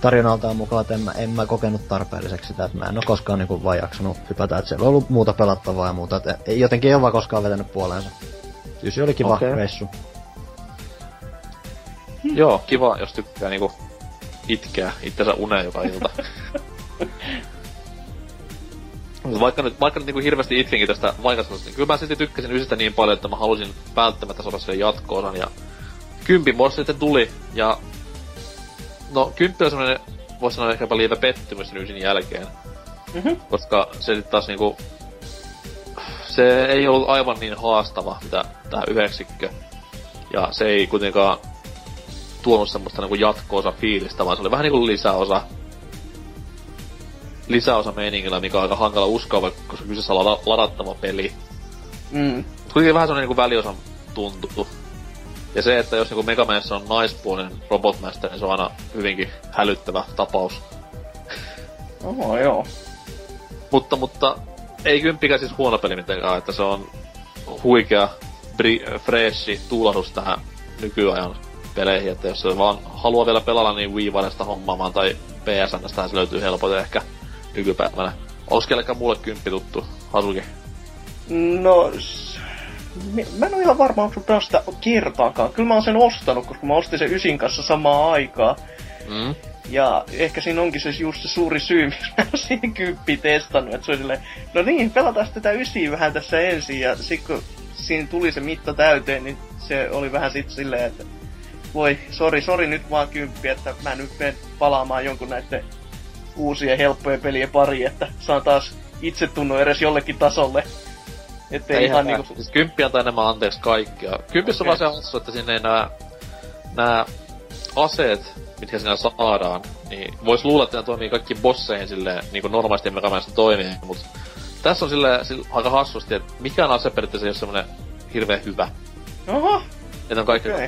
tarinaltaan mukaan, että en mä, en mä kokenut tarpeelliseksi sitä, että mä en ole koskaan niinku vaan jaksanut hypätä, että siellä on ollut muuta pelattavaa ja muuta, että jotenkin ei ole vaan koskaan vetänyt puoleensa. Ysi oli kiva okay. reissu. Joo, kiva, jos tykkää niinku itkeä itsensä uneen joka ilta. Vaikka nyt, vaikka nyt niinku hirveästi itkinkin tästä vaikeasta, niin kyllä mä silti tykkäsin ysistä niin paljon, että mä halusin välttämättä saada sille jatko-osan. Ja kympin vuosi sitten tuli, ja no kymppi on semmonen, voisi sanoa ehkäpä lievä pettymys sen ysin jälkeen. Mhm. Koska se sitten taas niinku, se ei ollut aivan niin haastava, mitä tää yhdeksikkö. Ja se ei kuitenkaan tuonut semmoista niinku jatko-osa fiilistä, vaan se oli vähän niinku lisäosa lisäosa meiningillä, mikä on aika hankala uskoa, koska kyseessä on ladattava peli. Mm. Kuitenkin vähän semmonen niinku väliosan tuntuu. Ja se, että jos niinku Megamanissa on naispuolinen Robotmaster, niin se on aina hyvinkin hälyttävä tapaus. Oho, joo. Mutta, mutta ei kymppikä siis huono peli mitenkään, että se on huikea, bri- freshi tuulahdus tähän nykyajan peleihin, että jos se vaan haluaa vielä pelata, niin Wii hommaamaan tai PSNstä se löytyy helpoiten ehkä nykypäivänä. Onko kellekään mulle kymppi tuttu? Hasuki? No, mä en ole ihan varma, onko mä sitä kertaakaan. Kyllä mä oon sen ostanut, koska mä ostin sen ysin kanssa samaa aikaa. Mm. Ja ehkä siinä onkin se just se suuri syy, miksi mä oon siihen kymppi testannut. Että se oli silleen, no niin, pelataan tätä ysiä vähän tässä ensin. Ja sit kun siinä tuli se mitta täyteen, niin se oli vähän sit silleen, että voi, sori, sori nyt vaan kymppi, että mä nyt menen palaamaan jonkun näiden uusien helppojen pelien pari, että saan taas itse tunnu edes jollekin tasolle. Että ei ihan niinku... Siis kymppi antaa enemmän anteeksi kaikkia. Kympissä okay. on vaan se hassu, että sinne ei nää, nää aseet, mitkä sinä saadaan, niin vois luulla, että ne toimii kaikki bosseihin silleen, niinku normaalisti Megamanista toimii, mut tässä on sille, sille aika hassusti, että mikään ase periaatteessa ei ole semmonen hirveän hyvä. Oho! Että on kaikki okay.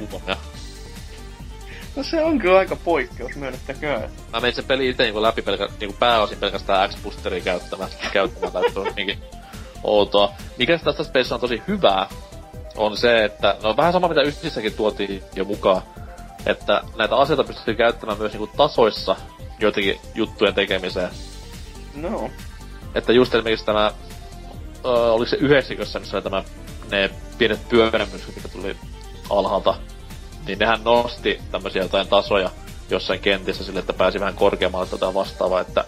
No se on kyllä aika poikkeus, myönnettäköön. Mä menin sen peli itse niinku läpi pelkä, niinku pääosin pelkästään X-Boosteria käyttämään, käyttämään tai niinku outoa. Mikä tästä pelissä on tosi hyvää, on se, että no vähän sama mitä yhdissäkin tuotiin jo mukaan, että näitä aseita pystyy käyttämään myös niinku tasoissa joitakin juttujen tekemiseen. No. Että just esimerkiksi tämä, ö, oliko se yhdeksäkössä, missä oli tämä, ne pienet pyörämyrskyt, mikä tuli alhaalta, niin nehän nosti tämmöisiä jotain tasoja jossain kentissä sille, että pääsi vähän korkeammalle tätä vastaavaa, että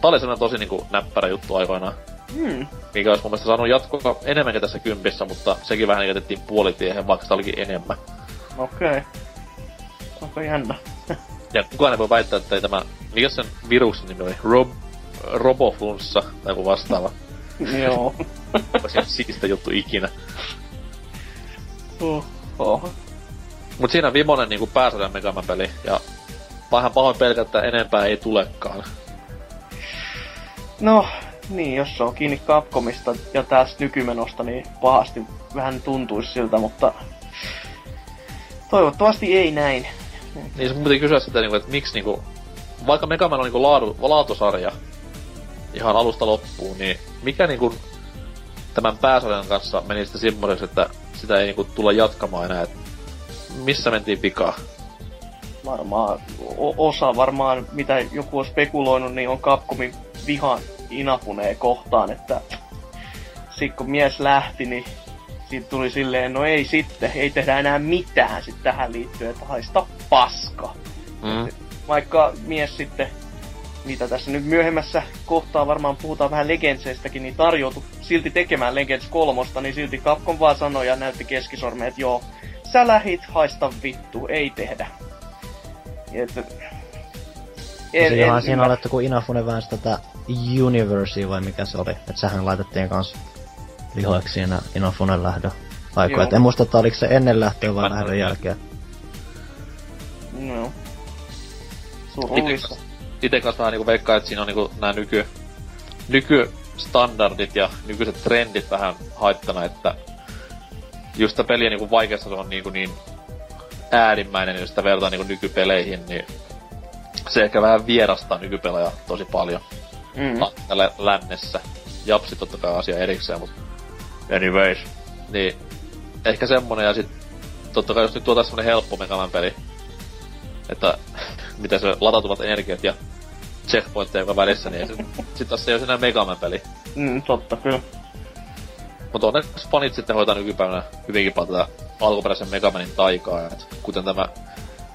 tää oli sellainen tosi niinku näppärä juttu aikoinaan. Hmm. Mikä olisi mun mielestä saanut jatkoa enemmänkin tässä kympissä, mutta sekin vähän jätettiin puolitiehen, vaikka sitä olikin enemmän. Okei. Okay. Onko jännä? ja kukaan ei voi väittää, että ei tämä, mikä sen viruksen nimi oli? Rob, Roboflunssa tai joku vastaava. Joo. Olisi siistä juttu ikinä. Uh, oh. Mut siinä on viimeinen niinku pääsarjan Megaman-peli, ja vähän pahoin pelkää, että enempää ei tulekaan. No, niin, jos se on kiinni Capcomista ja tästä nykymenosta, niin pahasti vähän tuntuisi siltä, mutta toivottavasti ei näin. Niin se piti kysyä sitä, niinku, että miksi niinku, vaikka Megaman on niinku laadu, laatusarja ihan alusta loppuun, niin mikä niinku tämän pääsarjan kanssa meni sitten semmoiseksi, että sitä ei niinku tulla jatkamaan enää, että missä mentiin pikaa? Varmaan, o- osa varmaan, mitä joku on spekuloinut, niin on Capcomin vihan Inafunee kohtaan, että sitten kun mies lähti, niin siitä tuli silleen, no ei sitten, ei tehdä enää mitään sitten tähän liittyen, että haista paska. Mm. Vaikka mies sitten, mitä tässä nyt myöhemmässä kohtaa varmaan puhutaan vähän Legendsistäkin, niin tarjoutui silti tekemään Legends kolmosta, niin silti Capcom vaan sanoi ja näytti keskisormen, että joo, sä lähit, haista vittu, ei tehdä. Et, en, en, en, siinä oli, kun Inafune väänsi tätä Universia vai mikä se oli, että sähän laitettiin kans lihoiksi siinä Inafunen lähdön aikoja. Et en muista, että oliko se ennen lähtöä vai lähdön jälkeen. No. Surullista. Ite kanssa vähän niinku veikkaa, että siinä on niinku nää nyky, nykystandardit ja nykyiset trendit vähän haittana, että just sitä peliä niinku vaikeassa se on niinku niin äärimmäinen, jos sitä vertaa niinku nykypeleihin, niin se ehkä vähän vierastaa nykypelejä tosi paljon. Mm. Tällä lännessä. Japsi totta kai asia erikseen, mutta anyways. Niin, ehkä semmonen ja sit totta kai jos nyt tuotaan semmonen helppo Megaman peli, että mitä se latautuvat energiat ja checkpointteja joka välissä, niin sit, sit taas se ei ole enää Megaman peli. Mm, totta, kyllä. Mutta onneksi fanit sitten hoitaa nykypäivänä hyvinkin paljon tätä alkuperäisen Megamanin taikaa. Et kuten tämä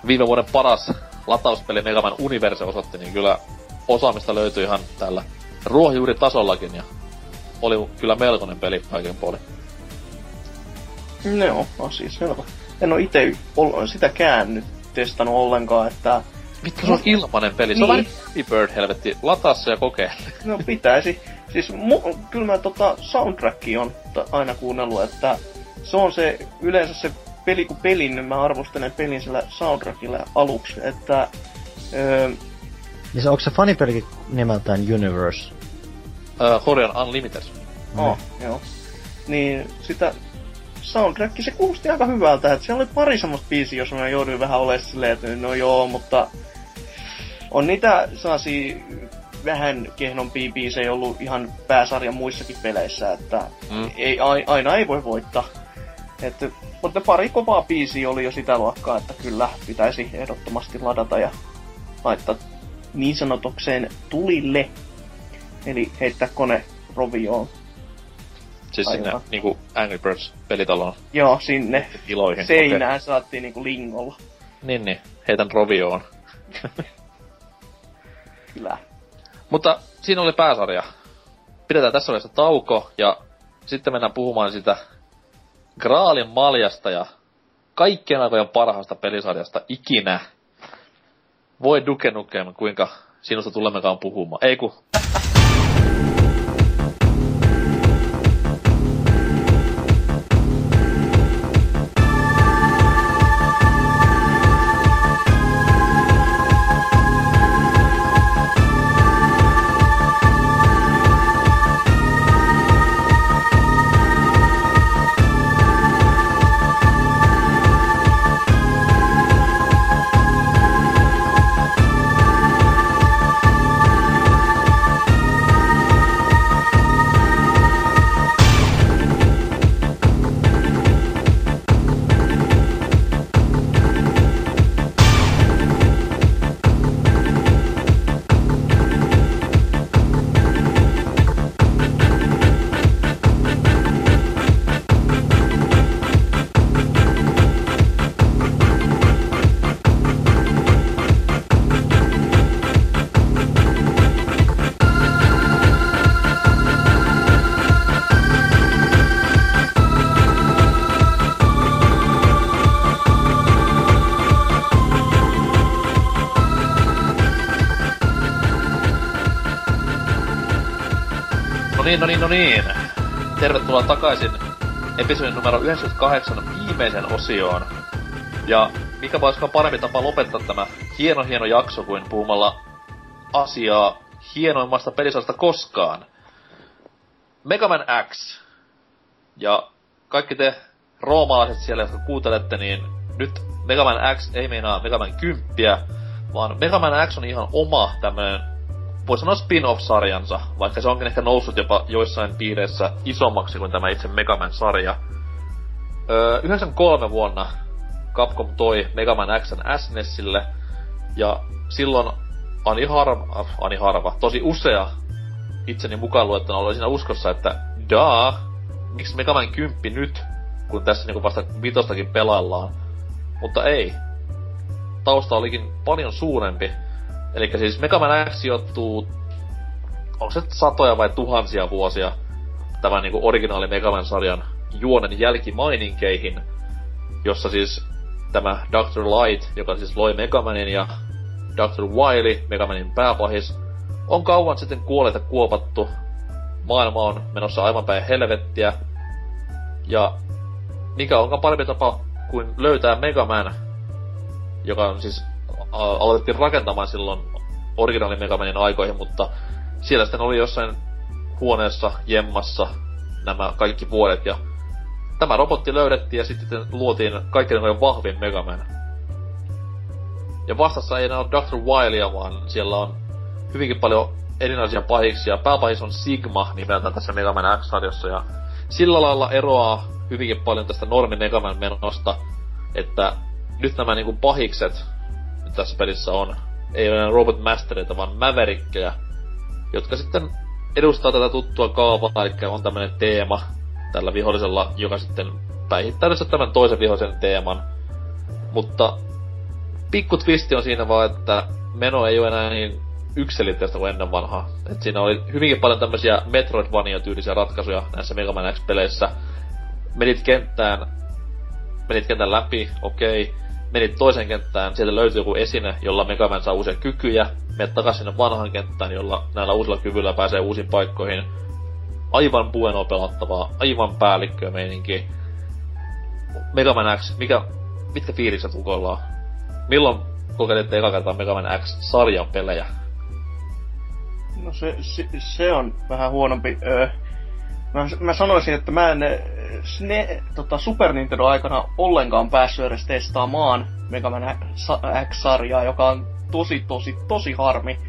viime vuoden paras latauspeli Megaman Universe osoitti, niin kyllä osaamista löytyi ihan tällä ruohonjuuritasollakin ja oli kyllä melkoinen peli kaiken puolin. Joo, on siis selvä. En oo ite sitäkään nyt testannut ollenkaan, että... Vittu, se on ilmanen peli. Niin. Se on niin. Bird helvetti. Lataa se ja kokeile. No pitäisi. Siis mu- kyllä mä tota soundtrackia on aina kuunnellut, että se on se, yleensä se peli kuin pelin, niin mä arvostelen pelin sillä soundtrackilla aluksi, että... Öö, niin se, onko se fanipelikin nimeltään Universe? Uh, Horion Unlimited. Oh, mm. joo. Niin sitä soundtrack, se kuulosti aika hyvältä, että siellä oli pari semmoista biisiä, jos mä jouduin vähän olemaan silleen, että no joo, mutta on niitä saasi vähän kehnompia biisejä ollut ihan pääsarjan muissakin peleissä, että mm. ei, aina ei voi voittaa. Että, mutta pari kovaa biisiä oli jo sitä luokkaa, että kyllä pitäisi ehdottomasti ladata ja laittaa niin sanotukseen tulille. Eli heittää kone rovioon. Siis Aivan. sinne niinku Angry Birds pelitaloon? Joo, sinne. Iloihin. Seinään okay. saatiin niinku lingolla. Niin, niin. Heitän rovioon. Kyllä. Mutta siinä oli pääsarja. Pidetään tässä vaiheessa tauko ja sitten mennään puhumaan sitä Graalin maljasta ja kaikkien aikojen parhaasta pelisarjasta ikinä. Voi Duke Nukem, kuinka sinusta tulemmekaan puhumaan. Ei ku... Tervetuloa takaisin episodin numero 98 viimeisen osioon. Ja mikä voisikaan parempi tapa lopettaa tämä hieno hieno jakso kuin puhumalla asiaa hienoimmasta pelisasta koskaan. Megaman X. Ja kaikki te roomalaiset siellä, jotka kuuntelette, niin nyt Megaman X ei meinaa Megaman 10, vaan Megaman X on ihan oma tämmönen voi sanoa spin-off-sarjansa, vaikka se onkin ehkä noussut jopa joissain piireissä isommaksi kuin tämä itse Megaman sarja Öö, 93 vuonna Capcom toi Megaman X SNESille, ja silloin Ani harva, äh, Ani harva, tosi usea itseni mukaan luettuna oli siinä uskossa, että daa, miksi Megaman 10 nyt, kun tässä niinku vasta vitostakin pelaillaan. Mutta ei. Tausta olikin paljon suurempi, Eli siis Mega Man X sijoittuu, onko se satoja vai tuhansia vuosia tämän niinku originaali Mega Man-sarjan juonen jälkimaininkeihin, jossa siis tämä Dr. Light, joka siis loi Megamanin ja Dr. Wily, Megamanin pääpahis, on kauan sitten kuolleita kuopattu. Maailma on menossa aivan päin helvettiä. Ja mikä onkaan parempi tapa kuin löytää Megaman, joka on siis aloitettiin rakentamaan silloin originaali Megamanin aikoihin, mutta siellä sitten oli jossain huoneessa jemmassa nämä kaikki vuodet ja tämä robotti löydettiin ja sitten luotiin kaikkein vahvin Megaman. Ja vastassa ei enää ole Dr. Wilea, vaan siellä on hyvinkin paljon erinäisiä pahiksia. Pääpahis on Sigma nimeltä tässä Megaman X-sarjassa ja sillä lailla eroaa hyvinkin paljon tästä normi Megaman menosta, että nyt nämä niinku pahikset tässä pelissä on. Ei ole Robot Mastereita, vaan Maverickejä, jotka sitten edustaa tätä tuttua kaavaa, eli on tämmönen teema tällä vihollisella, joka sitten päihittää tämän toisen vihollisen teeman. Mutta pikku twisti on siinä vaan, että meno ei ole enää niin yksilitteistä kuin ennen vanhaa. Et siinä oli hyvinkin paljon tämmöisiä Metroidvania-tyylisiä ratkaisuja näissä Mega Man X-peleissä. Menit kenttään, menit kentän läpi, okei. Okay menit toisen kenttään, sieltä löytyi joku esine, jolla Megaman saa uusia kykyjä, menet takaisin sinne vanhaan kenttään, jolla näillä uusilla kyvyillä pääsee uusiin paikkoihin. Aivan bueno pelattavaa, aivan päällikköä meininki. Mega Man X, mikä, mitkä fiilikset ukoilla on? Milloin kokeilitte eka kertaa Mega Man X-sarjan pelejä? No se, se, se on vähän huonompi. Öö, mä, mä sanoisin, että mä en ne, tota, Super Nintendo aikana ollenkaan päässyt edes testaamaan Mega Man X-sarjaa, joka on tosi, tosi, tosi harmi.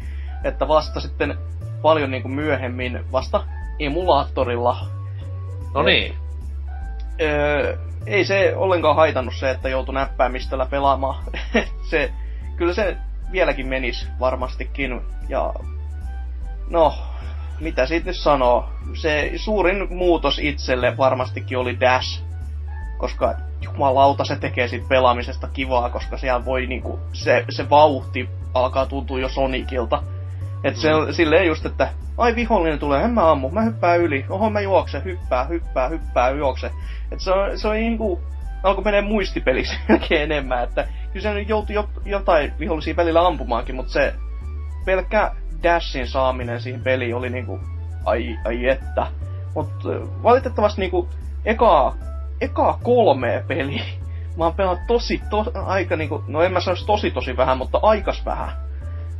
Että vasta sitten paljon niin kuin myöhemmin, vasta emulaattorilla. No niin. Öö, ei se ollenkaan haitannut se, että joutui näppäimistöllä pelaamaan. se, kyllä se vieläkin menis varmastikin. Ja no, mitä siitä nyt sanoo? Se suurin muutos itselle varmastikin oli Dash. Koska jumalauta se tekee siitä pelaamisesta kivaa, koska siellä voi niinku, se, se vauhti alkaa tuntua jo Sonicilta. Et se, mm. silleen just, että ai vihollinen tulee, en mä ammu, mä hyppään yli, oho mä juokse, hyppää, hyppää, hyppää, juokse. Et se on, se on niinku, alkoi menee muistipelissä enemmän, että kyllä se nyt joutui jo, jotain vihollisia välillä ampumaankin, mutta se pelkkä dashin saaminen siihen peliin oli niinku, ai, ai että. Mutta valitettavasti niinku, ekaa, ekaa kolme peliä mä oon pelannut tosi, to, aika niinku, no en mä sanoisi tosi tosi vähän, mutta aikas vähän.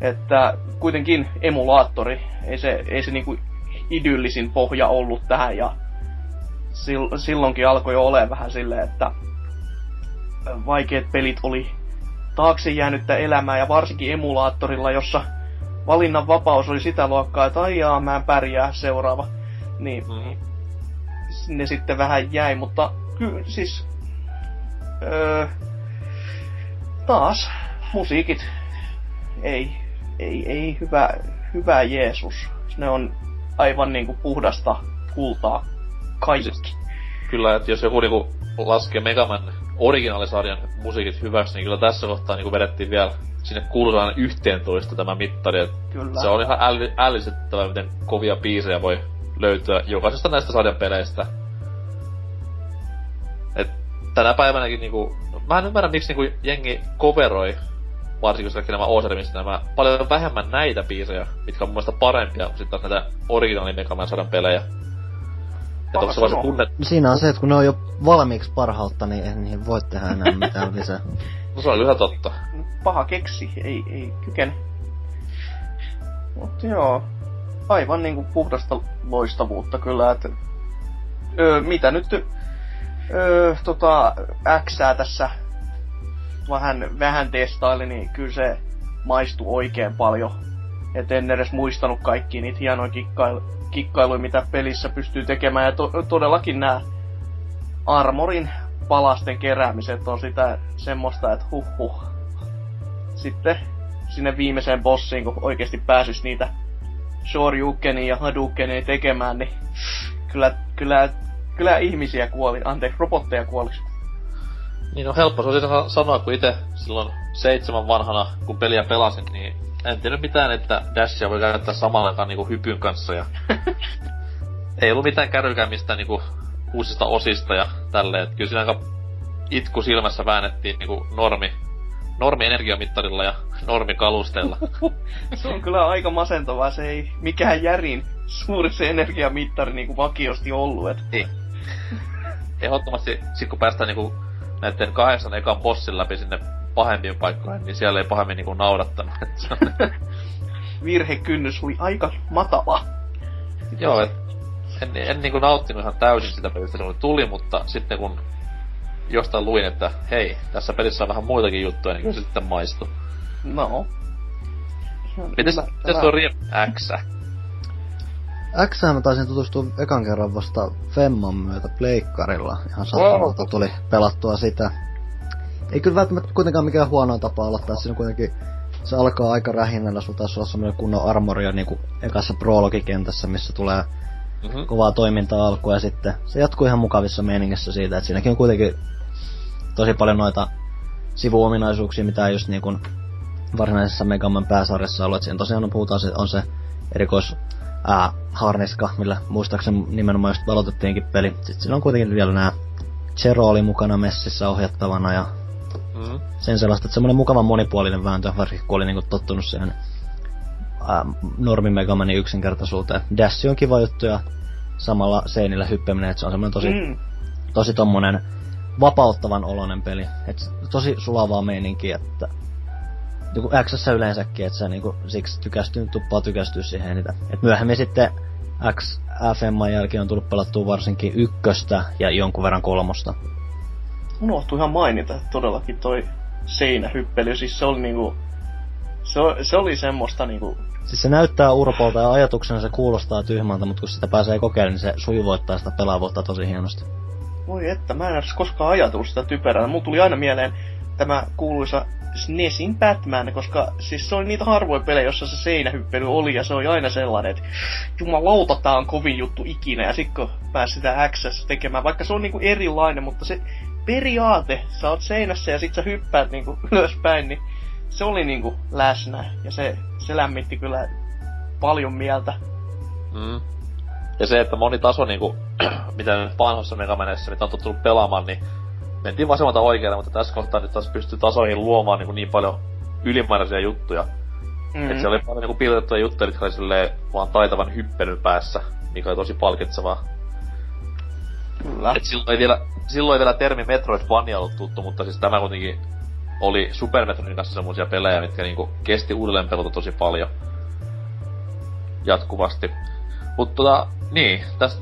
Että kuitenkin emulaattori, ei se, ei se niinku idyllisin pohja ollut tähän ja silloinkin alkoi jo olemaan vähän silleen, että vaikeat pelit oli taakse jäänyttä elämää ja varsinkin emulaattorilla, jossa valinnan vapaus oli sitä luokkaa, että aijaa, mä en pärjää seuraava. Niin mm-hmm. ne sitten vähän jäi, mutta kyllä siis öö, taas musiikit ei, ei, ei hyvä, hyvä Jeesus. Ne on aivan niinku puhdasta kultaa kaikki. Siis, kyllä, että jos joku niinku laskee Megaman originaalisarjan musiikit hyväksi, niin kyllä tässä kohtaa niinku vedettiin vielä sinne kuullaan 11 tämä mittari. Et Kyllä. Se on ihan äll, ällisettävä, miten kovia biisejä voi löytyä jokaisesta näistä sarjan peleistä. Et tänä päivänäkin niinku, mä en ymmärrä miksi niinku jengi coveroi varsinkin kaikki nämä Osermista nämä paljon vähemmän näitä biisejä, mitkä on mun mielestä parempia kuin sitten näitä originaali Mega Man sarjan pelejä. Et se tunnet... Siinä on se, että kun ne on jo valmiiksi parhautta, niin ei niihin voi tehdä enää mitään lisää. no se on kyllä totta paha keksi, ei, ei kykene. Mutta joo, aivan niinku puhdasta loistavuutta kyllä, että öö, mitä nyt öö, tota, Xää tässä vähän, vähän testaili, niin kyllä se maistuu oikein paljon. Et en edes muistanut kaikki niitä hienoja kikkailu, kikkailuja, mitä pelissä pystyy tekemään. Ja to, todellakin nämä armorin palasten keräämiset on sitä semmoista, että huh huh, sitten sinne viimeiseen bossiin, kun oikeasti pääsys niitä Shoryukenia ja Hadoukenia tekemään, niin kyllä, kyllä, kyllä ihmisiä kuoli, anteeksi, robotteja kuoli. Niin on helppo se sanoa, kun itse silloin seitsemän vanhana, kun peliä pelasin, niin en tiedä mitään, että Dashia voi käyttää samalla aikaan niinku hypyn kanssa ja ei ollut mitään kärrykään mistään niinku uusista osista ja tälleen. Kyllä siinä aika itku silmässä väännettiin niinku normi normi-energiamittarilla ja normikalusteella. se on kyllä aika masentavaa, se ei mikään järin suuri se energiamittari niinku vakiosti ollut. Et. Niin. Ehdottomasti sit kun päästään niinku näiden kahdeksan ekan bossin läpi sinne pahempiin paikkoihin, niin siellä ei pahemmin niinku naudattanut. Virhekynnys oli aika matala. Joo, et en, en niinku nauttinut ihan täysin sitä pelistä, se tuli, mutta sitten kun jostain luin, että hei, tässä pelissä on vähän muitakin juttuja, niin sitten maistu. No. Mites, mites tuo Riem X? X mä taisin tutustua ekan kerran vasta Femman myötä pleikkarilla. Ihan sattumalta wow. tuli pelattua sitä. Ei kyllä välttämättä kuitenkaan mikään huono tapa aloittaa. Siinä kuitenkin se alkaa aika rähinnällä, sulla taas olla semmoinen kunnon armoria niinku ekassa prologikentässä, missä tulee mm-hmm. kovaa toimintaa alkua ja sitten se jatkuu ihan mukavissa meiningissä siitä, että siinäkin on kuitenkin tosi paljon noita sivuominaisuuksia, mitä just niin kuin varsinaisessa Megaman pääsarjassa ollut. Siinä tosiaan puhutaan, se, on se erikois ää, harniska, millä muistaakseni nimenomaan just valotettiinkin peli. Sitten siinä on kuitenkin vielä nämä Zero oli mukana messissä ohjattavana ja mm. sen sellaista, että semmoinen mukavan monipuolinen vääntö, varsinkin kun oli niinku tottunut siihen normi Megamanin yksinkertaisuuteen. Dash on kiva juttu ja samalla seinillä hyppeminen, että se on semmoinen tosi, mm. tosi tommonen vapauttavan oloinen peli. Et tosi sulavaa meininkiä, että joku X yleensäkin, että sä niinku siksi tykästyy, tuppaa tykästyä siihen eniten. Et myöhemmin sitten X FM jälkeen on tullut pelattua varsinkin ykköstä ja jonkun verran kolmosta. Unohtui ihan mainita, että todellakin toi seinähyppely, siis se oli niinku... Se, se oli semmoista niinku... Siis se näyttää urpolta ja ajatuksena se kuulostaa tyhmältä, mutta kun sitä pääsee kokeilemaan, niin se sujuvoittaa sitä pelaavuutta tosi hienosti. Voi että, mä en edes koskaan ajatellut sitä typerää. Mulla tuli aina mieleen tämä kuuluisa SNESin Batman, koska siis se oli niitä harvoja pelejä, jossa se seinähyppely oli, ja se oli aina sellainen, että jumalauta, tää on kovin juttu ikinä, ja sitten kun pääsi sitä X tekemään, vaikka se on niinku erilainen, mutta se periaate, sä oot seinässä ja sit sä hyppäät niinku ylöspäin, niin se oli niinku läsnä, ja se, se lämmitti kyllä paljon mieltä. Mm. Ja se, että moni taso niinku, mitä nyt vanhassa Megamenessä, mitä on tottunut pelaamaan, niin mentiin vasemmalta oikealle, mutta tässä kohtaa nyt taas pystyy tasoihin luomaan niin, niin paljon ylimääräisiä juttuja. Mm-hmm. Että se oli paljon niin piirrettyjä juttuja, jotka oli vaan taitavan hyppelyn päässä, mikä oli tosi palkitsevaa. Kyllä. Et silloin, ei vielä, silloin ei vielä termi Metroidvania ollut tuttu, mutta siis tämä kuitenkin oli Super Metroidin kanssa semmoisia pelejä, mitkä niinku kesti uudelleen pelata tosi paljon. Jatkuvasti. Mutta tota, niin, tästä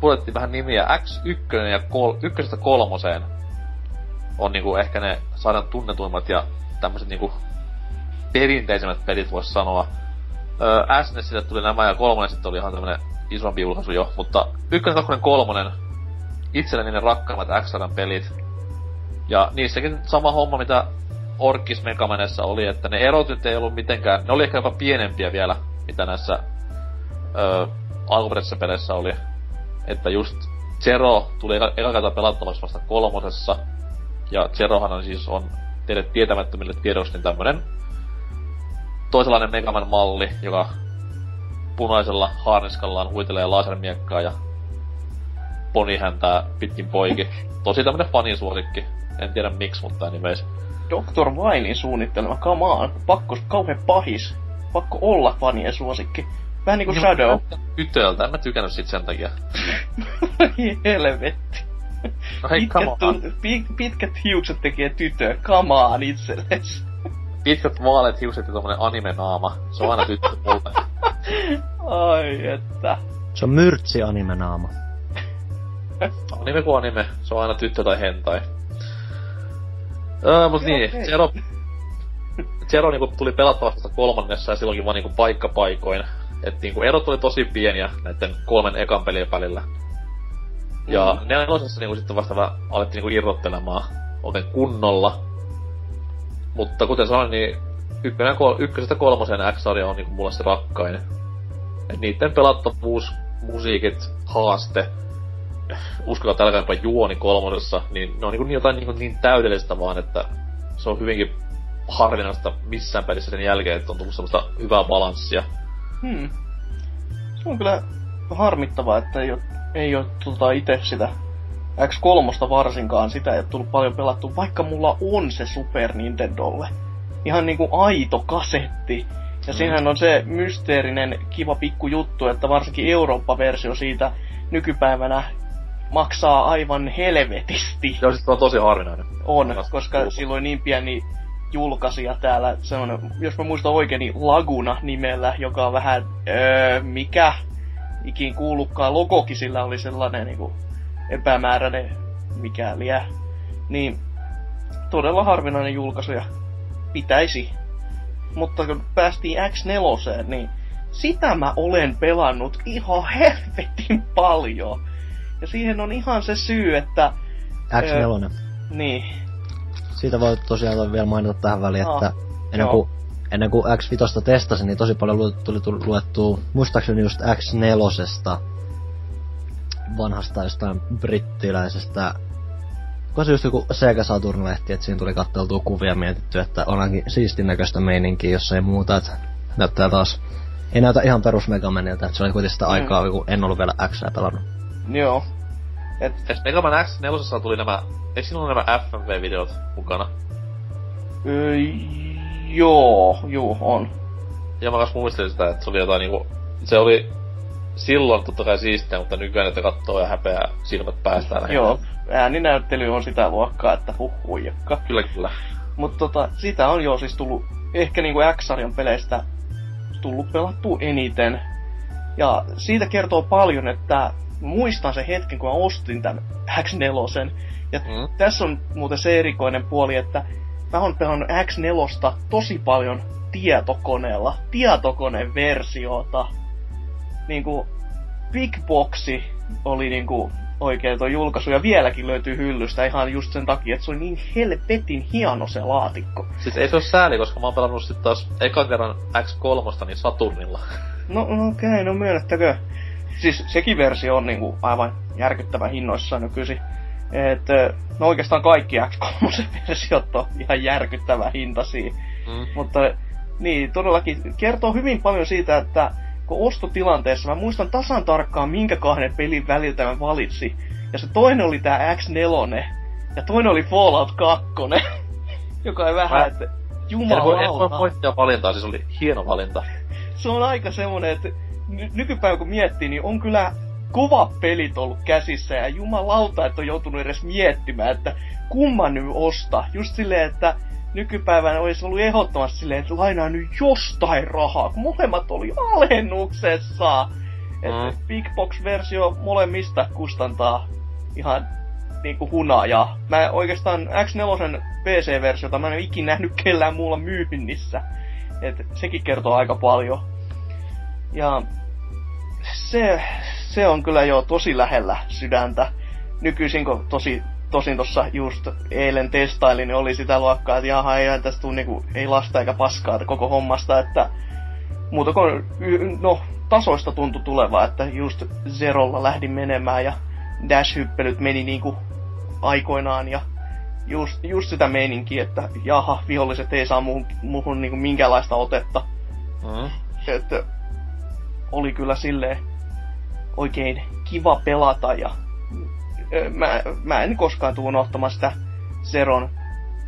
puhuttiin vähän nimiä. X1 ja kol- kolmoseen on niinku ehkä ne saadaan tunnetuimmat ja tämmöiset niinku perinteisemmät pelit vois sanoa. Öö, SNESille tuli nämä ja kolmonen sitten oli ihan tämmönen isompi julkaisu jo, mutta ykkönen, kakkonen, kolmonen itselleni ne rakkaimmat XRn pelit. Ja niissäkin sama homma, mitä Orkis Megamenessa oli, että ne erot nyt ei ollut mitenkään, ne oli ehkä jopa pienempiä vielä, mitä näissä öö, alkuperäisissä peleissä oli. Että just Zero tuli eka, eka pelattavaksi vasta kolmosessa, ja Zerohan on siis on teille tietämättömille tiedoksi niin tämmönen toisenlainen Megaman malli, joka punaisella haarniskallaan huitelee lasermiekkaa ja poni häntää pitkin poiki. Tosi tämmönen fanisuosikki. En tiedä miksi, mutta anyways. Dr. Winein suunnittelema, come on. Pakko, kauhean pahis. Pakko olla fanien suosikki. Vähän niinku niin Shadow. Tytöltä, en mä tykännyt sit sen takia. Helvetti. No hei, pitkät, come on. Pit, pitkät hiukset tekee tytö, come on itsellesi. Pitkät vaaleat hiukset ja tommonen anime-naama. Se on aina tyttö mulle. Ai että. Se on myrtsi anime-naama. anime kuin anime. Se on aina tyttö tai hentai. Öö, mut niin. Zero... Zero niinku tuli pelattavasta kolmannessa ja silloinkin vaan niinku paikkapaikoin. Et niinku erot oli tosi pieniä näiden kolmen ekan pelin välillä. Ja mm. nelosessa niinku sitten vasta vähän alettiin niinku irrottelemaan oikein kunnolla. Mutta kuten sanoin, niin ykkönen, kol- ykkösestä kolmoseen X-sarja on niinku mulle se rakkain. Et niitten pelattavuus, musiikit, haaste, uskokaa tällä jopa juoni kolmosessa, niin ne on niin jotain niinku niin täydellistä vaan, että se on hyvinkin harvinaista missään pelissä sen jälkeen, että on tullut semmoista hyvää balanssia. Hmm. Se on kyllä harmittavaa, että ei ole, ei ole tota itse sitä X3 varsinkaan, sitä ei ole tullut paljon pelattu, vaikka mulla on se Super Nintendolle. Ihan niinku aito kasetti. Ja Mm. siinähän on se mysteerinen kiva pikku juttu, että varsinkin Eurooppa-versio siitä nykypäivänä maksaa aivan helvetisti. Joo, siis on tosi harvinainen. On, koska silloin niin pieni julkaisija täällä, se on, jos mä muistan oikein, niin Laguna nimellä, joka on vähän, öö, mikä ikin kuullutkaan logokin sillä oli sellainen niinku epämääräinen mikäliä. Niin todella harvinainen julkaisu ja pitäisi. Mutta kun päästiin X4, niin sitä mä olen pelannut ihan helvetin paljon. Ja siihen on ihan se syy, että X4. niin, Siitä voi tosiaan vielä mainita tähän väliin, Aa, että ennen kuin, ennen kuin X5 testasin, niin tosi paljon lu- tuli, tuli luettua, muistaakseni just X4 vanhasta jostain brittiläisestä Onko se just joku Sega Saturn-lehti, että siinä tuli katteltua kuvia ja mietitty, että on ainakin siistin näköistä meininkiä, jos ei muuta, että näyttää taas ei näytä ihan perus Megamanilta, että se oli kuitenkin sitä Mm. aikaa, kun en ollut vielä X pelannut. Joo. Et, sit Mega Man X4 tuli nämä, eikö siinä ollut nämä FMV-videot mukana? öö, joo, juu, on. Ja mä kanssa muistelin sitä, että se oli jotain niinku, se oli silloin totta kai siistiä, mutta nykyään että katsoo ja häpeää silmät päästään. Joo, ääninäyttely on sitä luokkaa, että huh huijakka. Kyllä, kyllä. Mutta tota, sitä on jo siis tullut ehkä niinku X-sarjan peleistä tullut pelattu eniten. Ja siitä kertoo paljon, että muistan sen hetken, kun mä ostin tämän X4. Ja mm. tässä on muuten se erikoinen puoli, että mä oon pelannut X4 tosi paljon tietokoneella, tietokoneversiota. Niinku Big Boxi oli niinku oikein tuo julkaisu, ja vieläkin löytyy hyllystä ihan just sen takia, että se oli niin helvetin hieno se laatikko. Siis ei se ole sääli, koska mä oon pelannut sit taas ekan kerran X3 niin Saturnilla. No, no okei, okay, no myönnettäkö. Siis sekin versio on niinku aivan järkyttävä hinnoissaan nykyisin. Et, no oikeastaan kaikki X3-versiot on ihan järkyttävä hintaisia. Mm. Mutta niin, todellakin kertoo hyvin paljon siitä, että kun ostotilanteessa mä muistan tasan tarkkaan, minkä kahden pelin väliltä mä valitsin. Ja se toinen oli tää X4, ja toinen oli Fallout 2, joka ei vähän, mä... että jumalauta. En voi, voi valintaa, siis oli hieno valinta. se on aika semmonen, että ny- nykypäivä kun miettii, niin on kyllä kova pelit ollut käsissä ja jumalauta, että on joutunut edes miettimään, että kumman nyt osta. Just silleen, että nykypäivänä olisi ollut ehdottomasti silleen, että lainaa nyt jostain rahaa, kun molemmat oli alennuksessa. Mm. Että Big Box-versio molemmista kustantaa ihan niinku hunajaa. Mä oikeastaan X4 PC-versiota mä en ole ikinä nähnyt kellään muulla myynnissä. Et sekin kertoo aika paljon. Ja se, se on kyllä jo tosi lähellä sydäntä. Nykyisin kun tosi tosin tossa just eilen testailin, niin oli sitä luokkaa, että jaha, ei tästä tule niinku, ei lasta eikä paskaa koko hommasta, että muuta kuin, no, tasoista tuntui tulevaa, että just Zerolla lähdin menemään ja Dash-hyppelyt meni niinku aikoinaan ja just, just sitä meininkiä, että jaha, viholliset ei saa muuhun, muuhun niinku minkäänlaista otetta. Mm. Että oli kyllä silleen oikein kiva pelata ja mä, mä en koskaan tuu unohtamaan sitä Zeron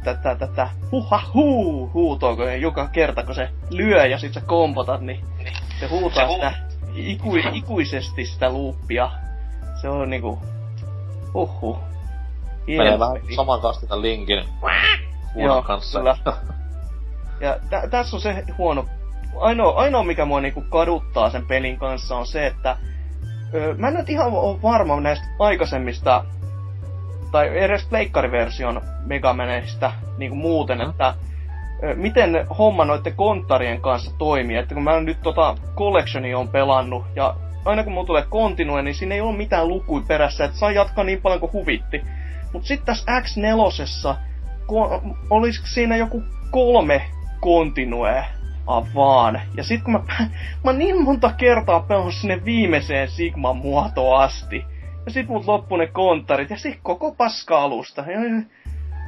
tätä, tätä huha huu huutoa, kun joka kerta kun se lyö ja sit sä kompotat, niin se huutaa sitä iku, ikuisesti sitä luuppia. Se on niinku, huhu. Menee vähän saman kastin linkin Joo, kanssa. Kyllä. Ja tä, tässä on se huono, ainoa, ainoa mikä mua niinku kaduttaa sen pelin kanssa on se, että Öö, mä en nyt ihan ole varma näistä aikaisemmista, tai edes pleikkariversion Megamaneista niin muuten, mm. että ö, miten homma noiden konttarien kanssa toimii. Että kun mä nyt tota Collectionia on pelannut, ja aina kun mulla tulee continue, niin siinä ei ole mitään lukui perässä, että saa jatkaa niin paljon kuin huvitti. Mut sitten tässä X4, ko- olisiko siinä joku kolme continue vaan. Ja sit kun mä, mä niin monta kertaa pelannut sinne viimeiseen Sigman muotoon asti. Ja sit mut loppu ne konttarit ja sit koko paska-alusta.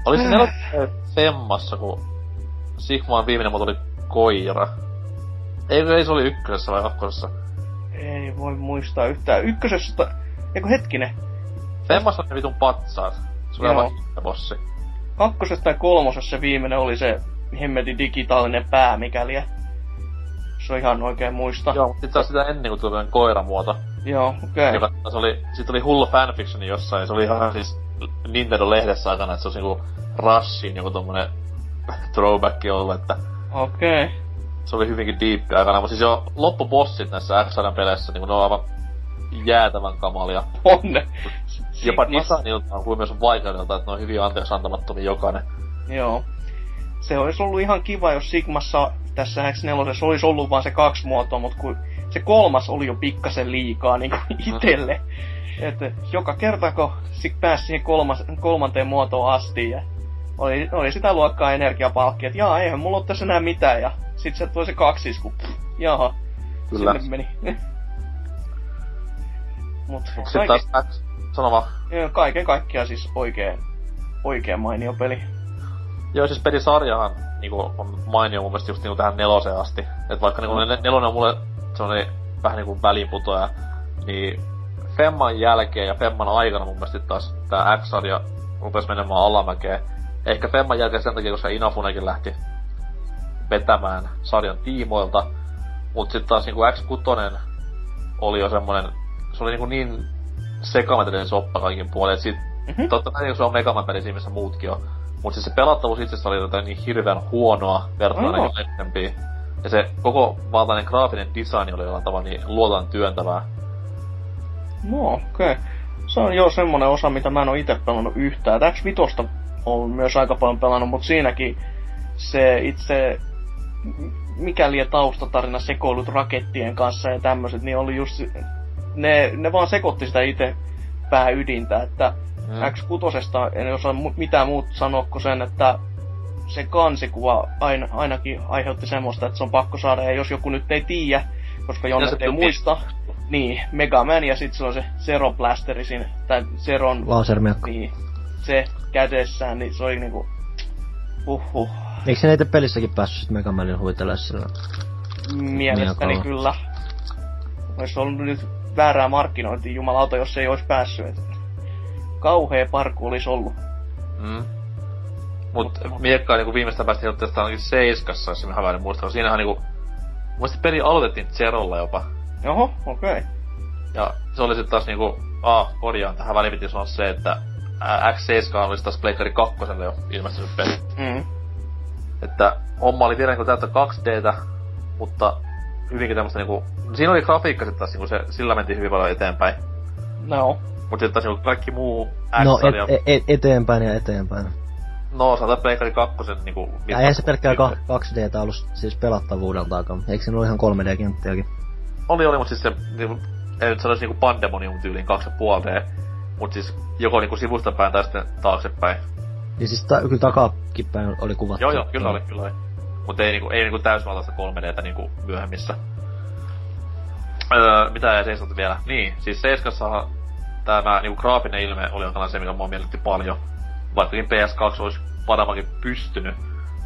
Oli se äh. femmassa, kun Sigman viimeinen muoto oli koira. Ei, ei se oli ykkösessä vai kakkosessa? Ei voi muistaa yhtään. Ykkösessä, eiku hetkinen. Femmassa oli vitun patsaat. Se oli aivan bossi. Kakkosessa tai kolmosessa viimeinen oli se hemmetin digitaalinen pää, mikäli se on ihan oikein muista. Joo, mutta sitten sitä ennen kuin tuli koiramuoto. Joo, okei. Okay. se oli, sit oli hullu fanfictioni jossain, se oli ihan siis Nintendo-lehdessä aikana, että se olisi niinku Rushin joku tommonen throwback ollut, että... Okei. Okay. Se oli hyvinkin deep aikana, mutta siis jo loppubossit näissä x peleissä, niin ne on aivan jäätävän kamalia. On ne. Jopa designiltaan kuin myös vaikeudelta, että ne on hyvin anteeksi antamattomia jokainen. Joo se olisi ollut ihan kiva, jos Sigmassa tässä X4 olisi ollut vaan se kaksi muotoa, mutta kun se kolmas oli jo pikkasen liikaa niin itelle. Että joka kerta kun pääsi siihen kolmas, kolmanteen muotoon asti ja oli, oli sitä luokkaa energiapalkki, että jaa, eihän mulla ole tässä enää mitään. Ja sit se tuli se kaksi kun pff, jaha, Kyllä. sinne meni. Mut, Mut sit taas sano vaan. Kaiken kaikkiaan siis oikein, oikein mainio peli. Joo, siis pelisarjahan niinku, on mainio mun mielestä just niinku tähän neloseen asti. Et vaikka niinku mm. nelonen on mulle semmonen vähän niinku väliinputoja, niin Femman jälkeen ja Femman aikana mun mielestä taas tää X-sarja rupes menemään alamäkeen. Ehkä Femman jälkeen sen takia, koska Inafunekin lähti vetämään sarjan tiimoilta. Mut sit taas niinku X6 oli jo semmonen, se oli niinku niin sekametrinen soppa kaikin puolin, että sit, mm-hmm. totta kai se on Megaman peli missä muutkin on, mutta siis se pelattavuus itse oli jotain niin hirveän huonoa verrattuna Aivan. aikaisempiin. Ja se koko valtainen graafinen design oli jollain tavalla niin luotan työntävää. No okei. Okay. Se on jo semmonen osa, mitä mä en oo itse pelannut yhtään. X Vitosta on myös aika paljon pelannut, mutta siinäkin se itse mikä lie taustatarina sekoilut rakettien kanssa ja tämmöiset, niin oli just, ne, ne vaan sekoitti sitä itse pääydintä, että Mm. X6 en osaa mu- mitään muuta sanoa kuin sen, että se kansikuva aina, ainakin aiheutti semmoista, että se on pakko saada, ja jos joku nyt ei tiedä, koska Jonnet se ei muista, niin, Mega Man ja sitten se on se Zero Blasteri siinä, tai Zeron, Lasermiakka. niin, se kädessään, niin se oli niinku, huhhuh, Eikö se itse pelissäkin päässyt sit Megamanin huitelemaan sillä? mielestäni Miakalla. kyllä. Olisi ollut nyt väärää markkinointia, jumalauta, jos ei olisi päässyt. Et kauhea parku olisi ollut. Mm. Mut miekkaa niinku viimeistä päästä jotta tästä ainakin seiskassa, jos mä havainnin muista, koska siinähän niinku... Muista peli aloitettiin Zerolla jopa. Oho, okei. Okay. Ja se oli sitten taas niinku... A, korjaan tähän väliin piti sanoa se, että ää, X7 olisi taas Pleikkari 2 jo ilmestynyt peli. Mm. Että homma oli vielä niinku täyttä 2Dtä, mutta hyvinkin tämmöstä niinku... Siinä oli grafiikka sit taas niinku se, sillä mentiin hyvin paljon eteenpäin. No. Mut sitten taas niinku kaikki muu No, X-sarja... et, et, eteenpäin ja eteenpäin. No, sanotaan Pleikkari 2 niinku... Ja eihän se pelkkää ka- 2Dtä ollut siis pelattavuudeltaakaan. Eikö siinä ollut ihan 3D-kenttiäkin? Oli, oli, mut siis se, niinku, ei nyt sanoisi niinku Pandemonium tyyliin 2,5D, mut siis joko niinku sivusta päin tai sitten taaksepäin. Ja siis ta- kyllä takakin päin oli kuvattu. Joo, joo, kyllä oli, kyllä oli. Mut ei niinku, ei niinku täysvaltaista 3Dtä niinku myöhemmissä. Öö, mitä jäi seisota vielä? Niin, siis Seiskassahan tämä niinku graafinen ilme oli jotain se, mikä mua miellytti paljon. Vaikkakin PS2 olisi paremminkin pystynyt.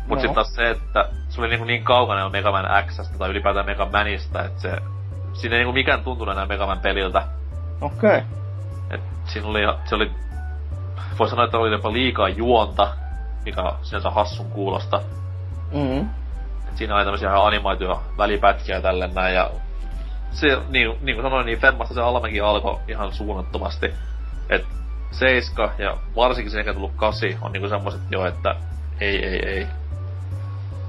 Mut No. no. sit taas se, että se oli niinku niin kaukana jo Mega Man Xstä tai ylipäätään Mega Manista, että se... Siinä ei niinku mikään tuntunut enää Mega Man peliltä. Okei. Okay. Et siinä oli, se oli, voi sanoa, että oli jopa liikaa juonta, mikä on sinänsä hassun kuulosta. Mm. Et siinä oli tämmösiä ihan animaatioja välipätkiä ja tälleen näin, ja se, niin, niin kuin sanoin, niin Femmasta se alamäki alkoi ihan suunnattomasti. Et seiska ja varsinkin se, mikä tullut kasi, on niinku semmoset jo, että ei, ei, ei.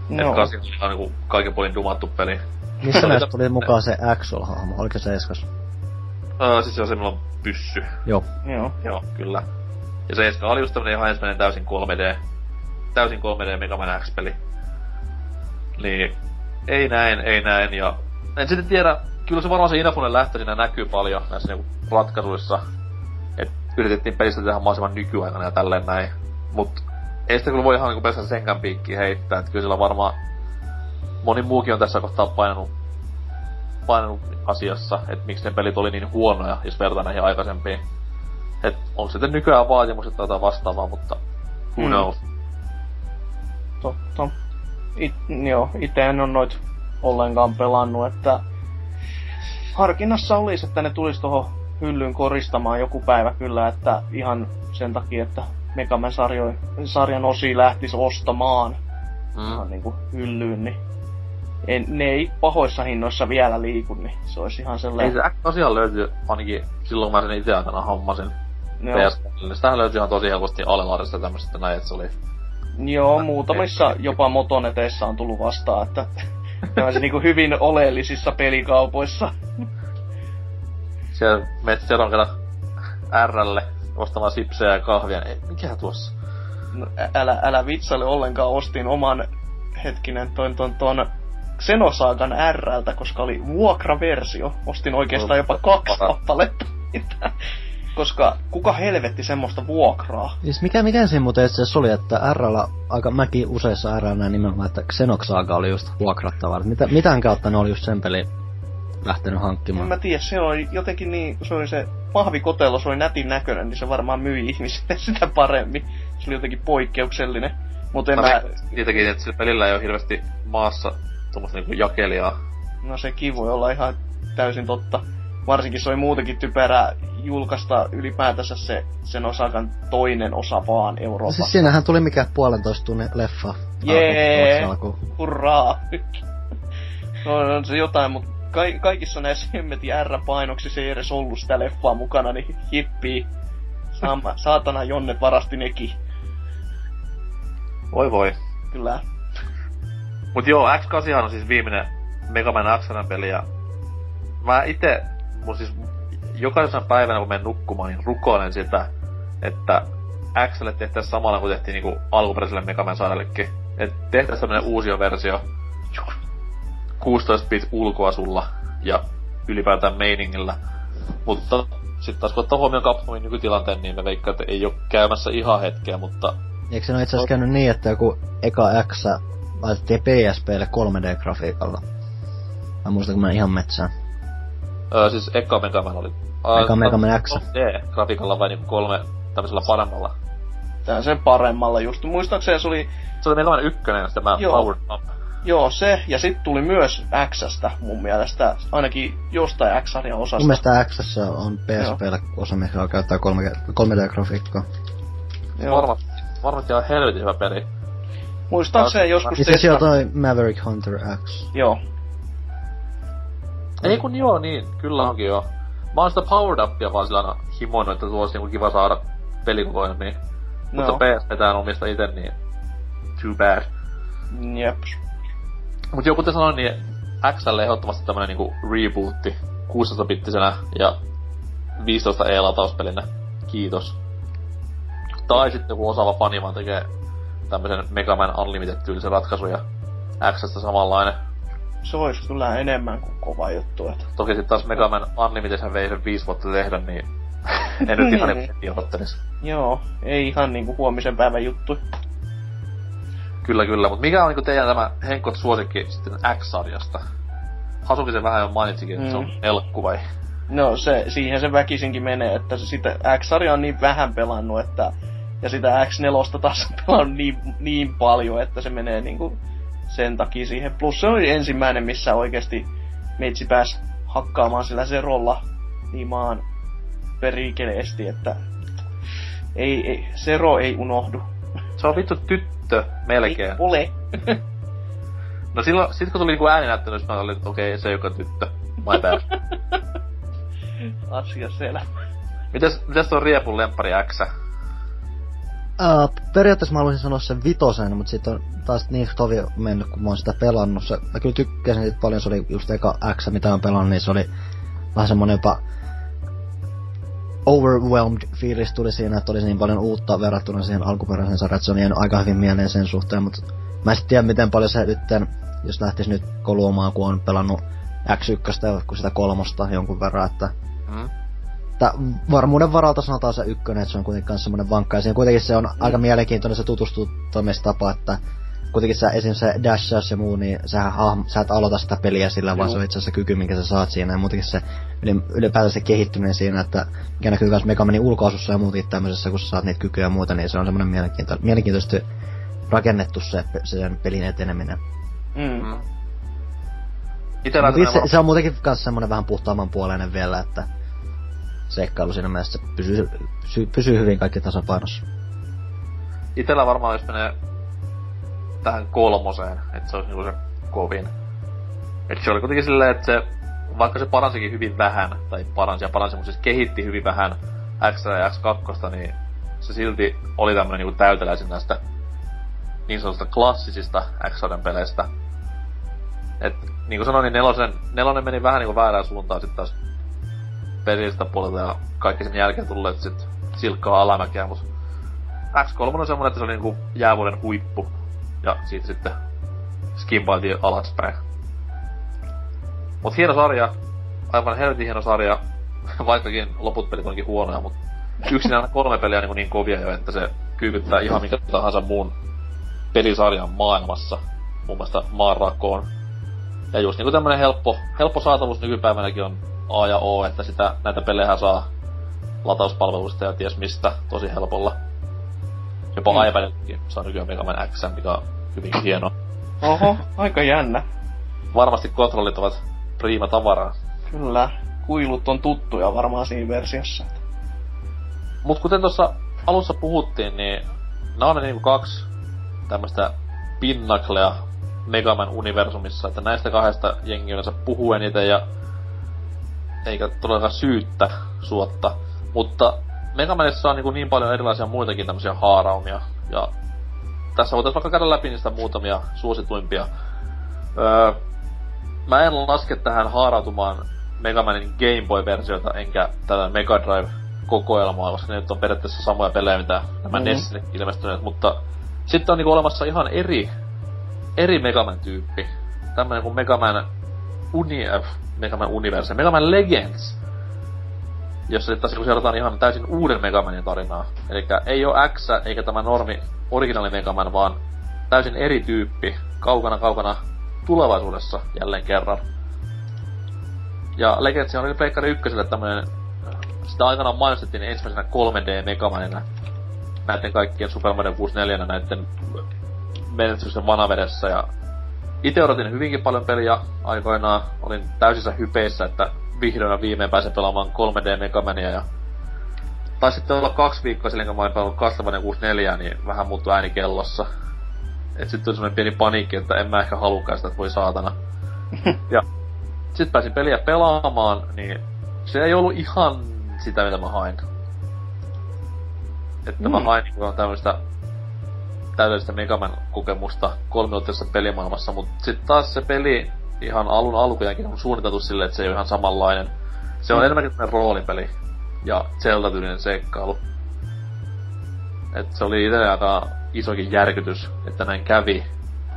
No. Et kasi on ihan niinku kaiken puolin dumattu peli. Missä näistä tä- tuli mukaan se Axel-hahmo? Oliko se Seiskas? Öö, siis se on se, millä on pyssy. Joo. Joo. Joo, kyllä. Ja Seiska oli just tämmönen ihan ensimmäinen täysin 3D, täysin 3D Mega Man X-peli. Niin, ei näin, ei näin, ja en sitten tiedä, kyllä se varmaan se Inafunen lähtö siinä näkyy paljon näissä niinku ratkaisuissa. Et yritettiin pelistä tehdä mahdollisimman nykyaikana ja tälleen näin. Mut ei sitä kyllä voi ihan niinku pelkästään senkään piikkiä heittää, että kyllä sillä varmaan moni muukin on tässä kohtaa painanut, painanut asiassa, että miksi ne pelit oli niin huonoja, jos vertaa näihin aikaisempiin. Et on sitten nykyään vaatimukset tai jotain vastaavaa, mutta who Mm. knows. Totta. It, joo, itse en ole noit ollenkaan pelannut, että harkinnassa olisi, että ne tulisi tuohon hyllyyn koristamaan joku päivä kyllä, että ihan sen takia, että Mega Man sarjo, sarjan osia lähtisi ostamaan ihan Mm. niinku hyllyyn, niin en, ne ei pahoissa hinnoissa vielä liiku, niin se olisi ihan Ei sellainen... se tosiaan löytyy, ainakin silloin kun mä sen itse aikana hommasin Joo, PS4. Sitähän löytyy ihan tosi helposti alelaarista tämmöstä näin, että se oli... joo, muutamissa jopa motoneteissa on tullut vastaan, että tämmöisissä niinku hyvin oleellisissa pelikaupoissa. Siellä menet seuraavan kerran Rlle ostamaan sipsejä ja kahvia. Ei, mikä tuossa? No, älä, älä vitsaile ollenkaan, ostin oman hetkinen ton ton ton Xenosaagan Rltä, koska oli vuokraversio. Ostin oikeastaan jopa kaksi Para. kappaletta. Koska kuka helvetti semmoista vuokraa? Siis mikä, mikä siinä muuten itse asiassa oli, että RL, aika mäkin useissa RL näin nimenomaan, että Xenoxaga oli just vuokrattava. Mitä, mitään kautta ne oli just sen pelin lähtenyt En hankkimaan. mä tiedä, se oli jotenkin niin, se oli se pahvikotelo, se oli nätin näköinen, niin se varmaan myi ihmisille sitä paremmin. Se oli jotenkin poikkeuksellinen. Mutta en Mä siitäkin, että sillä pelillä ei ole hirveästi maassa tuommoista niinku jakelijaa. no sekin voi olla ihan täysin totta. Varsinkin se oli muutenkin typerää julkaista ylipäätänsä se sen osakan toinen osa vaan Euroopassa. Siis siinähän tuli mikä puolentoista tunnin leffa. Jee. Hurraa! No on se jotain, mutta ka- kaikissa näissä hemmetin R-painoksissa ei edes ollut sitä leffaa mukana, niin hippii. Sama, saatana Jonne varasti nekin. Voi voi. Kyllä. Mut joo, X8 on siis viimeinen Mega Man X-peli ja mä itse, mun siis jokaisena päivänä kun menen nukkumaan, niin rukoilen sitä, että Xlle tehtäisiin samalla kuin tehtiin niinku alkuperäiselle Mega Man sarjallekin. Että tehtäisiin tämmönen uusi versio 16-bit ulkoasulla ja ylipäätään meiningillä. Mutta sitten taas kun ottaa huomioon Capcomin nykytilanteen, niin me veikkaan, että ei ole käymässä ihan hetkeä, mutta... Eikö se ole itse asiassa käynyt niin, että joku eka X laitettiin PSPlle 3D-grafiikalla? Mä muistan, kun mä ihan metsään. Öö, siis eka Mega Man oli... Eka Mega Man X. 3D-grafiikalla vai niinku kolme tämmöisellä paremmalla? Tää sen paremmalla just. Muistaakseni se oli... Se oli Mega Man 1, tämä Joo. Power Up. Joo, se. Ja sitten tuli myös Xstä mun mielestä. Ainakin jostain X-sarjan Mun osasta. mielestä X on PSPlle osa, mikä käyttää 3D-grafiikkaa. Joo. Varmasti, varmasti on helvetin hyvä peli. Muistaakseni joskus Itse asiassa testan- toi Maverick Hunter X. Joo. Ei kun joo, niin, kyllä onkin joo. Mä oon sitä Powered Upia vaan sillä himoinut, että tuossa niinku kiva saada pelikokoelmiin. No. Mutta PSPtään omista ite, niin too bad. Jep. Mut joo, kuten sanoin, niin XL ehdottomasti tämmönen niinku rebootti 16-bittisenä ja 15 E-latauspelinä. Kiitos. Tai sitten joku osaava fani vaan tekee tämmösen Mega Man Unlimited-tyylisen ratkaisun ja Xstä samanlainen. Se olisi kyllä enemmän kuin kova juttu. Että. Toki sitten taas Mega Man Unlimited vei sen viisi vuotta tehdä, niin en nyt ihan Niin. Joo, ei ihan niinku huomisen päivän juttu. Kyllä, kyllä. Mutta mikä on niinku teidän tämä henkot suosikki sitten X-sarjasta? Hasuki sen vähän jo mainitsikin, että se on Mm. elkku vai? No se, siihen se väkisinkin menee, että se sitä X-sarja on niin vähän pelannut, että ja sitä X4 taas on pelannut niin, niin paljon, että se menee niinku sen takia siihen. Plus se oli ensimmäinen, missä oikeasti meitsi pääsi hakkaamaan sillä serolla niin maan perikeleesti, että ei, ei, sero ei unohdu. Se on vittu tyttö, melkein. Ei ole. No silloin, sit kun tuli niinku ääninäyttely, mä olin, että okei, se joka tyttö. My bad. Asia selvä. mitäs, mitäs tuo Riepun lemppari X? Uh, periaatteessa mä haluaisin sanoa sen vitosen, mutta sitten on taas niin tovi mennyt, kun mä oon sitä pelannut. Se, mä kyllä tykkäsin siitä paljon, se oli just eka X, mitä mä pelannut, niin se oli vähän semmonen jopa overwhelmed fiilis tuli siinä, että olisi niin paljon uutta verrattuna siihen alkuperäiseen sarjaan, että se on jäänyt aika hyvin mieleen sen suhteen, mutta mä en tiedä miten paljon se nyt, jos lähtis nyt koluamaan, kun on pelannut X1 ja sitä kolmosta jonkun verran, että Mm? Että varmuuden varalta sanotaan se ykkönen, että se on kuitenkin kans semmonen vankka. Ja siinä kuitenkin se on mm. aika mielenkiintoinen se tutustuttamistapa, että kuitenkin sä esim. se dashaus ja muu, niin sähän hahmo, sä et aloita sitä peliä sillä, vaan se on itse asiassa kyky, minkä sä saat siinä. Ja muutenkin se yli, ylipäätään se kehittyminen siinä, että mikä näkyy myös Megamanin ulkoasussa ja muutenkin tämmöisessä, kun sä saat niitä kykyjä ja muuta, niin se on semmonen mielenkiinto, mielenkiintoisesti rakennettu se, sen pelin eteneminen. Mm. Mm. Itellä semmonen- se on muutenkin kans semmonen vähän puhtaamman puoleinen vielä, että seikkailu siinä mielessä se pysyy, pysyy, pysyy hyvin kaikki tasapainossa. Itellä varmaan jos menee tähän kolmoseen, että se olisi niinku se kovin. Et se oli kuitenkin silleen, että se, vaikka se paransikin hyvin vähän, tai paransi ja paransi, mutta siis kehitti hyvin vähän X ja X2, niin se silti oli tämmönen niinku täyteläisin näistä niin sanotusta klassisista x peleistä. Et niin kuin sanoin, niin nelosen, nelonen meni vähän niinku väärään suuntaan sit taas pelistä puolelta ja kaikki sen jälkeen tulleet sit silkkaa alamäkeä, mut X3 on semmonen, että se oli niinku jäävuoden huippu. Ja siitä sitten skimpailtiin alaspäin. Mut hieno sarja. Aivan helvetin hieno sarja. Vaikkakin loput pelit onkin huonoja, mut yksinään kolme peliä on niinku niin kovia jo, että se kyykyttää ihan mikä tahansa muun pelisarjan maailmassa. Mun mielestä maanrakoon. Ja just niinku tämmönen helppo, helppo saatavuus nykypäivänäkin on A ja O, että sitä, näitä pelejä saa latauspalveluista ja ties mistä tosi helpolla. Jopa Mm. iPadiltakin saa nykyään Mega Man X, mikä on hyvin hieno. Oho, aika jännä. Varmasti kontrollit ovat priima tavaraa. Kyllä. Kuilut on tuttuja varmaan siinä versiossa. Mut kuten tuossa alussa puhuttiin, niin nämä on ne niinku kaksi tämmöstä pinnaclea Megaman universumissa, että näistä kahdesta jengi yleensä puhuu eniten ja eikä todellakaan syyttä suotta. Mutta Megamanissa on niin, niin paljon erilaisia muitakin tämmöisiä haaraumia. Ja tässä voitaisiin vaikka käydä läpi niistä muutamia suosituimpia. Öö, mä en laske tähän haarautumaan Megamanin Game Boy-versioita, enkä tätä Mega Drive-kokoelmaa, koska ne nyt on periaatteessa samoja pelejä, mitä nämä mm-hmm. Ilmestyneet, mutta sitten on niinku olemassa ihan eri, eri Megaman-tyyppi. Tämmönen kuin Megaman Uni... Megaman Universe, Megaman Legends, jossa sitten taas seurataan ihan täysin uuden Megamanin tarinaa. Eli ei ole X eikä tämä normi originaali Megaman, vaan täysin eri tyyppi, kaukana kaukana tulevaisuudessa jälleen kerran. Ja Legendsi oli Pleikkari ykköselle tämmönen, sitä aikanaan mainostettiin ensimmäisenä 3D Megamanina. Näiden kaikkien Super Mario 64 näiden menestysten vanavedessä ja itse odotin hyvinkin paljon peliä aikoinaan. Olin täysissä hypeissä, että vihdoin ja viimein pääsen pelaamaan 3D Megamania ja taisi sitten olla kaksi viikkoa silleen, kun mä olin pelannut Castlevania 64, niin vähän muuttui ääni kellossa. Et sitten tuli semmonen pieni paniikki, että en mä ehkä halukkaan sitä, että voi saatana. ja sitten pääsin peliä pelaamaan, niin se ei ollut ihan sitä, mitä mä hain. Että mm. mä hain niin tämmöistä täydellistä Megaman kokemusta kolmiotteisessa pelimaailmassa, mutta sitten taas se peli ihan alun alkujakin on suunniteltu silleen, että se ei ole ihan samanlainen. Se on mm. enemmänkin roolipeli ja Zelda-tyylinen seikkailu. Et se oli itse aika isokin järkytys, että näin kävi.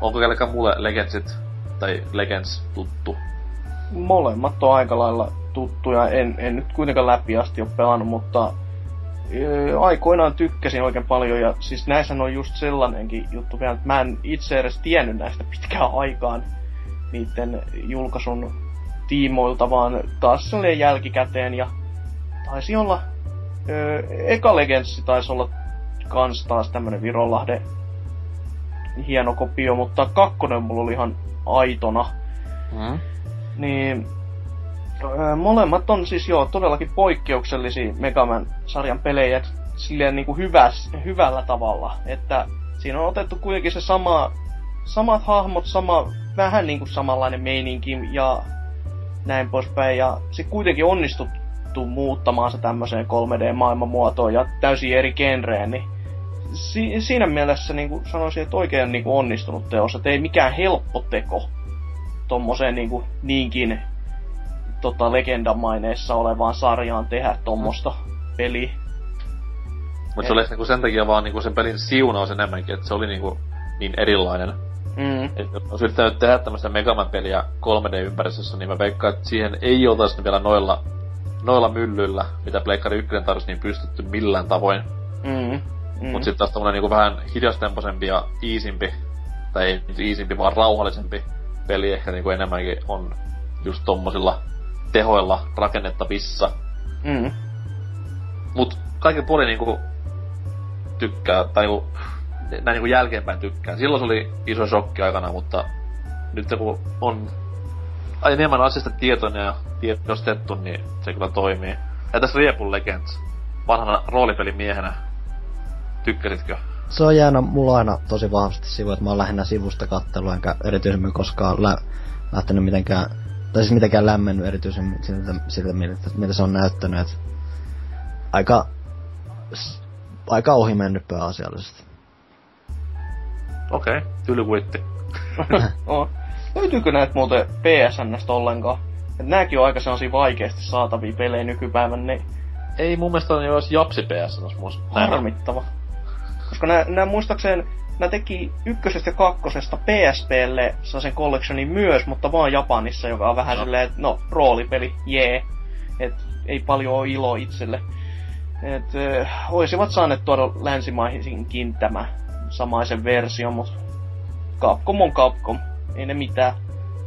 Onko kellekään mulle Legendsit tai Legends tuttu? Molemmat on aika lailla tuttuja. En, en nyt kuitenkaan läpi asti ole pelannut, mutta aikoinaan tykkäsin oikein paljon ja siis näissä on just sellainenkin juttu vielä, että mä en itse edes tiennyt näistä pitkään aikaan niiden julkaisun tiimoilta, vaan taas sellainen jälkikäteen ja taisi olla, öö, Eka Legendsi taisi olla kans taas tämmönen Vironlahden hieno kopio, mutta kakkonen mulla oli ihan aitona. Mm. Niin molemmat on siis joo todellakin poikkeuksellisia Megaman-sarjan pelejä silleen niin kuin hyväs, hyvällä tavalla. Että siinä on otettu kuitenkin se sama, samat hahmot, sama, vähän niin kuin samanlainen meininki ja näin poispäin. Ja se kuitenkin onnistuttu muuttamaan se tämmöiseen 3D-maailman muotoon ja täysin eri genreen, niin si- siinä mielessä niin kuin sanoisin, että oikein niin kuin onnistunut teos, että ei mikään helppo teko tommoseen niin kuin niinkin tota, legendamaineessa olevaan sarjaan tehdä tuommoista mm. peliä. Mutta se oli niinku sen takia vaan niinku sen pelin siunaus enemmänkin, että se oli niinku niin erilainen. Mm. Et jos olisi yrittänyt tehdä tämmöistä Megaman-peliä 3D-ympäristössä, niin mä veikkaan, että siihen ei oltaisi vielä noilla, noilla myllyillä, mitä Pleikkari 1 tarvitsisi, niin pystytty millään tavoin. Mm. Mm. Mut sitten taas tämmönen niinku vähän hidastemposempi ja iisimpi, tai ei nyt iisimpi, vaan rauhallisempi peli ehkä niinku enemmänkin on just tommosilla tehoilla rakennettavissa. Mm. Mut kaiken puolin niinku tykkää, tai niinku, näin niinku jälkeenpäin tykkää. Silloin se oli iso shokki aikana, mutta nyt kun on enemmän asiasta tietoinen ja tiedostettu, niin se kyllä toimii. Ja tässä Riepun Legends, vanhana roolipelimiehenä, tykkäsitkö? Se on jäänyt mulla aina tosi vahvasti sivu, että mä oon lähinnä sivusta kattelua, enkä erityisemmin koskaan lä- lähtenyt mitenkään tai siis mitenkään lämmennyt erityisen siltä, siltä miltä, miltä se on näyttänyt, että aika, aika ohi mennyt pääasiallisesti. Okei, okay, tylkuitti. oh. Löytyykö näitä muuten PSNstä ollenkaan? Et nääkin on aika sellaisia vaikeasti saatavia pelejä nykypäivän, niin... Ei mun mielestä jo edes Japsi PSN, Harmittava. Koska nää, nää muistaakseen Mä teki ykkösestä ja kakkosesta PSPlle sen collectionin myös, mutta vaan Japanissa, joka on vähän no. silleen, että no, roolipeli, jee. Yeah. Et ei paljon ole ilo itselle. Et, äh, olisivat saaneet tuoda länsimaihinkin tämä samaisen versio, mutta Capcom on Capcom. Ei ne mitään.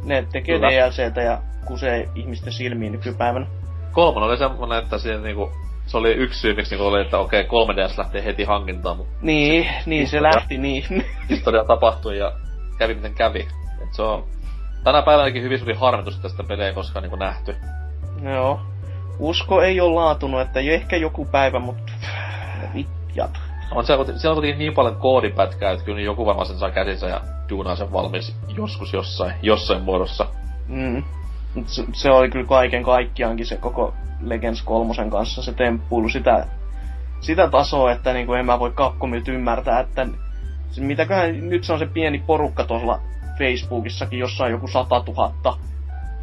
Ne tekee Kyllä. DLCtä ja kusee ihmisten silmiin nykypäivänä. Kolmonen oli semmonen, että siinä niinku se oli yksi syy, miksi niinku oli, että okei, 3DS lähtee heti hankintaan, mutta... Niin, se, niin historia, se lähti niin. historia tapahtui ja kävi miten kävi. Et se on tänä päivänäkin hyvin suuri harmitus tästä pelejä koskaan niinku nähty. Joo. Usko ei ole laatunut, että jo ehkä joku päivä, mutta vitjat. On siellä, siellä on kuitenkin niin paljon koodipätkää, että kyllä joku varmaan sen saa käsinsä ja duunaa sen valmis joskus jossain, jossain muodossa. Mm. Se, se, oli kyllä kaiken kaikkiaankin se koko Legends 3 kanssa se temppuilu sitä, sitä tasoa, että niin kuin en mä voi kakkomilta ymmärtää, että se, mitäköhän nyt se on se pieni porukka tuolla Facebookissakin, jossa on joku 100 000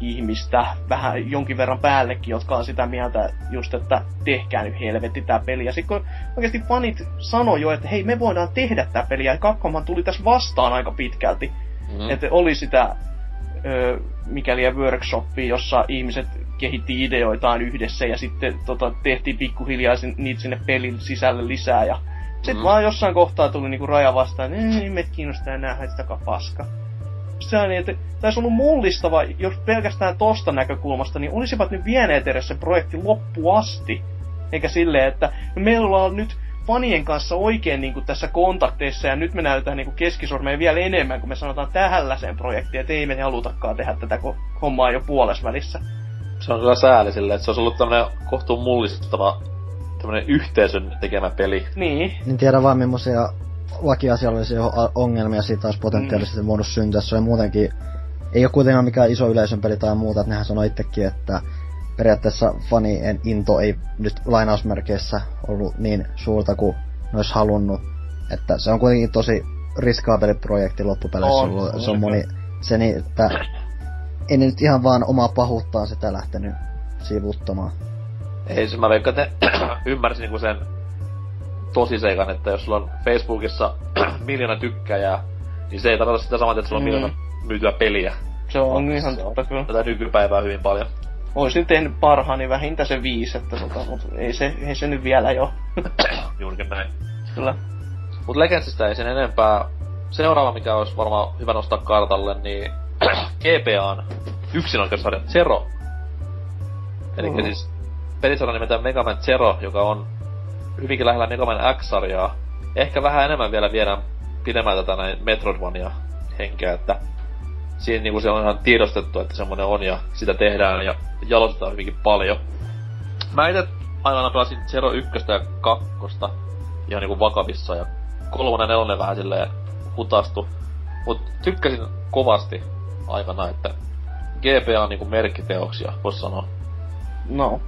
ihmistä, vähän jonkin verran päällekin, jotka on sitä mieltä just, että tehkää nyt helvetti tää peli. Ja sitten kun oikeasti fanit sanoi jo, että hei me voidaan tehdä tää peli, ja Kakkoman tuli tässä vastaan aika pitkälti. Mm. Että oli sitä ö, mikäli workshopia, jossa ihmiset kehitti ideoitaan yhdessä ja sitten tota, tehtiin pikkuhiljaa niitä sinne pelin sisälle lisää ja sitten mm. vaan jossain kohtaa tuli niinku raja vastaan, ei me kiinnostaa enää haistakaan paska. Se on niin, että taisi ollut mullistava, jos pelkästään tosta näkökulmasta, niin olisivat nyt vieneet edes se projekti loppuasti. Eikä silleen, että meillä on nyt fanien kanssa oikein niin kuin tässä kontakteissa ja nyt me näytetään niin keskisormeen vielä enemmän, kun me sanotaan tähänläiseen projektiin, että ei me halutakaan tehdä tätä hommaa jo puolesvälissä. Se on kyllä sääli sille, että se olisi ollut tämmönen kohtuun mullistava tämmönen yhteisön tekemä peli. Niin. Niin tiedä vaan millaisia lakiasiallisia ongelmia siitä olisi potentiaalisesti mm. voinut syntyä. Se on muutenkin, ei ole kuitenkaan mikään iso yleisön peli tai muuta, että nehän sanoo itsekin, että periaatteessa fanien into ei nyt lainausmerkeissä ollut niin suurta kuin ne olisi halunnut. Että se on kuitenkin tosi riskaapeli projekti loppupeleissä on, ollut. Se on moni, se niin, että ei ne nyt ihan vaan omaa pahuuttaan sitä lähtenyt sivuttamaan. Ei se, mä veikkaan, että ymmärsin niinku sen tosiseikan, että jos sulla on Facebookissa miljoona tykkääjää, niin se ei tarkoita sitä samaa, että sulla on mm. miljoona myytyä peliä. Se on, on ihan totta kyllä. Tätä nykypäivää hyvin paljon. Oisin tehnyt parhaani vähintään se viisi, että tota, mutta ei se, ei se nyt vielä jo. Juurikin näin. Kyllä. Mut Legendsistä ei sen enempää. Seuraava, mikä olisi varmaan hyvä nostaa kartalle, niin GPAn yksinoikeussarja Zero. Eli uh-huh. siis pelisarja nimeltään Mega Man Zero, joka on hyvinkin lähellä Mega Man X-sarjaa. Ehkä vähän enemmän vielä viedään pidemmältä tätä näin Metroidvania henkeä, että siinä niinku se on ihan tiedostettu, että semmonen on ja sitä tehdään ja jalostetaan hyvinkin paljon. Mä itse aina pelasin Zero 1 ja 2 ihan niinku vakavissa ja kolmonen nelonen vähän silleen hutastu. Mut tykkäsin kovasti aikana, että GPA on niinku merkkiteoksia, vois sanoa. No.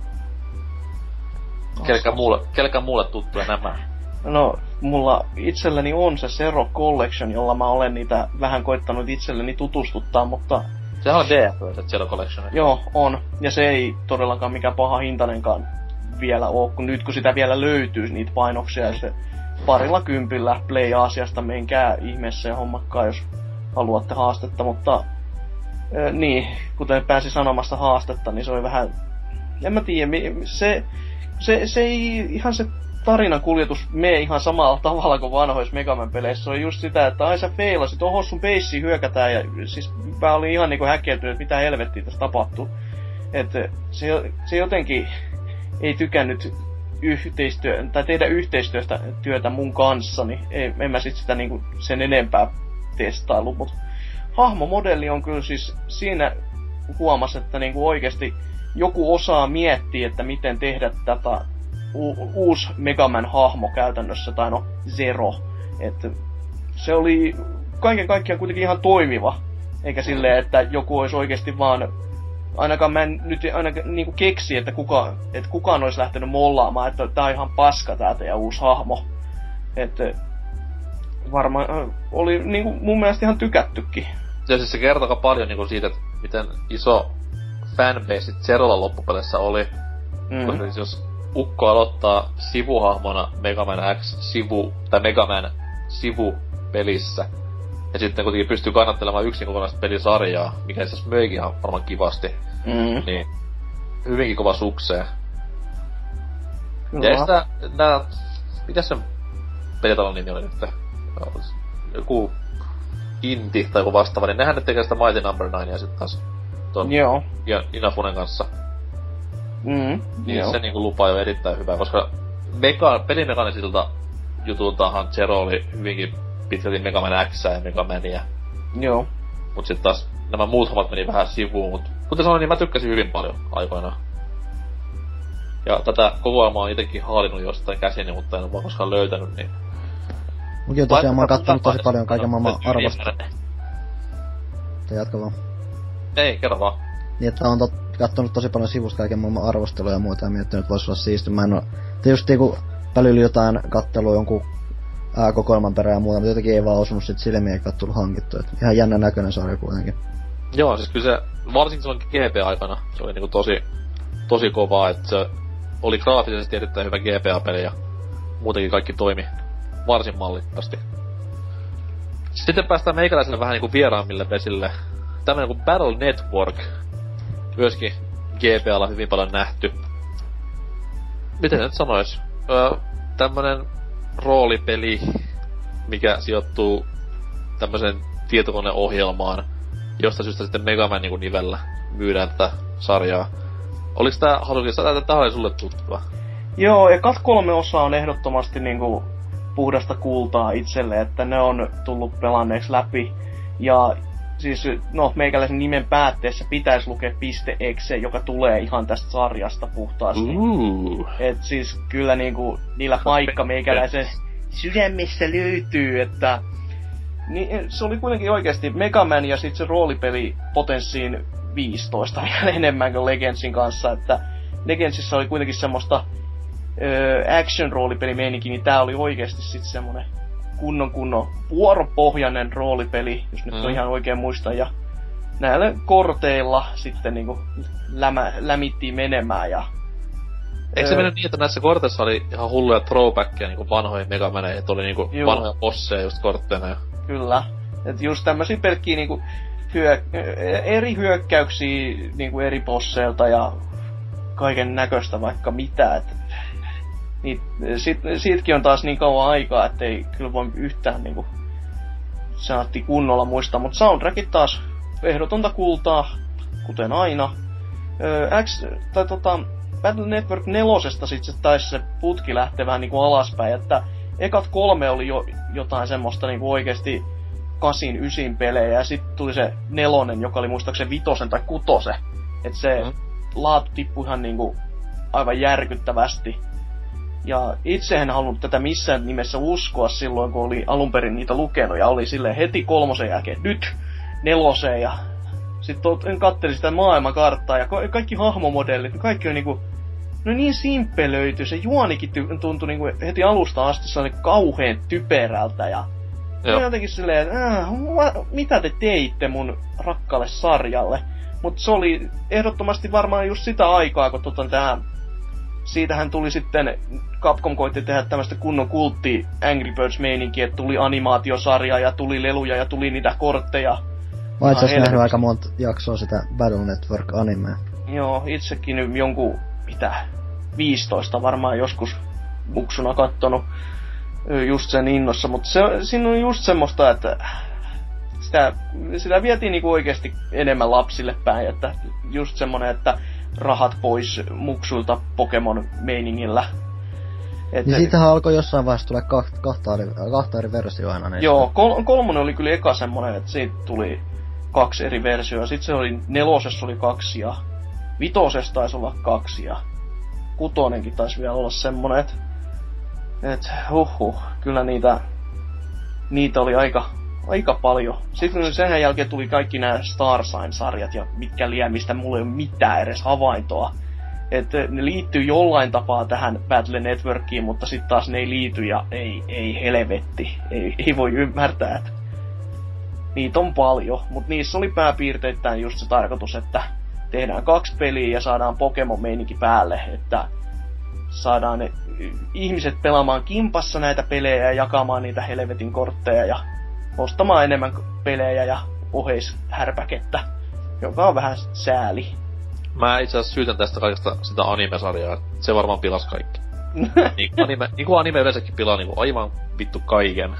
Kelkään muulle, kelkään muulle tuttuja nämä? No, mulla itselläni on se Zero Collection, jolla mä olen niitä vähän koittanut itselleni tutustuttaa, mutta... Se on DF, se Zero Collection. Joo, on. Ja se ei todellakaan mikään paha hintainenkaan vielä ole, kun nyt kun sitä vielä löytyy niitä painoksia ja se parilla kympillä Play Asiasta menkää ihmeessä ja hommakkaa, jos haluatte haastetta, mutta äh, niin, kuten pääsi sanomasta haastetta, niin se oli vähän, en mä tiedä, se, se, se ei ihan se tarinan kuljetus mene ihan samalla tavalla kuin vanhoissa Megaman peleissä. Se on just sitä, että ai sä feilasit, oho sun peissi hyökätään ja siis mä olin ihan niinku häkeltynyt, että mitä helvettiä tässä tapahtuu. Että se, se jotenkin ei tykännyt yhteistyö, tai tehdä yhteistyöstä työtä mun kanssa, niin en mä sit sitä niinku sen enempää testailu, mutta hahmomodelli on kyllä siis siinä huomas, että niinku oikeasti joku osaa miettiä, että miten tehdä tätä u- uusi Megaman hahmo käytännössä, tai no Zero. Että se oli kaiken kaikkiaan kuitenkin ihan toimiva. Eikä silleen, että joku olisi oikeasti vaan ainakaan mä en nyt ainakaan niinku keksi, että, kuka, että kukaan olisi lähtenyt mollaamaan, että tää on ihan paska tää ja uusi hahmo. Että varmaan oli niinku mun mielestä ihan tykättykin. Ja siis se kertoo paljon niinku siitä, että miten iso fanbase Zerolla loppupeleissä oli. Mm. Koska siis jos Ukko aloittaa sivuhahmona Mega Man X sivu, tai Mega Man sivu pelissä. Ja sitten kuitenkin pystyy kannattelemaan yksin kokonaista pelisarjaa, mikä itse asiassa möikin ihan varmaan kivasti. Mm. Niin hyvinkin kova sukseen. Ja sitä, nää, mikä se pelitalon nimi oli nyt? Joku Inti tai joku vastaava, niin nehän nyt tekee sitä Mighty Number no. 9 ja sitten taas ton Joo. Inafunen kanssa. Mm, niin joo. se niinku lupaa jo erittäin hyvää, koska meka, pelimekanisilta jutultahan Zero oli hyvinkin pitkälti Mega Man X ja Mega Mania. Joo. Mut sit taas nämä muut hommat meni vähän sivuun, mut kuten sanoin, niin mä tykkäsin hyvin paljon aikoinaan. Ja tätä kokoelmaa on itekin haalinut jostain käsini, mutta en ole koskaan löytänyt, niin Mukin on tosiaan, mä oon kattonut tosi paljon kaiken maailman arvosta. Tai jatka vaan. Ei, kerro vaan. Niin, että on tot, kattonut tosi paljon sivusta kaiken maailman arvosteluja ja muuta ja miettinyt, että voisi olla siisti. Mä en oo... Te just niinku välillä jotain kattelua jonkun ää, kokoelman perään ja muuta, mutta jotenkin ei vaan osunut sit silmiä eikä tullut hankittu. Et ihan jännä näköinen sarja kuitenkin. Joo, siis kyllä se, varsinkin silloin GP-aikana, se oli niinku tosi, tosi kovaa, että se oli graafisesti erittäin hyvä GPA-peli ja muutenkin kaikki toimi varsin mallikkaasti. Sitten päästään meikäläiselle vähän niinku vieraammille vesille. Tämmönen kuin Battle Network. Myöskin GPAlla hyvin paljon nähty. Miten nyt sanois? Öö, tämmönen roolipeli, mikä sijoittuu tämmöisen tietokoneohjelmaan, josta syystä sitten Mega Man niinku nivellä myydään tätä sarjaa. Oliks tää, sanoa, että tää oli sulle tuttua? Joo, ja kat kolme osaa on ehdottomasti niinku puhdasta kultaa itselle, että ne on tullut pelanneeksi läpi. Ja siis, no, meikäläisen nimen päätteessä pitäisi lukea .exe, joka tulee ihan tästä sarjasta puhtaasti. Ooh. Et siis kyllä niinku niillä paikka meikäläisen sydämissä löytyy, että niin, se oli kuitenkin oikeasti Mega Man ja sitten se roolipeli potenssiin 15 vielä enemmän kuin Legendsin kanssa, että Legendsissa oli kuitenkin semmoista ö, action roolipelimeininki, niin tää oli oikeasti sitten semmonen kunnon kunnon vuoropohjainen roolipeli, jos nyt Mm. mm. ihan oikein muistan, ja näillä korteilla sitten niinku lämä, lämittiin menemään ja Eikö se Öö. mennyt niin, että näissä korteissa oli ihan hulluja throwbackia niinku vanhoihin Mega Maneihin, että oli niinku Juu. vanhoja bosseja just kortteina. Kyllä. Et just tämmösiä pelkkiä niinku hyö, eri hyökkäyksiä niinku eri bosseilta ja kaiken näköistä vaikka mitä. Et, niin, sit, siitäkin on taas niin kauan aikaa, että ei kyllä voi yhtään niinku saatti kunnolla muistaa. Mutta soundtrackit taas ehdotonta kultaa, kuten aina. Öö, X, tai tota, Battle Network nelosesta sit se taisi se putki lähteä vähän niinku alaspäin, että ekat kolme oli jo jotain semmoista niinku oikeesti kasin, ysin pelejä, ja sitten tuli se nelonen, joka oli muistaakseni vitosen tai kutosen. että se Mm. laatu tippui ihan niinku aivan järkyttävästi. Ja itse en halunnut tätä missään nimessä uskoa silloin, kun oli alun perin niitä lukenut, ja oli sille heti kolmosen jälkeen, nyt neloseen, ja sitten katselin sitä maailmankarttaa, ja ka- kaikki hahmomodellit, kaikki on niinku, no niin simppelöity, se juonikin ty- tuntui niinku heti alusta asti se oli kauheen typerältä, ja Joo. Jotenkin silleen, että äh, mitä te teitte mun rakkaalle sarjalle? Mutta se oli ehdottomasti varmaan just sitä aikaa, kun tota tää... Siitähän tuli sitten, Capcom koitti tehdä tämmöistä kunnon kultti Angry Birds meininkiä, että tuli animaatiosarja ja tuli leluja ja tuli niitä kortteja. Mä oon itse asiassa helvetti. nähnyt aika monta jaksoa sitä Battle Network animea. Joo, itsekin nyt jonkun, mitä, 15 varmaan joskus muksuna kattonut just sen innossa, mutta se, siinä on just semmoista, että sitä, sitä vietiin niinku oikeasti enemmän lapsille päin, että just semmonen, että rahat pois muksuilta Pokemon meiningillä. Että, Niin siitähän alkoi jossain vaiheessa tulee kahta, kahta, eri, kahta eri versioa aina niistä. Joo, kol- kolmonen oli kyllä eka semmonen, että siitä tuli kaksi eri versioa. Sitten se oli nelosessa oli kaksi ja vitosessa taisi olla kaksi ja kutonenkin taisi vielä olla semmonen, että et, huhhuh, kyllä niitä, niitä oli aika, aika paljon. Sitten sen jälkeen tuli kaikki nämä Star Sign-sarjat ja mitkä liian, mistä mulla ei ole mitään edes havaintoa. Että ne liittyy jollain tapaa tähän Battle Networkiin, mutta sitten taas ne ei liity ja ei, ei helvetti. Ei, ei voi ymmärtää, että niitä on paljon, mutta niissä oli pääpiirteittäin just se tarkoitus, että tehdään kaksi peliä ja saadaan Pokemon-meininki päälle, että saadaan ne ihmiset pelaamaan kimpassa näitä pelejä ja jakamaan niitä helvetin kortteja ja ostamaan enemmän pelejä ja oheishärpäkettä, joka on vähän sääli. Mä itse asiassa syytän tästä kaikesta sitä anime-sarjaa. Se varmaan pilas kaikki. niin, kuin anime, niin kuin anime yleensäkin pilaa niinku aivan vittu kaiken.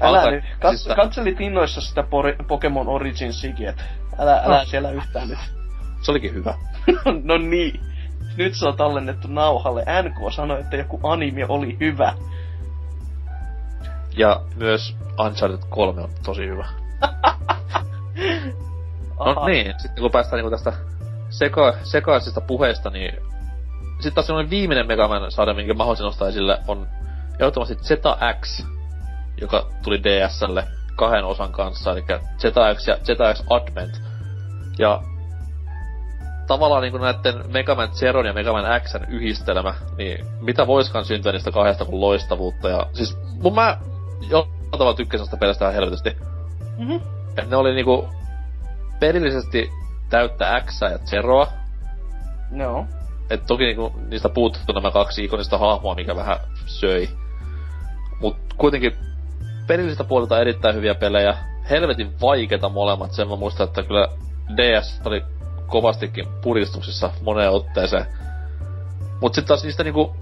Älä Alkaa- nyt. Kat- siis katselit innoissa sitä Pori- Pokemon Originsikin, että älä, älä No. siellä yhtään nyt. Se olikin hyvä. no niin. Nyt se on tallennettu nauhalle. NK sanoi, että joku anime oli hyvä. Ja myös Uncharted 3 on tosi hyvä. No niin, sitten kun päästään niinku tästä seka, sekaisista puheista, niin sitten taas semmoinen viimeinen Mega Man sarja, minkä mä haluaisin nostaa esille, on ehdottomasti ZX, joka tuli DSlle kahden osan kanssa, eli ZX ja ZX Advent. Ja tavallaan niin näiden Mega Man Zeron ja Mega Man Xn yhdistelmä, niin mitä voiskaan syntyä niistä kahdesta kuin loistavuutta. Ja siis mun mä jo tavalla tykkäsin sitä pelistä helvetisti. Mm-hmm. Et ne oli niinku pelillisesti täyttä X ja Zeroa. No. Et toki niinku niistä puuttuu nämä kaksi ikonista hahmoa, mikä vähän söi. Mut kuitenkin pelillisestä puolelta erittäin hyviä pelejä. Helvetin vaikeita molemmat, sen mä muistan, että kyllä DS oli kovastikin puristuksissa moneen otteeseen. Mut sit taas niistä niinku...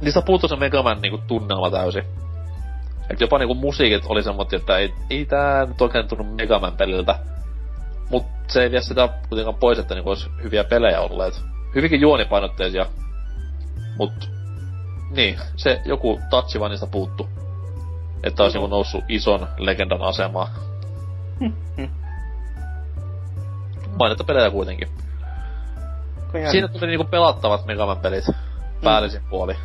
Niistä puuttuu se Megaman niinku tunnelma täysin. Et jopa niinku musiikit oli semmoinen, että ei, ei tää nyt oikein tunnu Megaman peliltä. Mut se ei vie sitä kuitenkaan pois, että niinku olisi hyviä pelejä olleet. Hyvinkin juonipainotteisia. Mut niin, se joku touchi vaan niistä puuttu. Että olisi niinku noussut ison legendan asemaa. Mainita pelejä kuitenkin. Siinä tuli niinku pelattavat Megaman pelit päällisin mm. puoli.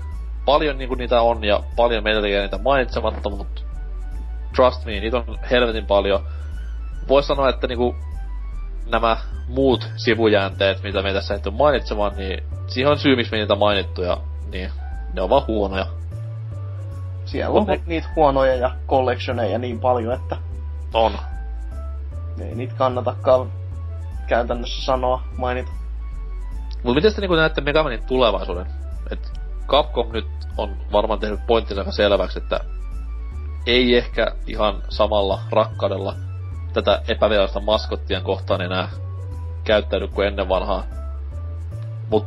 Paljon niinku niitä on ja paljon meitä tekee niitä mainitsematta, mutta trust me, niitä on helvetin paljon. Vois sanoa, että niinku nämä muut sivujäänteet, mitä me tässä ei mainitsemaan, niin siihen on syy, miksi me niitä mainittu ja niin, ne on vaan huonoja. Siellä on ne... niitä huonoja ja collectioneja niin paljon, että... On. Ei niitä kannatakaan käytännössä sanoa, mainita. Mut miten te niinku näette Megamanin tulevaisuuden? Capcom nyt on varmaan tehnyt pointtinsa selväksi, että ei ehkä ihan samalla rakkaudella tätä epävirallista maskottien kohtaan enää käyttäydy kuin ennen vanhaa. Mut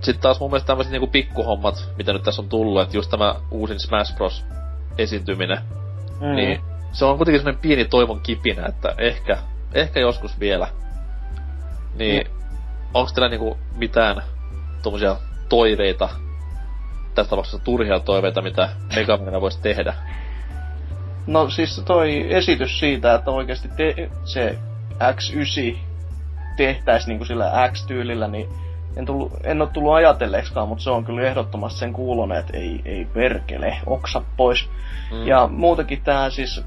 sit taas mun mielestä tämmöiset niinku pikkuhommat, mitä nyt tässä on tullut, että just tämä uusin Smash Bros. esiintyminen, mm. niin se on kuitenkin semmonen pieni toivon kipinä, että ehkä, ehkä joskus vielä. Niin, mm. onko teillä niinku mitään tommosia toiveita, tässä tapauksessa turhia toiveita, mitä Megamina voisi tehdä? No siis toi esitys siitä, että oikeasti te, se X9 tehtäis niinku sillä X-tyylillä, niin en, tullu, en ole tullut ajatelleeksikaan, mutta se on kyllä ehdottomasti sen kuulonen, että ei, ei perkele, oksa pois. Mm. Ja muutenkin tää siis,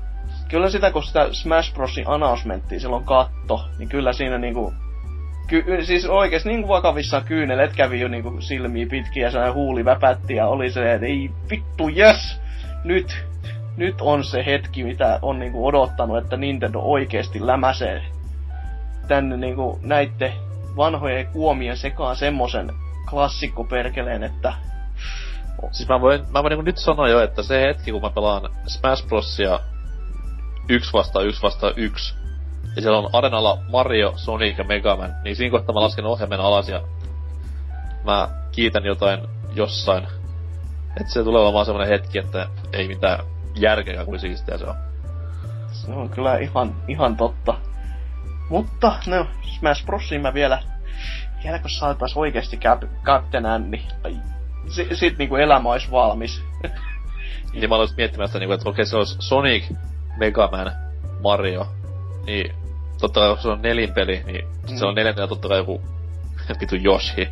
kyllä sitä kun sitä Smash Brosin announcementtia silloin katto, niin kyllä siinä niinku ky- siis oikeesti niin vakavissa kyynelet kävi jo niinku silmiä pitkiä ja sellainen huuli väpätti ja oli se, että ei vittu jes! Nyt, nyt on se hetki, mitä on niinku odottanut, että Nintendo oikeesti lämäsee tänne niinku näitte vanhojen kuomien sekaan semmosen klassikkoperkeleen, että... Siis mä voin, mä voin niinku nyt sanoa jo, että se hetki, kun mä pelaan Smash Brosia yksi vasta yksi vasta yksi, ja siellä on arenalla Mario, Sonic ja Mega Man, niin siinä kohtaa mä lasken ohjelmen alas ja mä kiitän jotain jossain. Että se tulee olemaan semmonen hetki, että ei mitään järkeä, kuin siistiä se on. Se on kyllä ihan, ihan totta. Mutta, no, Smash Brosiin mä vielä, vielä kun saatais oikeesti Cap, Captain Annie, sit, sit niinku elämä olisi valmis. niin mä aloisin miettimään sitä, niinku, että okei, se olisi Sonic, Mega Man, Mario, niin totta kai, jos se on nelinpeli, niin mm. se on neljäntenä totta kai joku vitu Yoshi.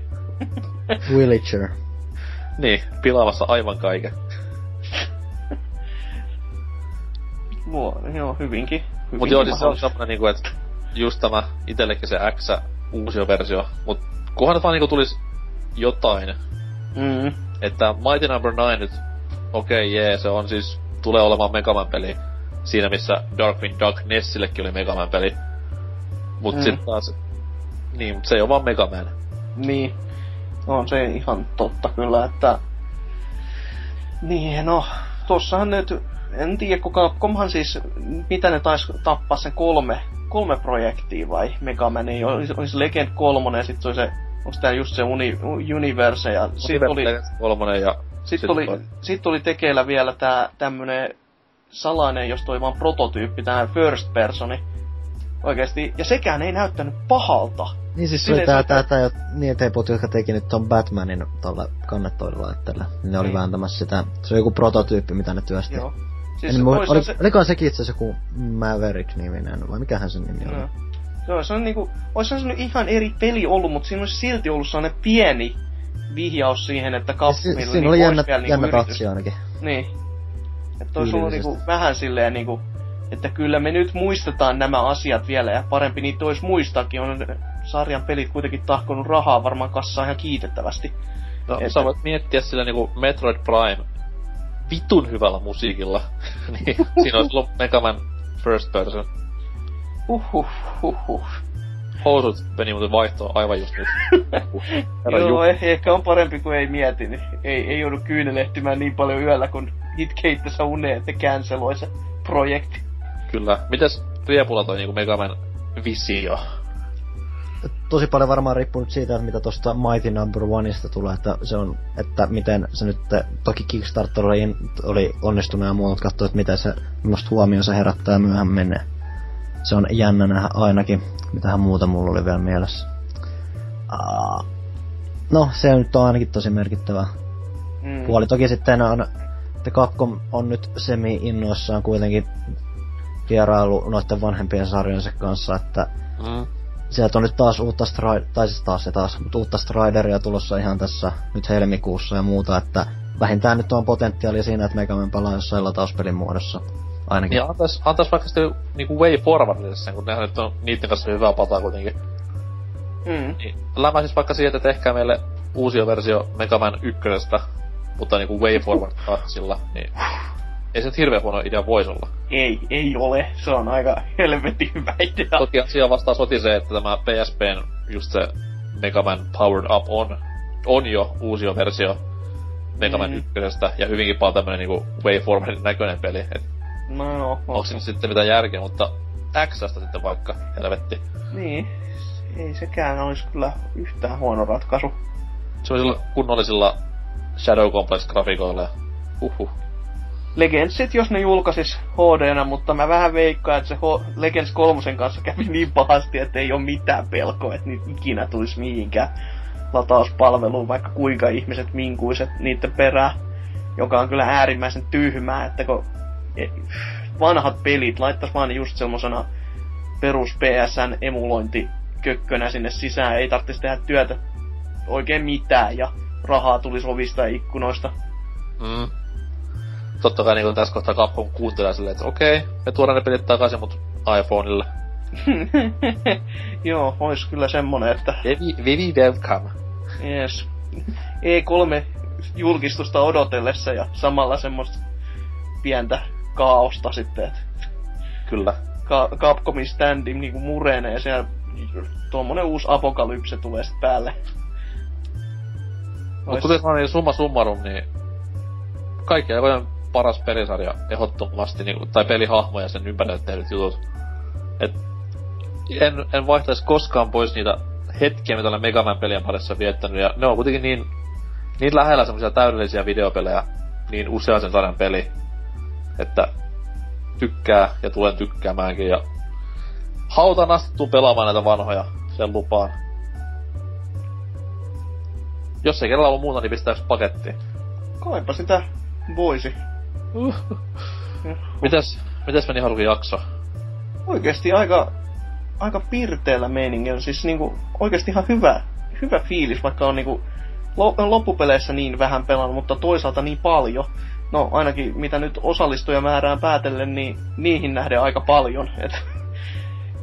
Villager. niin, pilaamassa aivan kaiken. Muo, joo, hyvinkin. hyvinkin Mut joo, siis se on semmonen niinku, että just tämä itellekin se X uusi versio, mut kunhan nyt vaan niinku tulis jotain. Mm. Että Mighty Number no. 9 nyt, okei okay, jee, se on siis, tulee olemaan Megaman peli. Siinä missä Darkwing Duck Nessillekin oli Megaman peli. Mut mm. taas, niin, mut se ei oo vaan Megaman. Niin. On se ihan totta kyllä, että... Niin, no, tossahan nyt, en tiedä, kuka Capcomhan siis, mitä ne tais tappaa sen kolme, kolme projektia vai Megaman, ei olisi, olisi Legend 3 ja sit se oli se, onks tää just se uni, Universe ja sit oli... kolmonen ja... Sit, sit oli, sit oli tekeillä vielä tää tämmönen salainen, jos toi vaan prototyyppi, tää first personi, Oikeesti. Ja sekään ei näyttänyt pahalta. Niin siis se oli tää, tää, tää, niin tepot, jotka teki nyt ton Batmanin tolle kannettoidelaitteelle. Niin ne oli niin. vääntämässä sitä. Se on joku prototyyppi, mitä ne työsti. Joo. Siis en, mu- oli, se... Olikohan sekin itse joku Maverick-niminen, vai mikähän sen nimi oli? Joo, se on niinku, ois se ihan eri peli ollut, mutta siinä olisi silti ollut sellainen pieni, vihjaus siihen, että Capcomilla Si- siinä niinku oli jännä, vielä niinku jännä yritys. tatsi ainakin. Niin. Että olisi ollut niinku vähän silleen niinku, että kyllä me nyt muistetaan nämä asiat vielä ja parempi niitä olisi muistaakin. On sarjan pelit kuitenkin tahkonut rahaa varmaan kassaan ihan kiitettävästi. No, Että- sä voit miettiä sillä niinku Metroid Prime vitun hyvällä musiikilla. niin, siinä olisi ollut Mega Man First Person. Uhuh, uhuh. Housut meni muuten vaihtoon aivan just nyt. Herra Joo, eh, ehkä on parempi kuin ei mieti, niin ei, ei joudu kyynelehtimään niin paljon yöllä, kun keittässä uneen, että canceloi se projekti. Kyllä. Mites Riepula toi niinku Mega Man visio? Tosi paljon varmaan riippuu nyt siitä, että mitä tuosta Mighty Number Oneista tulee, että se on, että miten se nyt, toki Kickstarter oli, oli onnistunut ja muuta, mutta katsoa, että miten se, millaista huomioon se herättää myöhemmin menee. Se on jännä nähdä ainakin, mitähän muuta mulla oli vielä mielessä. Aa, no, se nyt on ainakin tosi merkittävä Mm. puoli. Toki sitten on, että Capcom on nyt semi-innoissaan kuitenkin vierailu noiden vanhempien sarjojensa kanssa, että Mm. sieltä on nyt taas uutta Stri- tai siis taas ja taas, mutta uutta Strideria tulossa ihan tässä nyt helmikuussa ja muuta, että vähintään nyt on potentiaalia siinä, että Mega Man palaa jossain latauspelin muodossa. Ainakin. Niin antais, antais vaikka sitten niinku Way Forwardille sen, kun nehän nyt on niitten kanssa hyvää pataa kuitenkin. Mm. Niin, lämmäsis vaikka siitä, että tehkää meille uusia versio Mega Man 1, mutta niinku Way Forward tatsilla, niin ei se hirveän huono idea voisi olla. Ei, ei ole. Se on aika helvetin hyvä idea. Toki asia vastaa soti se, että tämä PSPn just se Mega Man Powered Up on, on jo uusi versio Mega Man Mm. 1 ja hyvinkin paljon tämmönen niinku Way Forwardin näköinen peli. Et No, no, onko siinä sitten mitään järkeä, mutta Xstä sitten vaikka, helvetti. Niin. Ei sekään olisi kyllä yhtään huono ratkaisu. Semmoisilla kunnollisilla Shadow Complex-grafiikoilla ja huhhuh. Legendsit, jos ne julkaisis hd mutta mä vähän veikkaan, että se H- Legends 3 kanssa kävi niin pahasti, että ei ole mitään pelkoa, että niitä ikinä tulisi mihinkään latauspalveluun, vaikka kuinka ihmiset minkuiset niiden perään, joka on kyllä äärimmäisen tyhmää, että kun e- vanhat pelit laittais vaan just semmosena perus PSN emulointi kökkönä sinne sisään, ei tarvitsisi tehdä työtä oikein mitään ja rahaa tulisi ovista ja ikkunoista. Mm. Totta kai niinku tässä kohtaa Capcom kuuntelee silleen, että okei, me tuodaan ne pelit takaisin, mut iPhoneille. Joo, ois kyllä semmonen, että Very, very welcome. yes. E3 julkistusta odotellessa ja samalla semmoista pientä kaaosta sitten, että Kyllä. Ka- Capcomin standi niinku murenee ja siellä tuommoinen uusi apokalypse tulee sitten päälle. Mut kuten sanoin, niin summa summarum, niin kaikki aikojen paras pelisarja ehdottomasti, niinku, tai pelihahmo ja sen ympärille tehdyt jutut. Et en, en vaihtaisi koskaan pois niitä hetkiä, mitä olen Mega Man pelien parissa viettänyt, ja ne on kuitenkin niin, niin lähellä semmoisia täydellisiä videopelejä, niin usean sen sarjan peli, että tykkää ja tulen tykkäämäänkin, ja hautaan asti tuun pelaamaan näitä vanhoja, sen lupaan. Jos ei kerralla ollut muuta, niin pistää pakettiin. Kaipa sitä voisi. Mitäs, mitäs meni Harukin jakso? Oikeesti aika, aika pirteellä meiningillä. Siis niinku oikeesti ihan hyvä, hyvä fiilis, vaikka on niinku lo- loppupeleissä niin vähän pelannut, mutta toisaalta niin paljon. No ainakin mitä nyt osallistujamäärään päätellen, niin niihin nähden aika paljon. Et,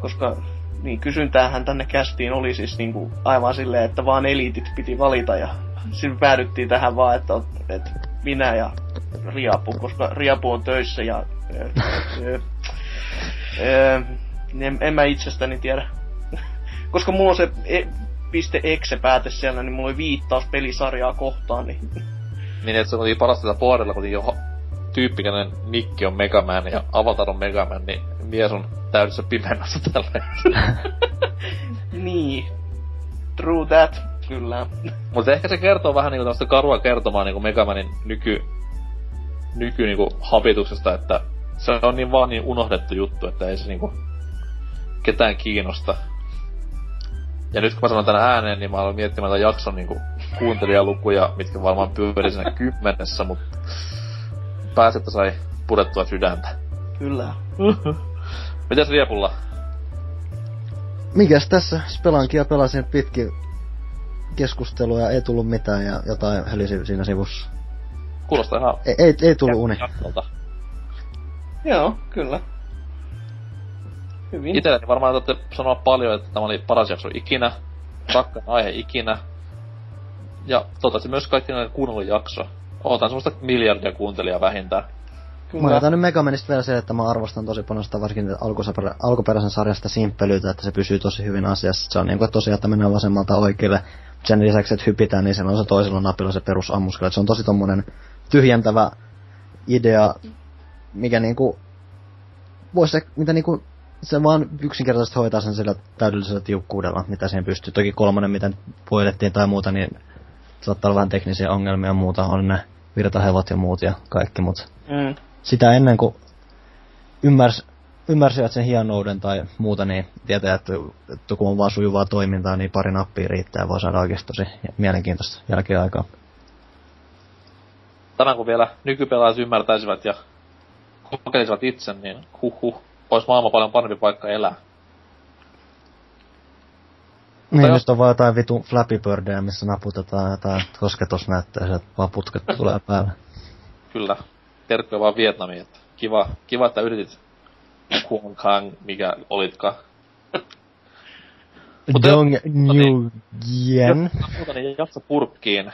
koska niin kysyntäähän tänne kästiin oli siis niinku aivan silleen, että vaan eliitit piti valita ja sitten päädyttiin tähän vaan, että, että minä ja Riapu, koska Riapu on töissä ja ö, ö, ö, en, en mä itsestäni tiedä. koska mulla on se e, piste .exe pääte siellä, niin mulla oli viittaus pelisarjaa kohtaan, niin Niin, että se oli parasta tällä puolella, kun jo ha- tyyppi, kenen nikki on Mega Man ja Avatar on Mega Man, niin mies on täydessä pimennossa tällä hetkellä. niin. True that, kyllä. Mutta ehkä se kertoo vähän niinku tämmöstä karua kertomaa niinku Mega Manin nyky, nyky niinku habituksesta, että se on niin vaan niin unohdettu juttu, että ei se niinku ketään kiinnosta. Ja nyt kun mä sanon tän ääneen, niin mä aloin miettimään tämän jakson niinku kuuntelijalukuja, mitkä varmaan pyöri siinä kymmenessä, mutta pääsettä sai pudettua sydäntä. Kyllä. Mitäs Riepulla? Mikäs tässä? Spelankia pelasin pitkin keskustelua, ei tullut mitään ja jotain hölisi siinä sivussa. Kuulostaa ihan... Ei, ei, ei tullut uni. Joo, kyllä. Hyvin. Itelleni varmaan olette sanoa paljon, että tämä oli paras jakso ikinä, rakkain aihe ikinä. Ja toivottavasti myös kaikki näiden kuunnellut jakso. Ootan semmoista miljardia kuuntelijaa vähintään. Mä Kyllä. otan nyt Megamenista vielä se, että mä arvostan tosi paljon sitä varsinkin alkuperäisen, alkuperäisen sarjasta simppelyyttä, että se pysyy tosi hyvin asiassa. Se on niinku tosiaan, että mennään vasemmalta oikealle. Sen lisäksi, että hypitään, niin se on se toisella napilla se perusammuskeli. Se on tosi tommonen tyhjentävä idea, mikä niinku... Vois se, mitä niinku... Se vaan yksinkertaisesti hoitaa sen sillä täydellisellä tiukkuudella, mitä siihen pystyy. Toki kolmonen, mitä voitettiin tai muuta, niin saattaa olla vähän teknisiä ongelmia ja muuta. On ne virtahevot ja muut ja kaikki, mutta Mm. sitä ennen kuin ymmärs, ymmärsivät sen hienouden tai muuta, niin tietää, että, että kun on vaan sujuvaa toimintaa, niin pari nappia riittää ja voi saada oikeasti tosi mielenkiintoista jälkiaikaa. Tämän kun vielä nykypelaajat ymmärtäisivät ja kokeilisivat itse, niin huh olisi maailma paljon parempi paikka elää. Niin, jos- nyt on vaan jotain vitun Flappy Birdia, missä naputetaan jotain kosketusnäyttöä, ja vaan putket tulee päälle. Kyllä. Terkkuja vaan Vietnamiin, että kiva, kiva että yritit Kuong Kang, mikä olitkaan. Mutta Dong jo- New Yen. Muuta niin jakso purkkiin.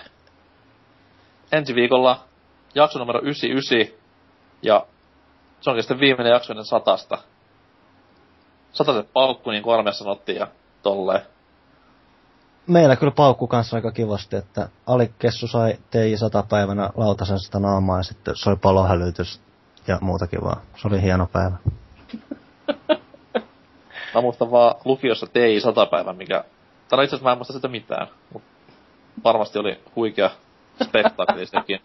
Ensi viikolla jakso numero 99, ja se onkin sitten viimeinen jakso ennen satasta. Sataset paukku, niin kuin armeijassa sanottiin, ja tolleen. Meillä kyllä paukku kanssa aika kivasti, että Alikessu sai TI 100 päivänä lautasen sitä naamaa ja sitten soi palohälytys ja muutakin vaan. Se oli hieno päivä. Mä muistan vaan lukiossa TI 100 päivän, mikä... Tai itse asiassa mä en muista sitä mitään, mutta varmasti oli huikea spektaakeli sekin.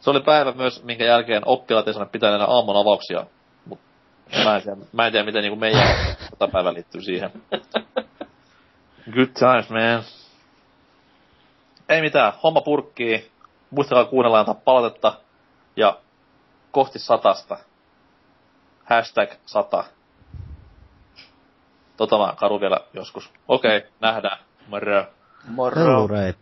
Se oli päivä myös, minkä jälkeen oppilaat ei sano pitää enää aamun avauksia. Mut mä en tiedä, mä en tiedä miten niinku meidän tota päivä liittyy siihen. Good times, man. Ei mitään, homma purkkii. Muistakaa kuunnella antaa palautetta. Ja kohti satasta. Hashtag sata. Tota mä karu vielä joskus. Okei, okay, nähdään. Moro. Moro. Hellurei.